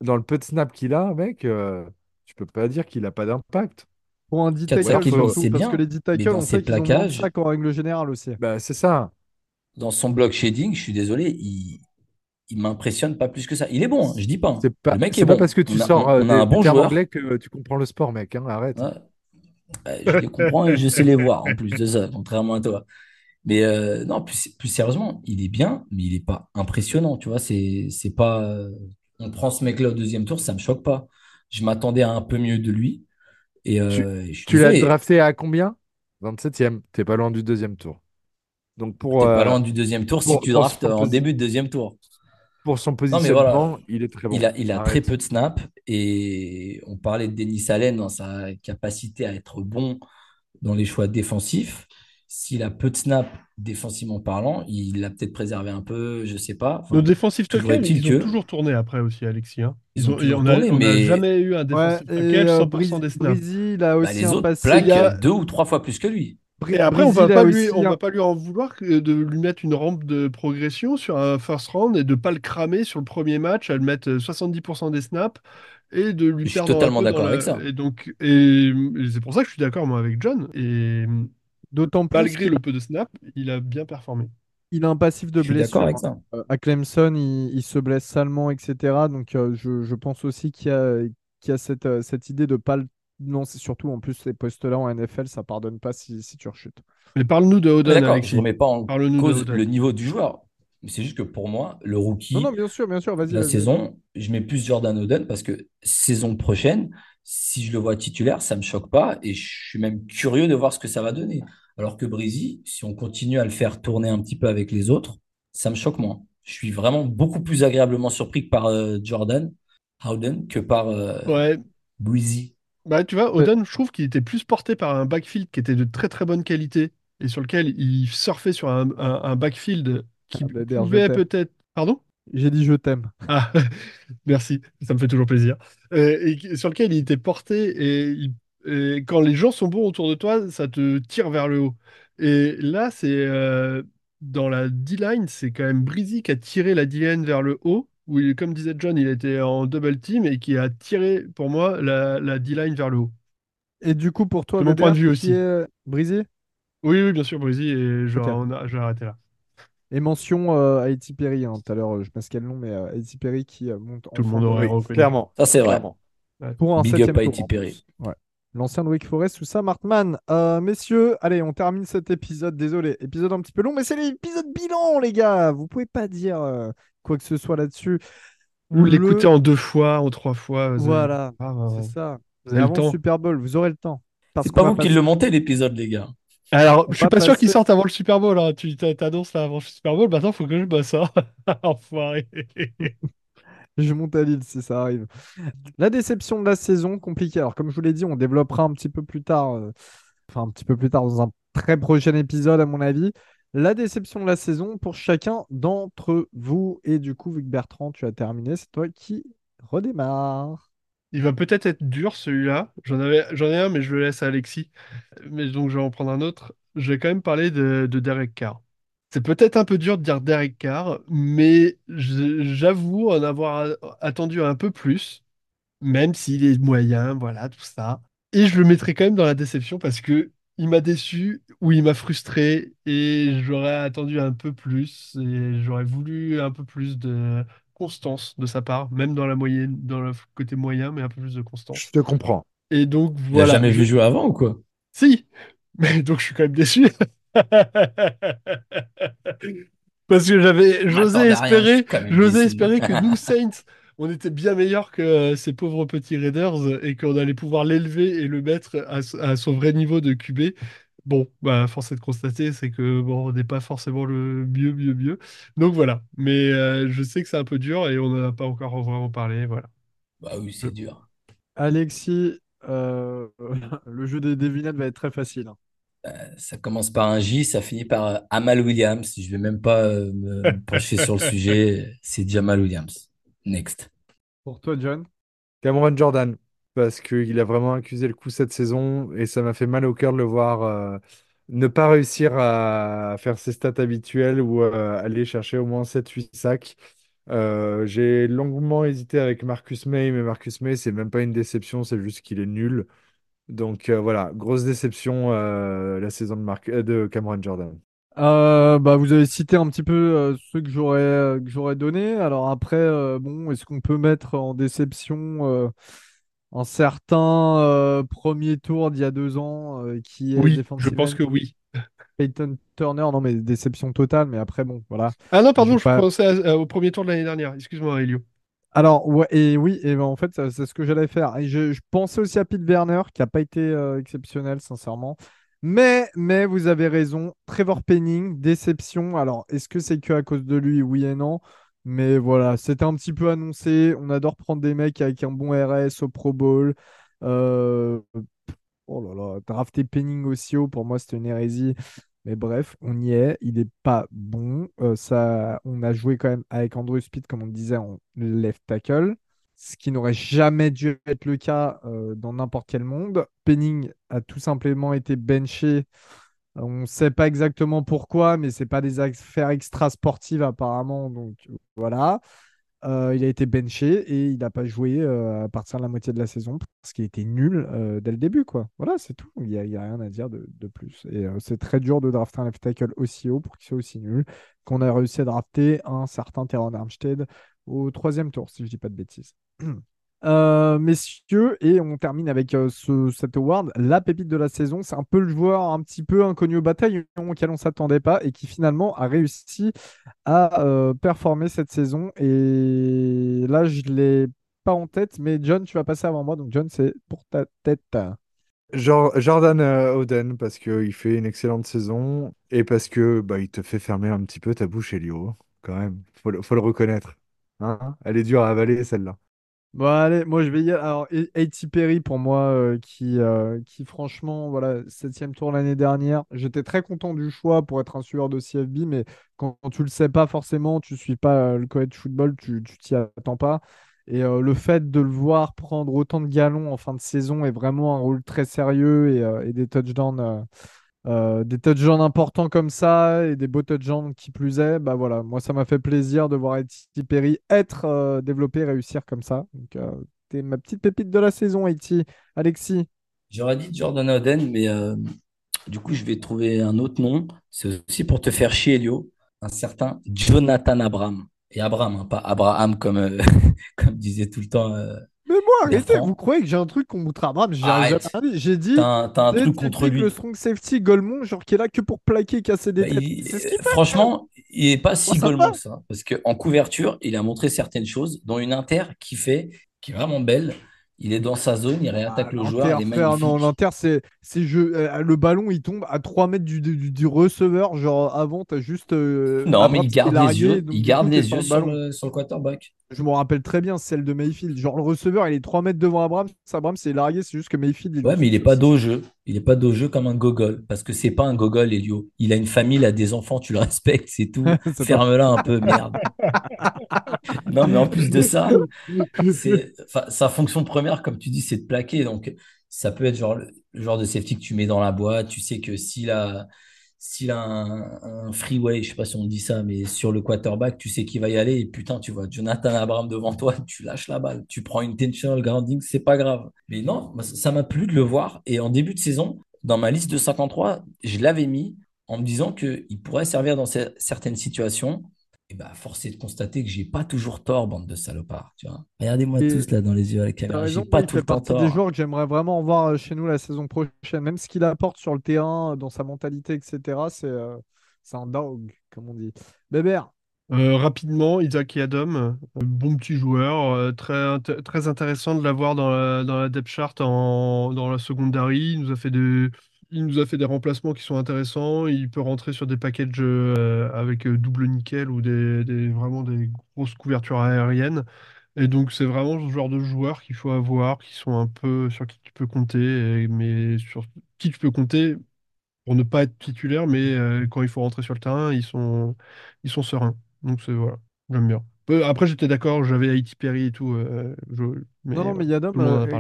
dans le peu de snap qu'il a, mec, euh, tu peux pas dire qu'il a pas d'impact. Pour un d c'est parce que les d on sait plaquages, ont en règle générale aussi. Bah, c'est ça. Dans son block shading, je suis désolé, il, il m'impressionne pas plus que ça. Il est bon, hein, je dis pas. Hein. C'est pas, le mec est, pas parce que tu sors on a, un bon joueur. anglais que tu comprends le sport, mec. Hein, arrête. je les comprends et je sais les voir en plus de ça, contrairement à toi. Mais euh, non, plus, plus, sérieusement, il est bien, mais il n'est pas impressionnant. Tu vois, c'est, c'est pas. Euh, on prend ce mec-là au deuxième tour, ça me choque pas. Je m'attendais à un peu mieux de lui. Et, euh, tu, l'as drafté à combien? 27e. T'es pas loin du deuxième tour. Donc pour. T'es pas loin du deuxième tour si tu draftes en début de deuxième tour. Pour son positionnement, il est très bon. Il a, il a très peu de snaps et on parlait de Denis Allen dans sa capacité à être bon dans les choix défensifs s'il a peu de snaps défensivement parlant, il l'a peut-être préservé un peu, je sais pas. Nos défensifs tackles, ils ont toujours tourné après aussi, Alexis. Hein. Ils, ont, on n'a jamais eu un défensif ouais, tackle 100% euh, des snaps. il a aussi bah, les autres plaquent deux ou trois fois plus que lui. Et après, on va pas lui, on va pas lui en vouloir de lui mettre une rampe de progression sur un first round et de pas le cramer sur le premier match, à le mettre 70% des snaps et de lui je suis totalement d'accord avec ça. Et donc, et c'est pour ça que je suis d'accord moi avec John. Et D'autant plus. Malgré le peu de snap, il a bien performé. Il a un passif de blessure. Avec ça. Euh, à Clemson, il, se blesse salement, etc. Donc euh, je, pense aussi qu'il y a, y a cette, euh, cette, idée de pas le. Non, c'est surtout en plus ces postes-là en NFL, ça pardonne pas si, si tu rechutes. Mais parle-nous de Oden. D'accord, je ne remets pas en cause le niveau du joueur. Mais c'est juste que pour moi, le rookie. Non, bien sûr, bien sûr, vas-y. La saison, je mets plus Jordan Oden parce que saison prochaine, si je le vois titulaire, ça ne me choque pas et je suis même curieux de voir ce que ça va donner. Alors que Breezy, si on continue à le faire tourner un petit peu avec les autres, ça me choque moins. Je suis vraiment beaucoup plus agréablement surpris que par euh, Jordan Howden que par euh, Breezy. Bah, tu vois, Howden, je trouve qu'il était plus porté par un backfield qui était de très très bonne qualité et sur lequel il surfait sur un, backfield qui ah, bah, pouvait peut-être. Pardon? J'ai dit je t'aime. Ah, <laughs> merci, ça me fait toujours plaisir. Euh, et sur lequel il était porté et il et quand les gens sont bons autour de toi, ça te tire vers le haut. Et là, c'est euh, dans la D-line, c'est quand même Breezy qui a tiré la D-line vers le haut. Où, comme disait John, il était en double team et qui a tiré pour moi la, la D-line vers le haut. Et du coup, pour toi, de mon point de vue aussi. Est... Breezy oui, oui, bien sûr, Breezy. Et je, vais arrêter là. Et mention euh, à Haiti Perry. Hein. Tout à l'heure, je ne sais pas quel nom, mais euh, Haiti Perry qui euh, monte Tout le monde aurait reconnu. Clairement. Ça, c'est vrai. Pour un Big up à Haiti Perry. Ouais l'ancien de Wake Forest, tout ça, Martman. Euh, messieurs, allez, on termine cet épisode. Désolé, épisode un petit peu long, mais c'est l'épisode bilan, les gars. Vous pouvez pas dire euh, quoi que ce soit là-dessus. Vous l'écoutez en deux fois, en trois fois. Voilà, c'est ça. Vous avez le temps. Super Bowl, vous aurez le temps. C'est pas vous qui le montez l'épisode, les gars. Alors, je suis pas sûr qu'il sorte avant le Super Bowl. Hein. Tu t'annonces là avant le Super Bowl. Maintenant, il faut que je bosse. Hein. <laughs> Enfoiré. je monte à Lille si ça arrive. La déception de la saison, compliquée. Alors, comme je vous l'ai dit, on développera un petit peu plus tard, euh, enfin un petit peu plus tard dans un très prochain épisode, à mon avis. La déception de la saison pour chacun d'entre vous. Et du coup, vu que Bertrand, tu as terminé, c'est toi qui redémarre. Il va peut-être être dur celui-là. J'en ai un, mais je le laisse à Alexis. Mais donc je vais en prendre un autre. Je vais quand même parler de, de Derek Carr. C'est peut-être un peu dur de dire Derek Carr, mais j'avoue en avoir attendu un peu plus, même s'il est moyen, voilà, tout ça. Et je le mettrai quand même dans la déception parce que il m'a déçu ou il m'a frustré et j'aurais attendu un peu plus et j'aurais voulu un peu plus de constance de sa part, même dans la moyenne, dans le côté moyen, mais un peu plus de constance. Je te comprends. Et donc voilà. Il jamais vu jouer avant ou quoi? Si, mais donc je suis quand même déçu. <laughs> Parce que j'avais, j'osais espérer, j'osais espérer que nous Saints, on était bien meilleurs que euh, ces pauvres petits Raiders et qu'on allait pouvoir l'élever et le mettre à, son vrai niveau de QB. Bon, bah, force est de constater, c'est que bon, on n'est pas forcément le mieux, mieux, mieux. Donc voilà. Mais euh, je sais que c'est un peu dur et on n'en a pas encore vraiment parlé. Voilà. Bah oui, c'est dur. Alexis, euh, <laughs> le jeu des devinettes va être très facile. Hein. Euh, ça commence par un J, ça finit par euh, Amal Williams. Je vais même pas euh, me pencher sur le sujet. <laughs> C'est Jamal Williams. Next. Pour toi, John? Cameron Jordan. Parce qu'il a vraiment accusé le coup cette saison et ça m'a fait mal au cœur de le voir ne pas réussir à faire ses stats habituelles ou aller chercher au moins 7-8 sacs. j'ai longuement hésité avec Marcus May, mais Marcus May, c'est même pas une déception, c'est juste qu'il est nul. Donc euh, voilà, grosse déception euh, la saison de, euh, de Cameron Jordan. Bah, vous avez cité un petit peu ceux que j'aurais que j'aurais donné. Alors après, bon, est-ce qu'on peut mettre en déception un certain premier tour d'il y a deux ans qui est Oui, je pense que oui. Peyton Turner, non mais déception totale, mais après bon, voilà. Ah non, pardon, je pensais au premier tour de l'année dernière. Excuse-moi, Elio. Alors, ouais, et oui, et ben, en fait, c'est ce que j'allais faire. Et je, pensais aussi à Pete Werner, qui n'a pas été euh, exceptionnel, sincèrement. Mais, mais vous avez raison, Trevor Penning, déception. Alors, est-ce que c'est que à cause de lui? Oui et non. Mais voilà, c'était un petit peu annoncé. On adore prendre des mecs avec un bon RS au Pro Bowl. Euh, oh là là, drafter Penning aussi haut, pour moi, c'était une hérésie. Mais bref, on y est. Il n'est pas bon. Euh, ça, on a joué quand même avec Andrew Speed, comme on disait, en left tackle. Ce qui n'aurait jamais dû être le cas euh, dans n'importe quel monde. Penning a tout simplement été benché. On ne sait pas exactement pourquoi, mais ce n'est pas des affaires extra sportives apparemment. Donc voilà. Euh, il a été benché et il n'a pas joué euh, à partir de la moitié de la saison parce qu'il était nul euh, dès le début. Voilà, c'est tout. Il n'y a, rien à dire de, plus. Et c'est très dur de drafter un left tackle aussi haut pour qu'il soit aussi nul qu'on a réussi à drafter un certain Terran Armstead au troisième tour, si je ne dis pas de bêtises. <clears throat> Euh, messieurs, et on termine avec euh, ce, cet award, la pépite de la saison. C'est un peu le joueur un petit peu inconnu au bataillon auquel on ne s'attendait pas et qui finalement a réussi à euh, performer cette saison. Et là, je ne l'ai pas en tête, mais John, tu vas passer avant moi. Donc, John, c'est pour ta tête. Jordan Oden, parce qu'il fait une excellente saison et parce que bah, il te fait fermer un petit peu ta bouche, Elio, quand même. Faut, faut le reconnaître. Hein? Elle est dure à avaler, celle-là. Bon, allez, moi je vais y aller. Alors, A.T. Perry pour moi, euh, qui, euh, qui franchement, voilà, septième tour l'année dernière. J'étais très content du choix pour être un sueur de CFB, mais quand, tu le sais pas forcément, tu suis pas euh, le college football, tu t'y attends pas. Et le fait de le voir prendre autant de galons en fin de saison est vraiment un rôle très sérieux et des touchdowns euh, des touchdowns importants comme ça et des beaux touchdowns qui plus est, bah voilà, moi ça m'a fait plaisir de voir Haiti Perry être euh, développé, réussir comme ça. Donc, euh, t'es ma petite pépite de la saison, Haiti. Alexis J'aurais dit Jordan Oden, mais du coup, je vais trouver un autre nom. C'est aussi pour te faire chier, Elio, un certain Jonathan Abraham. Et Abraham, hein, pas Abraham comme, <laughs> comme disait tout le temps mais moi, arrêtez, vous croyez que j'ai un truc contre Abraham? J'ai J'ai dit. T'as un, truc contre lui. Le strong safety Golemont, genre qui est là que pour plaquer, casser des bah, têtes. Franchement, il est pas si Golemont que ça. Parce qu'en couverture, il a montré certaines choses, dont une inter qui fait, qui est vraiment belle, Il est dans sa zone, il réattaque ah, le joueur. Il est non, l'Inter, c'est, euh, le ballon, il tombe à 3 mètres du, du, receveur. Genre, avant, tu as juste. Euh, non, mais il garde les yeux, il garde les yeux sur, le, sur le quarterback. Je me rappelle très bien celle de Mayfield. Genre, le receveur, il est 3 mètres devant Abrams. Abrams, c'est largué, c'est juste que Mayfield. Il ouais, mais il n'est pas dos jeu. Il n'est pas dos jeu comme un gogol. Parce que c'est pas un gogol, Elio. Il a une famille, il a des enfants, tu le respectes, c'est tout. <laughs> Ferme-la un peu, merde. <laughs> non, mais en plus de ça, <laughs> sa fonction première, comme tu dis, c'est de plaquer. Donc, ça peut être genre le genre de safety que tu mets dans la boîte. Tu sais que s'il a s'il a un, freeway, je sais pas si on dit ça, mais sur le quarterback, tu sais qu'il va y aller et putain, tu vois Jonathan Abraham devant toi, tu lâches la balle, tu prends une intentional grounding, c'est pas grave. Mais non, ça m'a plu de le voir et en début de saison, dans ma liste de 53, je l'avais mis en me disant qu'il pourrait servir dans certaines situations et bah, force est de constater que j'ai pas toujours tort, bande de salopards. Tu vois Regardez-moi tous là dans les yeux à la caméra. J'ai pas tout le temps tort. des joueurs que j'aimerais vraiment voir euh, chez nous la saison prochaine. Même ce qu'il apporte sur le terrain, euh, dans sa mentalité, etc. Euh, c'est un dog, comme on dit. Bébert rapidement, Isaac Yadom, bon petit joueur, très, très intéressant de l'avoir dans la, dans la depth chart en, dans la secondary. Il nous a fait des, il nous a fait des remplacements qui sont intéressants. Il peut rentrer sur des packages euh, avec euh, double nickel ou des, vraiment des grosses couvertures aériennes. Et donc, c'est vraiment ce genre de joueurs qu'il faut avoir, qui sont un peu sur qui tu peux compter, mais sur qui tu peux compter pour ne pas être titulaire, mais euh, quand il faut rentrer sur le terrain, ils sont, ils sont sereins. Donc, c'est voilà, j'aime bien. Après, j'étais d'accord, j'avais Haïti Perry et tout. non, non, mais Yadom,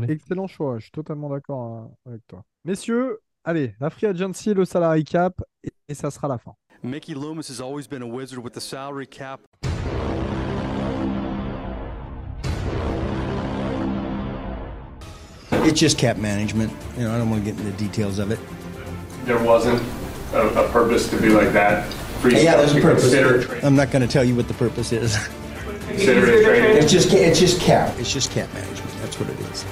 excellent choix. Je suis totalement d'accord avec toi. Messieurs, Allez, la free agency, le salary cap, et, et ça sera la fin. Mickey Loomis has always been a wizard with the salary cap. It's just cap management. You know, I don't want to get into the details of it. There wasn't a, a purpose to be like that. Free yeah, there's a purpose. I'm not going to tell you what the purpose is. Consider it trading. It's just it's just cap. It's just cap management. That's what it is.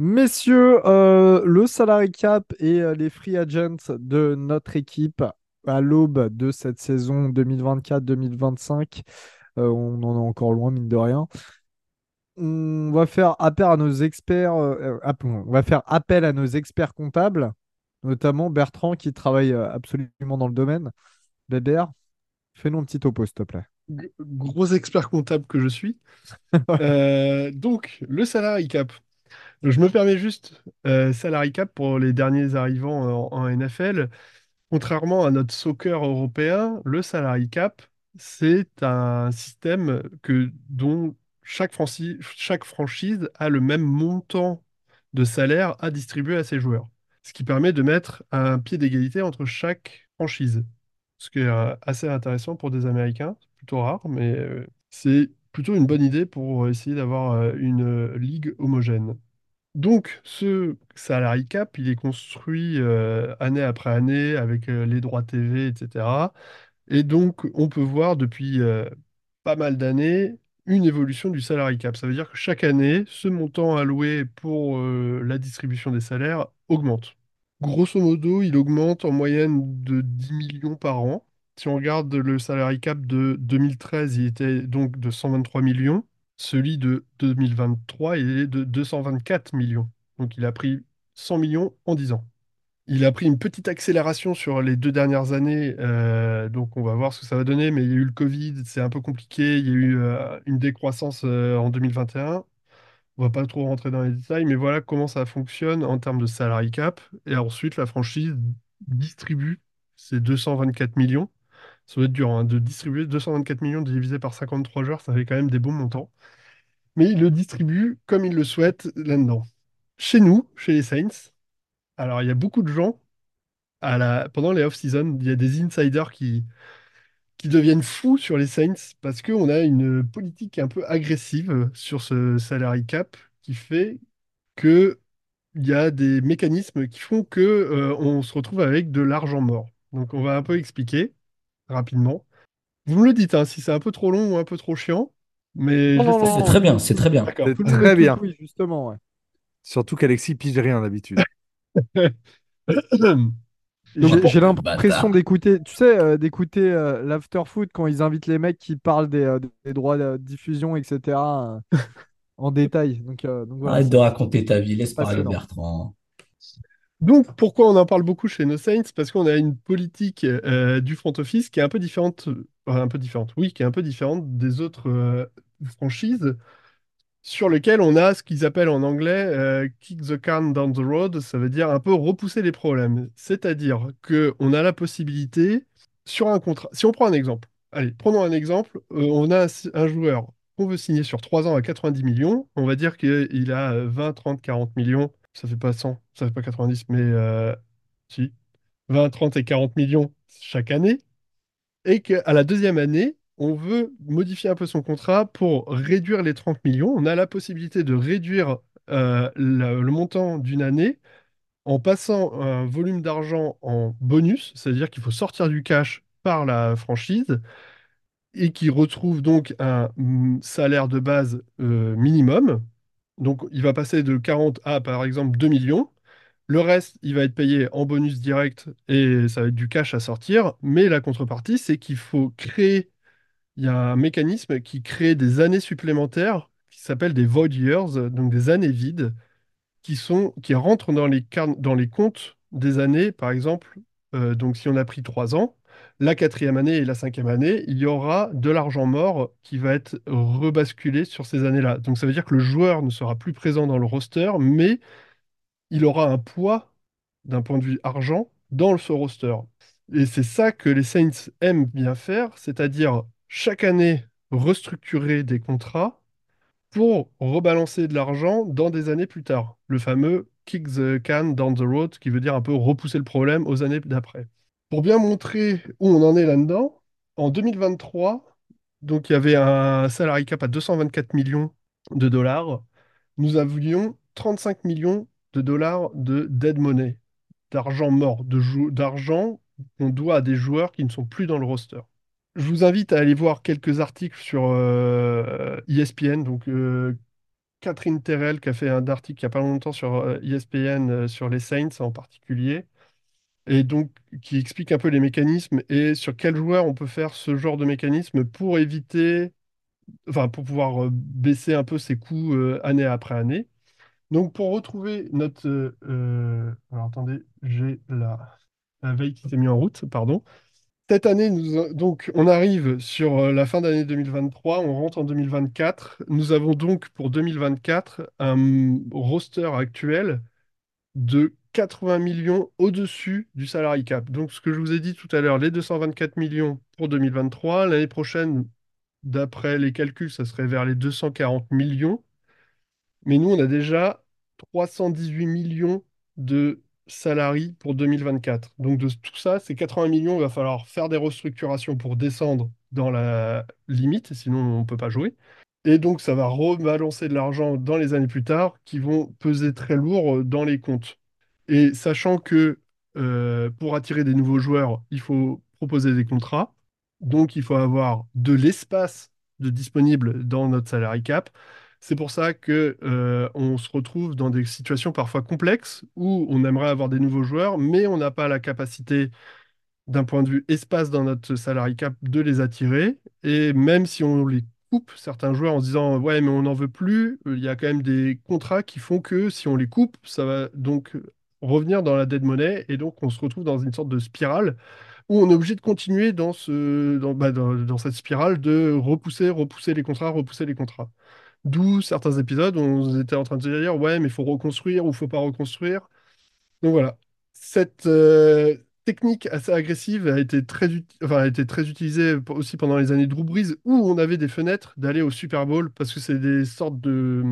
Messieurs, euh, le salary cap et euh, les free agents de notre équipe à l'aube de cette saison 2024-2025, euh, on en est encore loin, mine de rien. On va faire appel à nos experts, on va faire appel à nos experts comptables, notamment Bertrand qui travaille absolument dans le domaine. Bébert, fais-nous un petit topo, s'il te plaît. Gros expert comptable que je suis. <laughs> donc, le salary cap. Je me permets juste, euh, salary cap pour les derniers arrivants en, NFL. Contrairement à notre soccer européen, le salary cap, c'est un système que, dont chaque, chaque franchise a le même montant de salaire à distribuer à ses joueurs. Ce qui permet de mettre un pied d'égalité entre chaque franchise. Ce qui est euh, assez intéressant pour des Américains, plutôt rare, mais euh, c'est plutôt une bonne idée pour essayer d'avoir une ligue homogène. Donc, ce salary cap, il est construit euh, année après année avec euh, les droits TV, etc. Et donc, on peut voir depuis euh, pas mal d'années une évolution du salary cap. Ça veut dire que chaque année, ce montant alloué pour la distribution des salaires augmente. Grosso modo, il augmente en moyenne de 10 millions par an. Si on regarde le salary cap de 2013, il était donc de 123 millions. Celui de 2023, il est de 224 millions. Donc il a pris 100 millions en 10 ans. Il a pris une petite accélération sur les deux dernières années, euh, donc on va voir ce que ça va donner, mais il y a eu le Covid, c'est un peu compliqué, il y a eu euh, une décroissance euh, en 2021. On va pas trop rentrer dans les détails, mais voilà comment ça fonctionne en termes de salary cap. Et ensuite, la franchise distribue ces 224 millions ça va être dur hein, de distribuer 224 millions divisé par 53 joueurs, ça fait quand même des bons montants. Mais il le distribue comme il le souhaite là-dedans. Chez nous, chez les Saints, alors il y a beaucoup de gens, pendant les off-season, il y a des insiders qui, qui deviennent fous sur les Saints parce qu'on a une politique un peu agressive sur ce salary cap qui fait que il y a des mécanismes qui font que euh, on se retrouve avec de l'argent mort. Donc on va un peu expliquer rapidement. Vous me le dites, hein, si c'est un peu trop long ou un peu trop chiant. Mais c'est très bien, c'est très bien. C'est très bien. Oui, justement, Surtout qu'Alexis pige rien d'habitude. <laughs> J'ai l'impression d'écouter, tu sais, euh, d'écouter euh, l'afterfoot quand ils invitent les mecs qui parlent des, euh, droits de diffusion, etc. en <laughs> détail. Donc, Arrête de raconter ta vie, laisse parler Bertrand. Donc, pourquoi on en parle beaucoup chez nos Saints? Parce qu'on a une politique du front office qui est un peu différente, un peu différente, oui, qui est un peu différente des autres franchises sur lequel on a ce qu'ils appellent en anglais euh, kick the can down the road, ça veut dire un peu repousser les problèmes. C'est-à-dire qu'on a la possibilité, sur un contrat, si on prend un exemple, allez, prenons un exemple, euh, on a un, joueur qu'on veut signer sur 3 ans à 90 millions, on va dire qu'il a 20, 30, 40 millions, ça fait pas 100, ça fait pas 90, mais euh, si, 20, 30 et 40 millions chaque année, et qu'à la deuxième année, on veut modifier un peu son contrat pour réduire les 30 millions. On a la possibilité de réduire euh, le, montant d'une année en passant un volume d'argent en bonus, c'est-à-dire qu'il faut sortir du cash par la franchise et qui retrouve donc un mm, salaire de base euh, minimum. Donc il va passer de 40 à par exemple 2 millions. Le reste, il va être payé en bonus direct et ça va être du cash à sortir. Mais la contrepartie, c'est qu'il faut créer il y a un mécanisme qui crée des années supplémentaires qui s'appellent des void years, donc des années vides, qui, sont, qui rentrent dans les, dans les comptes des années, par exemple. Euh, donc si on a pris trois ans, la quatrième année et la cinquième année, il y aura de l'argent mort qui va être rebasculé sur ces années-là. Donc ça veut dire que le joueur ne sera plus présent dans le roster, mais il aura un poids d'un point de vue argent dans ce roster. Et c'est ça que les Saints aiment bien faire, c'est-à-dire chaque année restructurer des contrats pour rebalancer de l'argent dans des années plus tard. Le fameux kick the can down the road, qui veut dire un peu repousser le problème aux années d'après. Pour bien montrer où on en est là-dedans, en 2023, donc il y avait un salary cap à 224 millions de dollars. Nous avions 35 millions de dollars de dead money, d'argent mort, d'argent qu'on doit à des joueurs qui ne sont plus dans le roster je vous invite à aller voir quelques articles sur ESPN. Euh, e donc, euh, Catherine Terrell qui a fait un article il n'y a pas longtemps sur ESPN, euh, e sur les Saints en particulier, et donc qui explique un peu les mécanismes et sur quels joueurs on peut faire ce genre de mécanisme pour éviter, enfin, pour pouvoir baisser un peu ses coûts année après année. Donc, pour retrouver notre. alors, attendez, j'ai la, veille qui s'est mise en route, pardon. Cette année, donc, on arrive sur euh, la fin d'année 2023, on rentre en 2024. Nous avons donc pour 2024 un roster actuel de 80 millions au-dessus du salary cap. Donc, ce que je vous ai dit tout à l'heure, les 224 millions pour 2023. L'année prochaine, d'après les calculs, ça serait vers les 240 millions. Mais nous, on a déjà 318 millions de salariés pour 2024. Donc de tout ça, c'est 80 millions, il va falloir faire des restructurations pour descendre dans la limite, sinon on ne peut pas jouer. Et donc ça va rebalancer de l'argent dans les années plus tard qui vont peser très lourd euh, dans les comptes. Et sachant que euh, pour attirer des nouveaux joueurs, il faut proposer des contrats. Donc il faut avoir de l'espace de disponible dans notre salary cap. C'est pour ça que euh, on se retrouve dans des situations parfois complexes où on aimerait avoir des nouveaux joueurs, mais on n'a pas la capacité d'un point de vue espace dans notre salary cap de les attirer. Et même si on les coupe, certains joueurs en se disant ouais mais on n'en veut plus, il y a quand même des contrats qui font que si on les coupe, ça va donc revenir dans la dead money et donc on se retrouve dans une sorte de spirale où on est obligé de continuer dans, ce, dans, bah, dans cette spirale de repousser, repousser les contrats, repousser les contrats. D'où certains épisodes où on était en train de dire, ouais, mais il faut reconstruire ou faut pas reconstruire. Donc voilà. Cette euh, technique assez agressive a été très, enfin, a été très utilisée aussi pendant les années de Drew Brees, où on avait des fenêtres d'aller au Super Bowl, parce que c'est des sortes de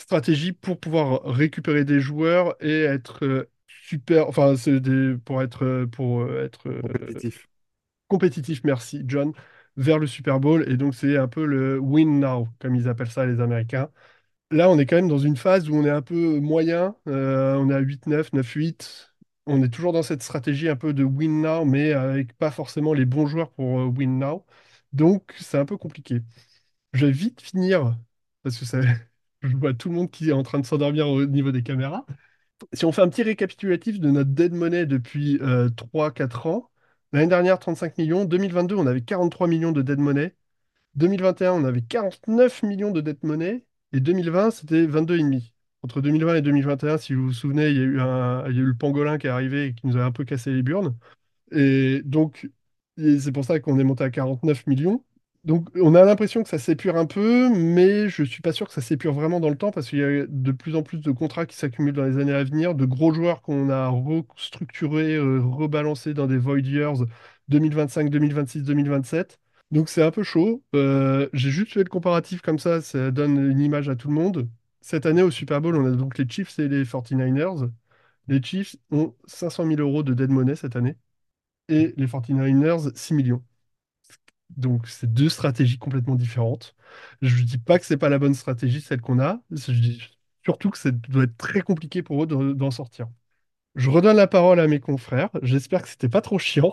stratégies pour pouvoir récupérer des joueurs et être euh, super, enfin, c'est pour être, euh, pour être compétitif. Compétitif, merci, John vers le Super Bowl. Et donc, c'est un peu le win now, comme ils appellent ça les Américains. Là, on est quand même dans une phase où on est un peu moyen. Euh, on est à 8-9, 9-8. On est toujours dans cette stratégie un peu de win now, mais avec pas forcément les bons joueurs pour euh, win now. Donc, c'est un peu compliqué. Je vais vite finir, parce que ça... je vois tout le monde qui est en train de s'endormir au niveau des caméras. si on fait un petit récapitulatif de notre dead money depuis 3-4 ans, l'année dernière 35 millions, 2022 on avait 43 millions de dead money, 2021 on avait 49 millions de dead money, et 2020 c'était 22,5. Entre 2020 et 2021, si vous vous souvenez, il y a eu, un, il y a eu le pangolin qui est arrivé et qui nous a un peu cassé les burnes. Et donc, c'est pour ça qu'on est monté à 49 millions. Donc, on a l'impression que ça s'épure un peu, mais je suis pas sûr que ça s'épure vraiment dans le temps parce qu'il y a de plus en plus de contrats qui s'accumulent dans les années à venir, de gros joueurs qu'on a restructurés, euh, rebalancés dans des void years 2025, 2026, 2027. Donc, c'est un peu chaud. Euh, j'ai juste fait le comparatif comme ça, ça donne une image à tout le monde. Cette année, au Super Bowl, on a donc les Chiefs et les 49ers. Les Chiefs ont 500 000 euros de dead money cette année et les 49ers 6 millions. Donc, c'est deux stratégies complètement différentes. Je ne dis pas que c'est pas la bonne stratégie, celle qu'on a. Je dis surtout que ça doit être très compliqué pour eux d'en sortir. Je redonne la parole à mes confrères. J'espère que c'était pas trop chiant.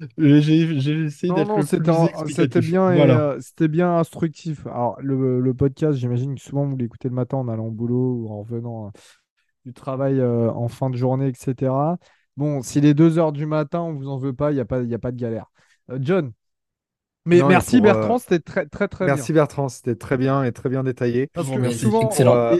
<laughs> J'ai essayé d'être C'était bien, euh, c'était bien instructif. Alors, le, podcast, j'imagine que souvent vous l'écoutez le matin en allant au boulot ou en revenant euh, du travail euh, en fin de journée, etc. Bon, s'il est 2 heures du matin, on vous en veut pas, il n'y a, pas, a pas de galère. John, mais merci Bertrand, c'était très très très merci bien. Bertrand, c'était très bien et très bien détaillé. souvent,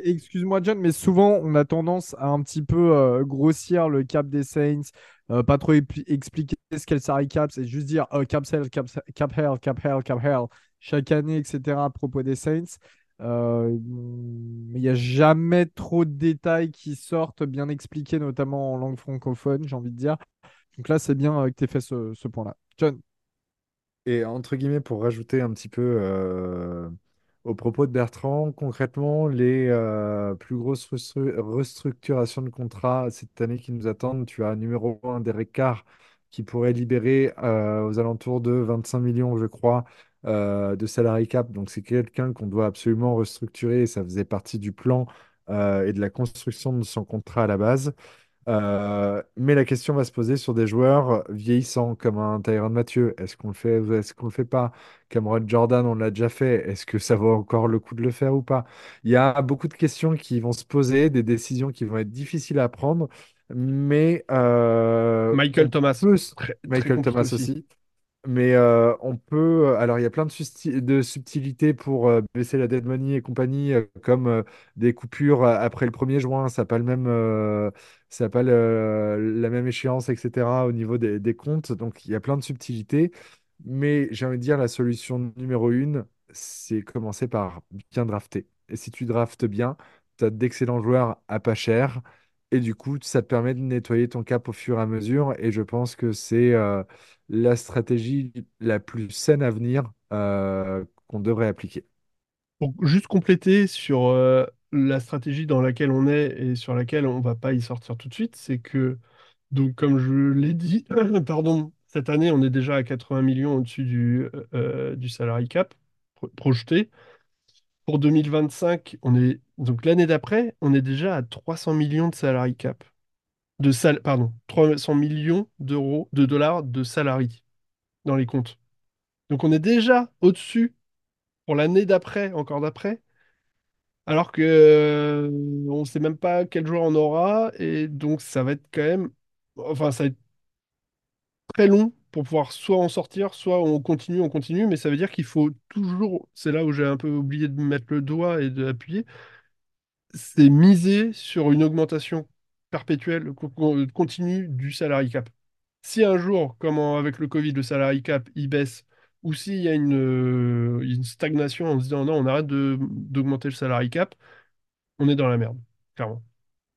excuse-moi John, mais souvent on a tendance à un petit peu grossir le cap des Saints, euh, pas trop expliquer ce qu'est le salary cap, c'est juste dire oh, cap sale, cap, cap hell, cap hell, cap hell, chaque année, etc. à propos des Saints. Euh, mais il n'y a jamais trop de détails qui sortent bien expliqués, notamment en langue francophone, j'ai envie de dire. Donc là, c'est bien euh, que tu aies fait ce, ce point-là. John. Et entre guillemets, pour rajouter un petit peu au propos de Bertrand, concrètement, les euh, plus grosses restructurations de contrats cette année qui nous attendent, tu as numéro 1 Derek Carr qui pourrait libérer euh, aux alentours de 25 millions, je crois, euh, de salary cap. Donc c'est quelqu'un qu'on doit absolument restructurer ça faisait partie du plan et de la construction de son contrat à la base. Euh, mais la question va se poser sur des joueurs vieillissants comme un Tyron Mathieu. Est-ce qu'on le fait, est-ce qu'on le fait pas? Cameron Jordan, on l'a déjà fait. Est-ce que ça vaut encore le coup de le faire ou pas? Il y a beaucoup de questions qui vont se poser, des décisions qui vont être difficiles à prendre. Mais euh, Michael Thomas, Michael Thomas aussi. Mais euh, on peut. Euh, alors, il y a plein de, subtilités pour euh, baisser la dead money et compagnie, comme des coupures après le 1er juin. Ça n'a pas, le même, ça pas la même échéance, etc., au niveau des, des comptes. Donc, il y a plein de subtilités. Mais j'ai envie de dire, la solution numéro une, c'est commencer par bien drafter. Et si tu draftes bien, tu as d'excellents joueurs à pas cher. Et du coup, ça te permet de nettoyer ton cap au fur et à mesure. Et je pense que c'est la stratégie la plus saine à venir euh, qu'on devrait appliquer. Pour juste compléter sur euh, la stratégie dans laquelle on est et sur laquelle on va pas y sortir tout de suite, c'est que, donc, comme je l'ai dit, <coughs> pardon, cette année, on est déjà à 80 millions au-dessus du, euh, du salary cap projeté. Pour 2025, on est, donc l'année d'après, on est déjà à 300 millions de salary cap de sal pardon, 300 millions d'euros, de dollars de salariés dans les comptes. Donc on est déjà au-dessus pour l'année d'après, encore d'après, alors que on ne sait même pas quel jour on aura, et donc ça va être quand même, enfin ça va être très long pour pouvoir soit en sortir, soit on continue, on continue, mais ça veut dire qu'il faut toujours, c'est là où j'ai un peu oublié de mettre le doigt et d'appuyer, c'est miser sur une augmentation perpétuelle, continue du salary cap. Si un jour, comme avec le Covid, le salary cap, il baisse, ou s'il y a une, euh, une, stagnation en se disant non, on arrête d'augmenter le salary cap, on est dans la merde, clairement.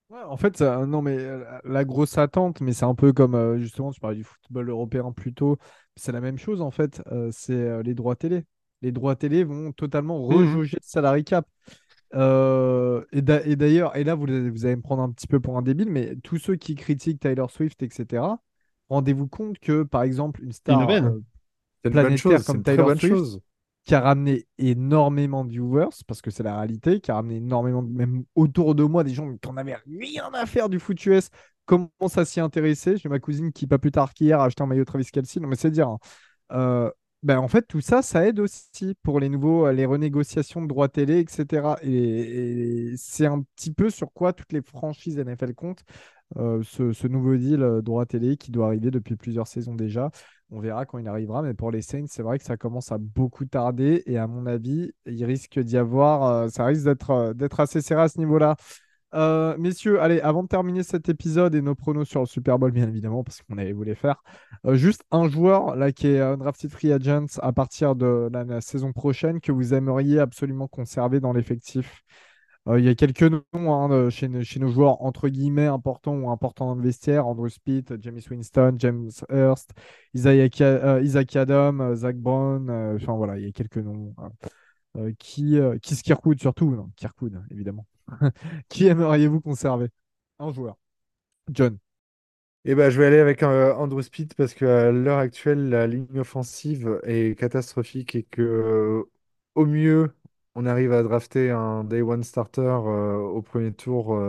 en fait, non, mais euh, la grosse attente, mais c'est un peu comme euh, justement, tu parlais du football européen plus tôt, c'est la même chose en fait, c'est les droits télé. Les droits télé vont totalement mmh rejauger le salary cap. Euh, et d'ailleurs, et là, vous, vous allez me prendre un petit peu pour un débile, mais tous ceux qui critiquent Taylor Swift, etc., rendez-vous compte que, par exemple, une star euh, planétaire comme Taylor Swift, qui a ramené énormément de viewers, parce que c'est la réalité, qui a ramené énormément, même autour de moi, des gens qui n'en avaient rien à faire du foot US, commencent à s'y intéresser? J'ai ma cousine qui, pas plus tard qu'hier, a acheté un maillot Travis Kelsey. Non, mais c'est dire. Hein. Euh, ben, en fait, tout ça, ça aide aussi pour les nouveaux, les renégociations de droits télé, etc. Et, c'est un petit peu sur quoi toutes les franchises NFL comptent. Euh, ce, nouveau deal euh, droit télé qui doit arriver depuis plusieurs saisons déjà. On verra quand il arrivera, mais pour les Saints, c'est vrai que ça commence à beaucoup tarder et à mon avis, il risque d'y avoir, euh, ça risque d'être assez serré à ce niveau-là. Euh, messieurs, allez, avant de terminer cet épisode et nos pronos sur le Super Bowl, bien évidemment, parce qu'on avait voulu faire, euh, juste un joueur là qui est drafted free agent à partir de la, saison prochaine que vous aimeriez absolument conserver dans l'effectif. Euh, il y a quelques noms hein, chez, nos joueurs entre guillemets importants ou importants dans le vestiaire Andrew Speed, James Winston, James Hurst, Isaac, Adam, Zach Brown. Enfin voilà, il y a quelques noms. Hein. qui, qui se Kirkwood surtout, Kirkwood évidemment. <laughs> Qui aimeriez-vous conserver? Un joueur. John. Eh ben, je vais aller avec euh, Andrew Speed parce qu'à l'heure actuelle, la ligne offensive est catastrophique et que, euh, au mieux, on arrive à drafter un day one starter euh, au premier tour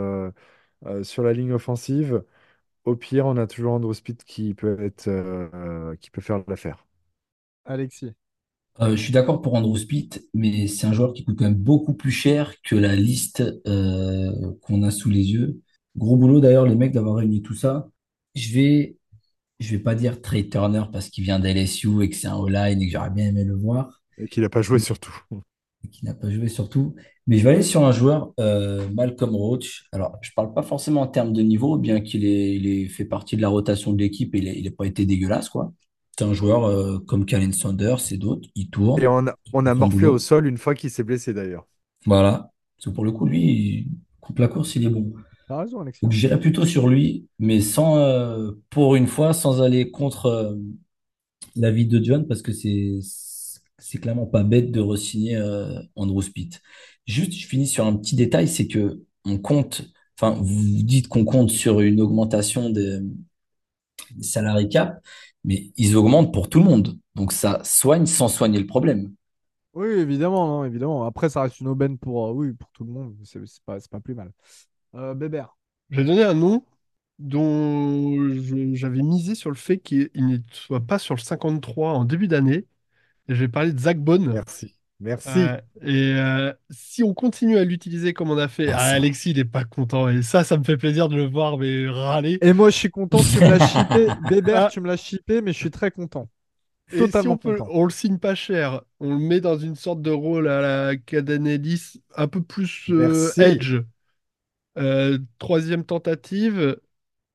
sur la ligne offensive. Au pire, on a toujours Andrew Speed qui peut être, qui peut faire l'affaire. Alexis. Euh, je suis d'accord pour Andrew Speed, mais c'est un joueur qui coûte quand même beaucoup plus cher que la liste euh, qu'on a sous les yeux. Gros boulot d'ailleurs, les mecs, d'avoir réuni tout ça. Je vais, je vais pas dire Trey Turner parce qu'il vient d'LSU et que c'est un all-line et que j'aurais bien aimé le voir. Et qu'il n'a pas joué surtout. Et qu'il n'a pas joué surtout. Mais je vais aller sur un joueur, euh, Malcolm Roach. Alors, je parle pas forcément en termes de niveau, bien qu'il ait, il fait partie de la rotation de l'équipe et il n'a pas été dégueulasse, quoi. C'est un joueur euh, comme Kalen Sanders et d'autres, il tourne. Et on a, on a morflé au sol une fois qu'il s'est blessé d'ailleurs. Voilà. Parce pour le coup, lui, coupe la course, il est bon. T'as raison. Donc j'irai plutôt sur lui, mais sans, euh, pour une fois, sans aller contre euh, l'avis de John, parce que c'est c'est clairement pas bête de re-signer Andrew Speed. Juste, je finis sur un petit détail, c'est que on compte, enfin, vous dites qu'on compte sur une augmentation des, des salariés cap, mais ils augmentent pour tout le monde. Donc ça soigne sans soigner le problème. Oui, évidemment, non, évidemment. Après, ça reste une aubaine pour, euh, oui, pour tout le monde. C'est pas, pas plus mal. Euh, Bébert. J'ai donné un nom dont j'avais misé sur le fait qu'il ne soit pas sur le 53 en début d'année. Et je vais parler de Zach Bone. Merci. Merci. Euh, et euh, si on continue à l'utiliser comme on a fait, ah, Alexis, il n'est pas content. Et ça, ça me fait plaisir de le voir, mais râler. Et moi, je suis content, tu me l'as <laughs> chippé. Bébert, ah. tu me l'as chippé, mais je suis très content. Totalement on, content. on le signe pas cher, on le met dans une sorte de rôle à la Cadanellis, un peu plus euh, edge. troisième tentative,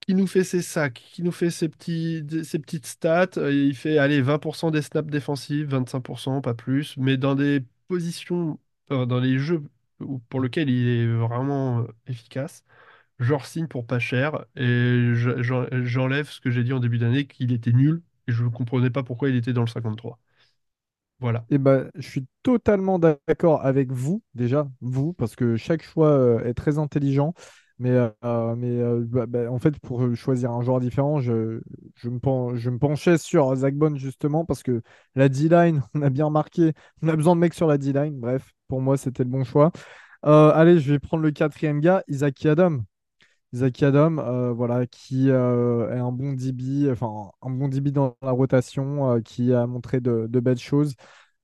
qui nous fait ses sacs, qui nous fait ses, petites stats. Euh, il fait aller 20% des snaps défensifs, 25%, pas plus, mais dans des positions, dans les jeux pour lesquels il est vraiment euh, efficace, je signe pour pas cher et j'enlève ce que j'ai dit en début d'année, qu'il était nul et je ne comprenais pas pourquoi il était dans le 53. Voilà. Eh ben, je suis totalement d'accord avec vous, déjà, vous, parce que chaque choix euh, est très intelligent. Mais, euh, mais euh, bah, bah, en fait, pour choisir un joueur différent, je, je, me, je me penchais sur Zach Bond justement parce que la D-line, <laughs> on a bien remarqué, on a besoin de mecs sur la D-line. Bref, pour moi, c'était le bon choix. Euh, allez, je vais prendre le quatrième gars, Isaac Adam. Isaac Adam, voilà, qui est un bon DB, enfin un bon DB dans la rotation, qui a montré de, belles choses.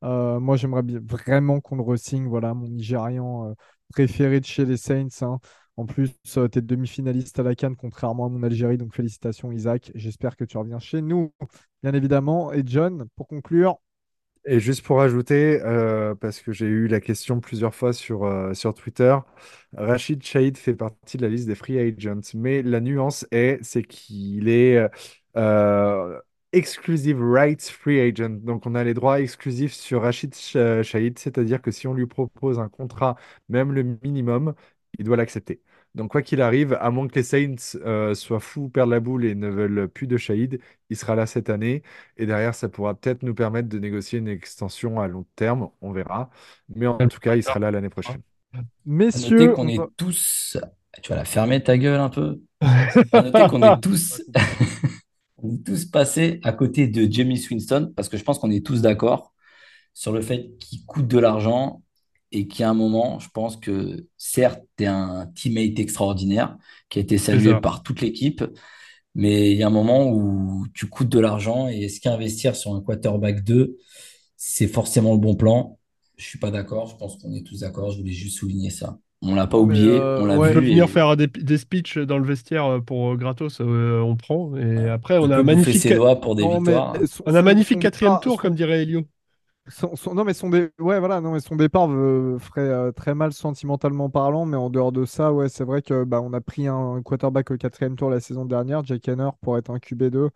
moi, j'aimerais vraiment qu'on le re-signe, voilà, mon Nigérian préféré de chez les Saints. Hein. En plus, tu es demi-finaliste à la Cannes, contrairement à mon Algérie. Donc, félicitations, Isaac. J'espère que tu reviens chez nous, bien évidemment. Et John, pour conclure. Et juste pour ajouter, euh, parce que j'ai eu la question plusieurs fois sur, euh, Twitter, Rachid Shahid fait partie de la liste des free agents. Mais la nuance est, c'est qu'il est, euh, exclusive rights free agent. Donc, on a les droits exclusifs sur Rachid Shahid, c'est-à-dire que si on lui propose un contrat, même le minimum, il doit l'accepter. Donc, quoi qu'il arrive, à moins que les Saints euh, soient fous, perdent la boule et ne veulent plus de Shahid, il sera là cette année. Et derrière, ça pourra peut-être nous permettre de négocier une extension à long terme. On verra. Mais en tout cas, il sera là l'année prochaine. Messieurs, qu'on est tous. Tu vas la fermer ta gueule un peu. noter qu'on est <laughs> tous. <laughs> on est tous passés à côté de Jamie Winston parce que je pense qu'on est tous d'accord sur le fait qu'il coûte de l'argent et qui à un moment, je pense que certes, tu es un teammate extraordinaire qui a été salué par toute l'équipe, mais il y a un moment où tu coûtes de l'argent et est-ce qu'investir sur un quarterback 2 c'est forcément le bon plan? Je suis pas d'accord. Je pense qu'on est tous d'accord. Je voulais juste souligner ça. On l'a pas oublié, euh, on l'a vu. venir faire des, des speeches dans le vestiaire euh, pour gratos, on prend. Et après, on a magnifique. pour des victoires. On a un magnifique quatrième tour, comme dirait Elio. Son, non mais son départ ferait euh, très mal sentimentalement parlant mais en dehors de ça ouais c'est vrai que bah, on a pris un quarterback au quatrième tour la saison dernière Jack Henner pour être un QB2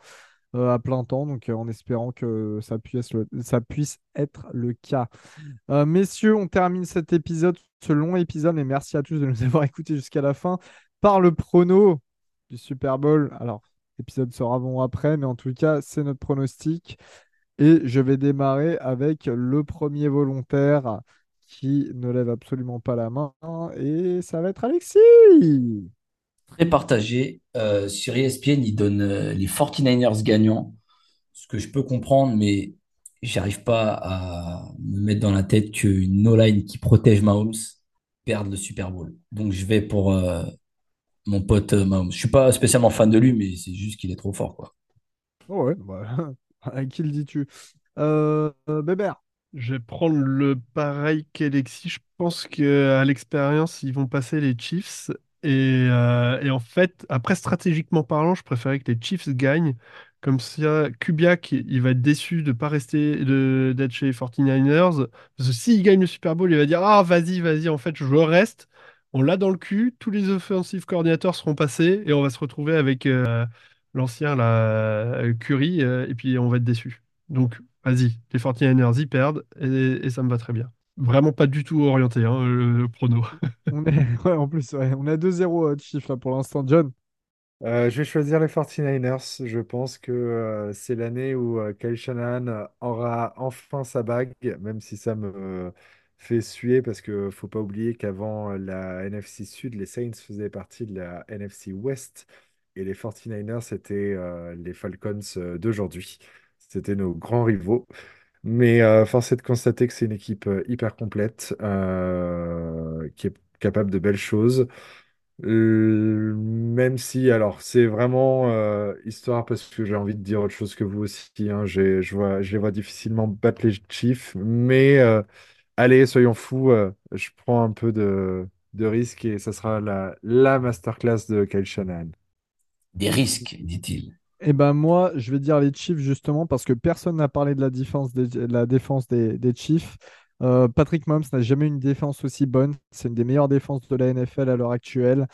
euh, à plein temps donc euh, en espérant que ça puisse, ça puisse être le cas. Messieurs on termine cet épisode ce long épisode et merci à tous de nous <laughs> avoir écoutés jusqu'à la fin par le prono du Super Bowl. Alors l'épisode sera bon après mais en tout cas c'est notre pronostic et je vais démarrer avec le premier volontaire qui ne lève absolument pas la main. Et ça va être Alexis. Très partagé. Euh, sur ESPN, il donne euh, les 49ers gagnants. Ce que je peux comprendre, mais j'arrive pas à me mettre dans la tête qu'une no-line qui protège Mahomes perde le Super Bowl. Donc je vais pour euh, mon pote Mahomes. Je suis pas spécialement fan de lui, mais c'est juste qu'il est trop fort. Quoi. Oh ouais, bah, <laughs> <laughs> À qui le dis-tu? Euh, Bébert Je vais prendre le pareil qu'Alexis. Je pense qu'à l'expérience, ils vont passer les Chiefs. Et, euh, et, en fait, après, stratégiquement parlant, je préférais que les Chiefs gagnent. Comme ça, Kubiak, il va être déçu de ne pas rester, d'être chez les 49ers. Parce que s'il gagne le Super Bowl, il va dire Ah, vas-y, vas-y, en fait, je reste. On l'a dans le cul. Tous les offensive coordinateurs seront passés et on va se retrouver avec. Euh, l'ancien, la euh, Curry, euh, et puis on va être déçu. Donc, vas-y, les 49ers y perdent, et, ça me va très bien. Vraiment pas du tout orienté, hein, le, prono. <laughs> on est, <laughs> en plus, on a 2-0 de chiffre là, pour l'instant. John? Euh, je vais choisir les 49ers. Je pense que c'est l'année où Kyle Shanahan aura enfin sa bague, même si ça me fait suer parce que faut pas oublier qu'avant la NFC Sud, les Saints faisaient partie de la NFC West. Et les 49ers, c'était euh, les Falcons euh, d'aujourd'hui. C'était nos grands rivaux. Mais euh, force est de constater que c'est une équipe hyper complète, qui est capable de belles choses. même si, alors, c'est vraiment histoire parce que j'ai envie de dire autre chose que vous aussi. Hein, je, vois, je les vois difficilement battre les Chiefs. Mais allez, soyons fous, je prends un peu de, de risque et ça sera la, la masterclass de Kyle Shanahan des risques, dit-il. Eh ben moi, je vais dire les Chiefs justement parce que personne n'a parlé de la défense des, défense des, Chiefs. Euh, Patrick Mahomes n'a jamais une défense aussi bonne. C'est une des meilleures défenses de la NFL à l'heure actuelle.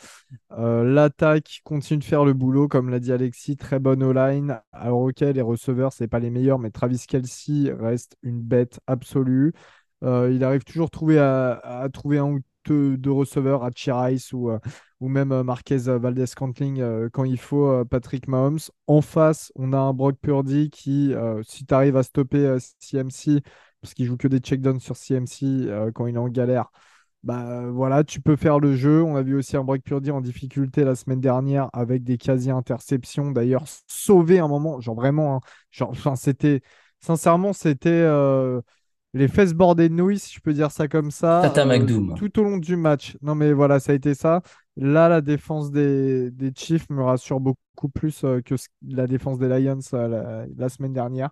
Euh, l'attaque continue de faire le boulot, comme l'a dit Alexis, très bonne O-line. Alors ok, les receveurs, c'est pas les meilleurs, mais Travis Kelsey reste une bête absolue. Euh, il arrive toujours trouver à, à trouver un ou deux receveurs à Chirais ou ou même euh, Marquez euh, Valdez Cantling euh, quand il faut Patrick Mahomes. En face, on a un Brock Purdy qui, si tu arrives à stopper CMC, parce qu'il joue que des checkdowns sur CMC quand il est en galère, bah voilà, tu peux faire le jeu. On a vu aussi un Brock Purdy en difficulté la semaine dernière avec des quasi-interceptions. D'ailleurs, sauvé un moment, genre vraiment, hein, genre, c'était, sincèrement, c'était les fesses bordées de nouilles, si je peux dire ça comme ça, tout au long du match. Non mais voilà, ça a été ça. Là, la défense des, Chiefs me rassure beaucoup plus euh, que la défense des Lions euh, la, semaine dernière.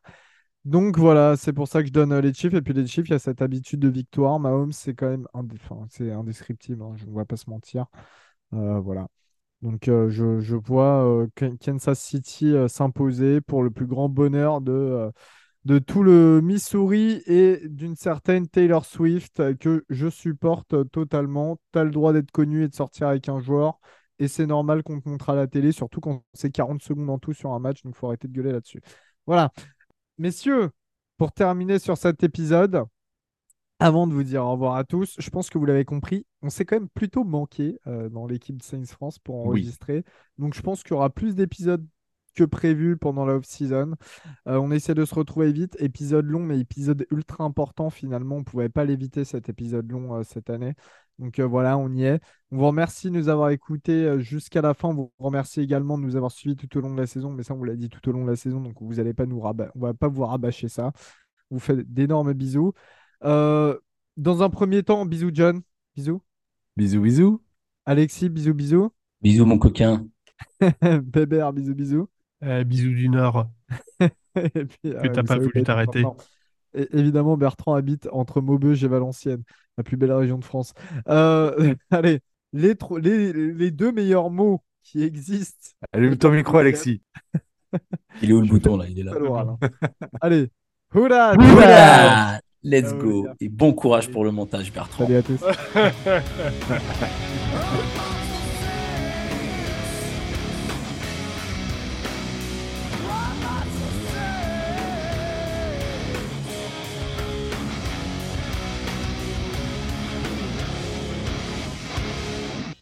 Donc voilà, c'est pour ça que je donne euh, les Chiefs. Et puis les Chiefs, il y a cette habitude de victoire. Mahomes, c'est quand même c'est indescriptible, hein, je ne vais pas se mentir. voilà. Donc je, je, vois Kansas City s'imposer pour le plus grand bonheur de de tout le Missouri et d'une certaine Taylor Swift que je supporte totalement. Tu as le droit d'être connu et de sortir avec un joueur. Et c'est normal qu'on te montre à la télé, surtout quand c'est 40 secondes en tout sur un match. Donc il faut arrêter de gueuler là-dessus. Voilà. Messieurs, pour terminer sur cet épisode, avant de vous dire au revoir à tous, je pense que vous l'avez compris, on s'est quand même plutôt manqué euh, dans l'équipe de Saints France pour enregistrer. Donc je pense qu'il y aura plus d'épisodes que prévu pendant la off-season. Euh, on essaie de se retrouver vite. Épisode long, mais épisode ultra important finalement. On ne pouvait pas l'éviter cet épisode long euh, cette année. Donc euh, voilà, on y est. On vous remercie de nous avoir écoutés jusqu'à la fin. On vous remercie également de nous avoir suivis tout au long de la saison. Mais ça, on vous l'a dit tout au long de la saison. Donc vous allez pas nous on va pas vous rabâcher ça. On vous fait d'énormes bisous. dans un premier temps, bisous John. Bisous. Bisous, bisous. Alexis, bisous, bisous. Bisous mon coquin. <laughs> Bébert, bisous, bisous. Euh, bisous du Nord. <laughs> Et puis, que t'as pas voulu t'arrêter. évidemment, Bertrand habite entre Maubeuge et Valenciennes, la plus belle région de France. Euh, <laughs> allez, les, les, deux meilleurs mots qui existent. Allume ton micro, Alexis. <laughs> Il est où le bouton là? Il est là. Allez, hurrah, Let's ah go. Et bon courage pour le montage, Bertrand. Salut à tous.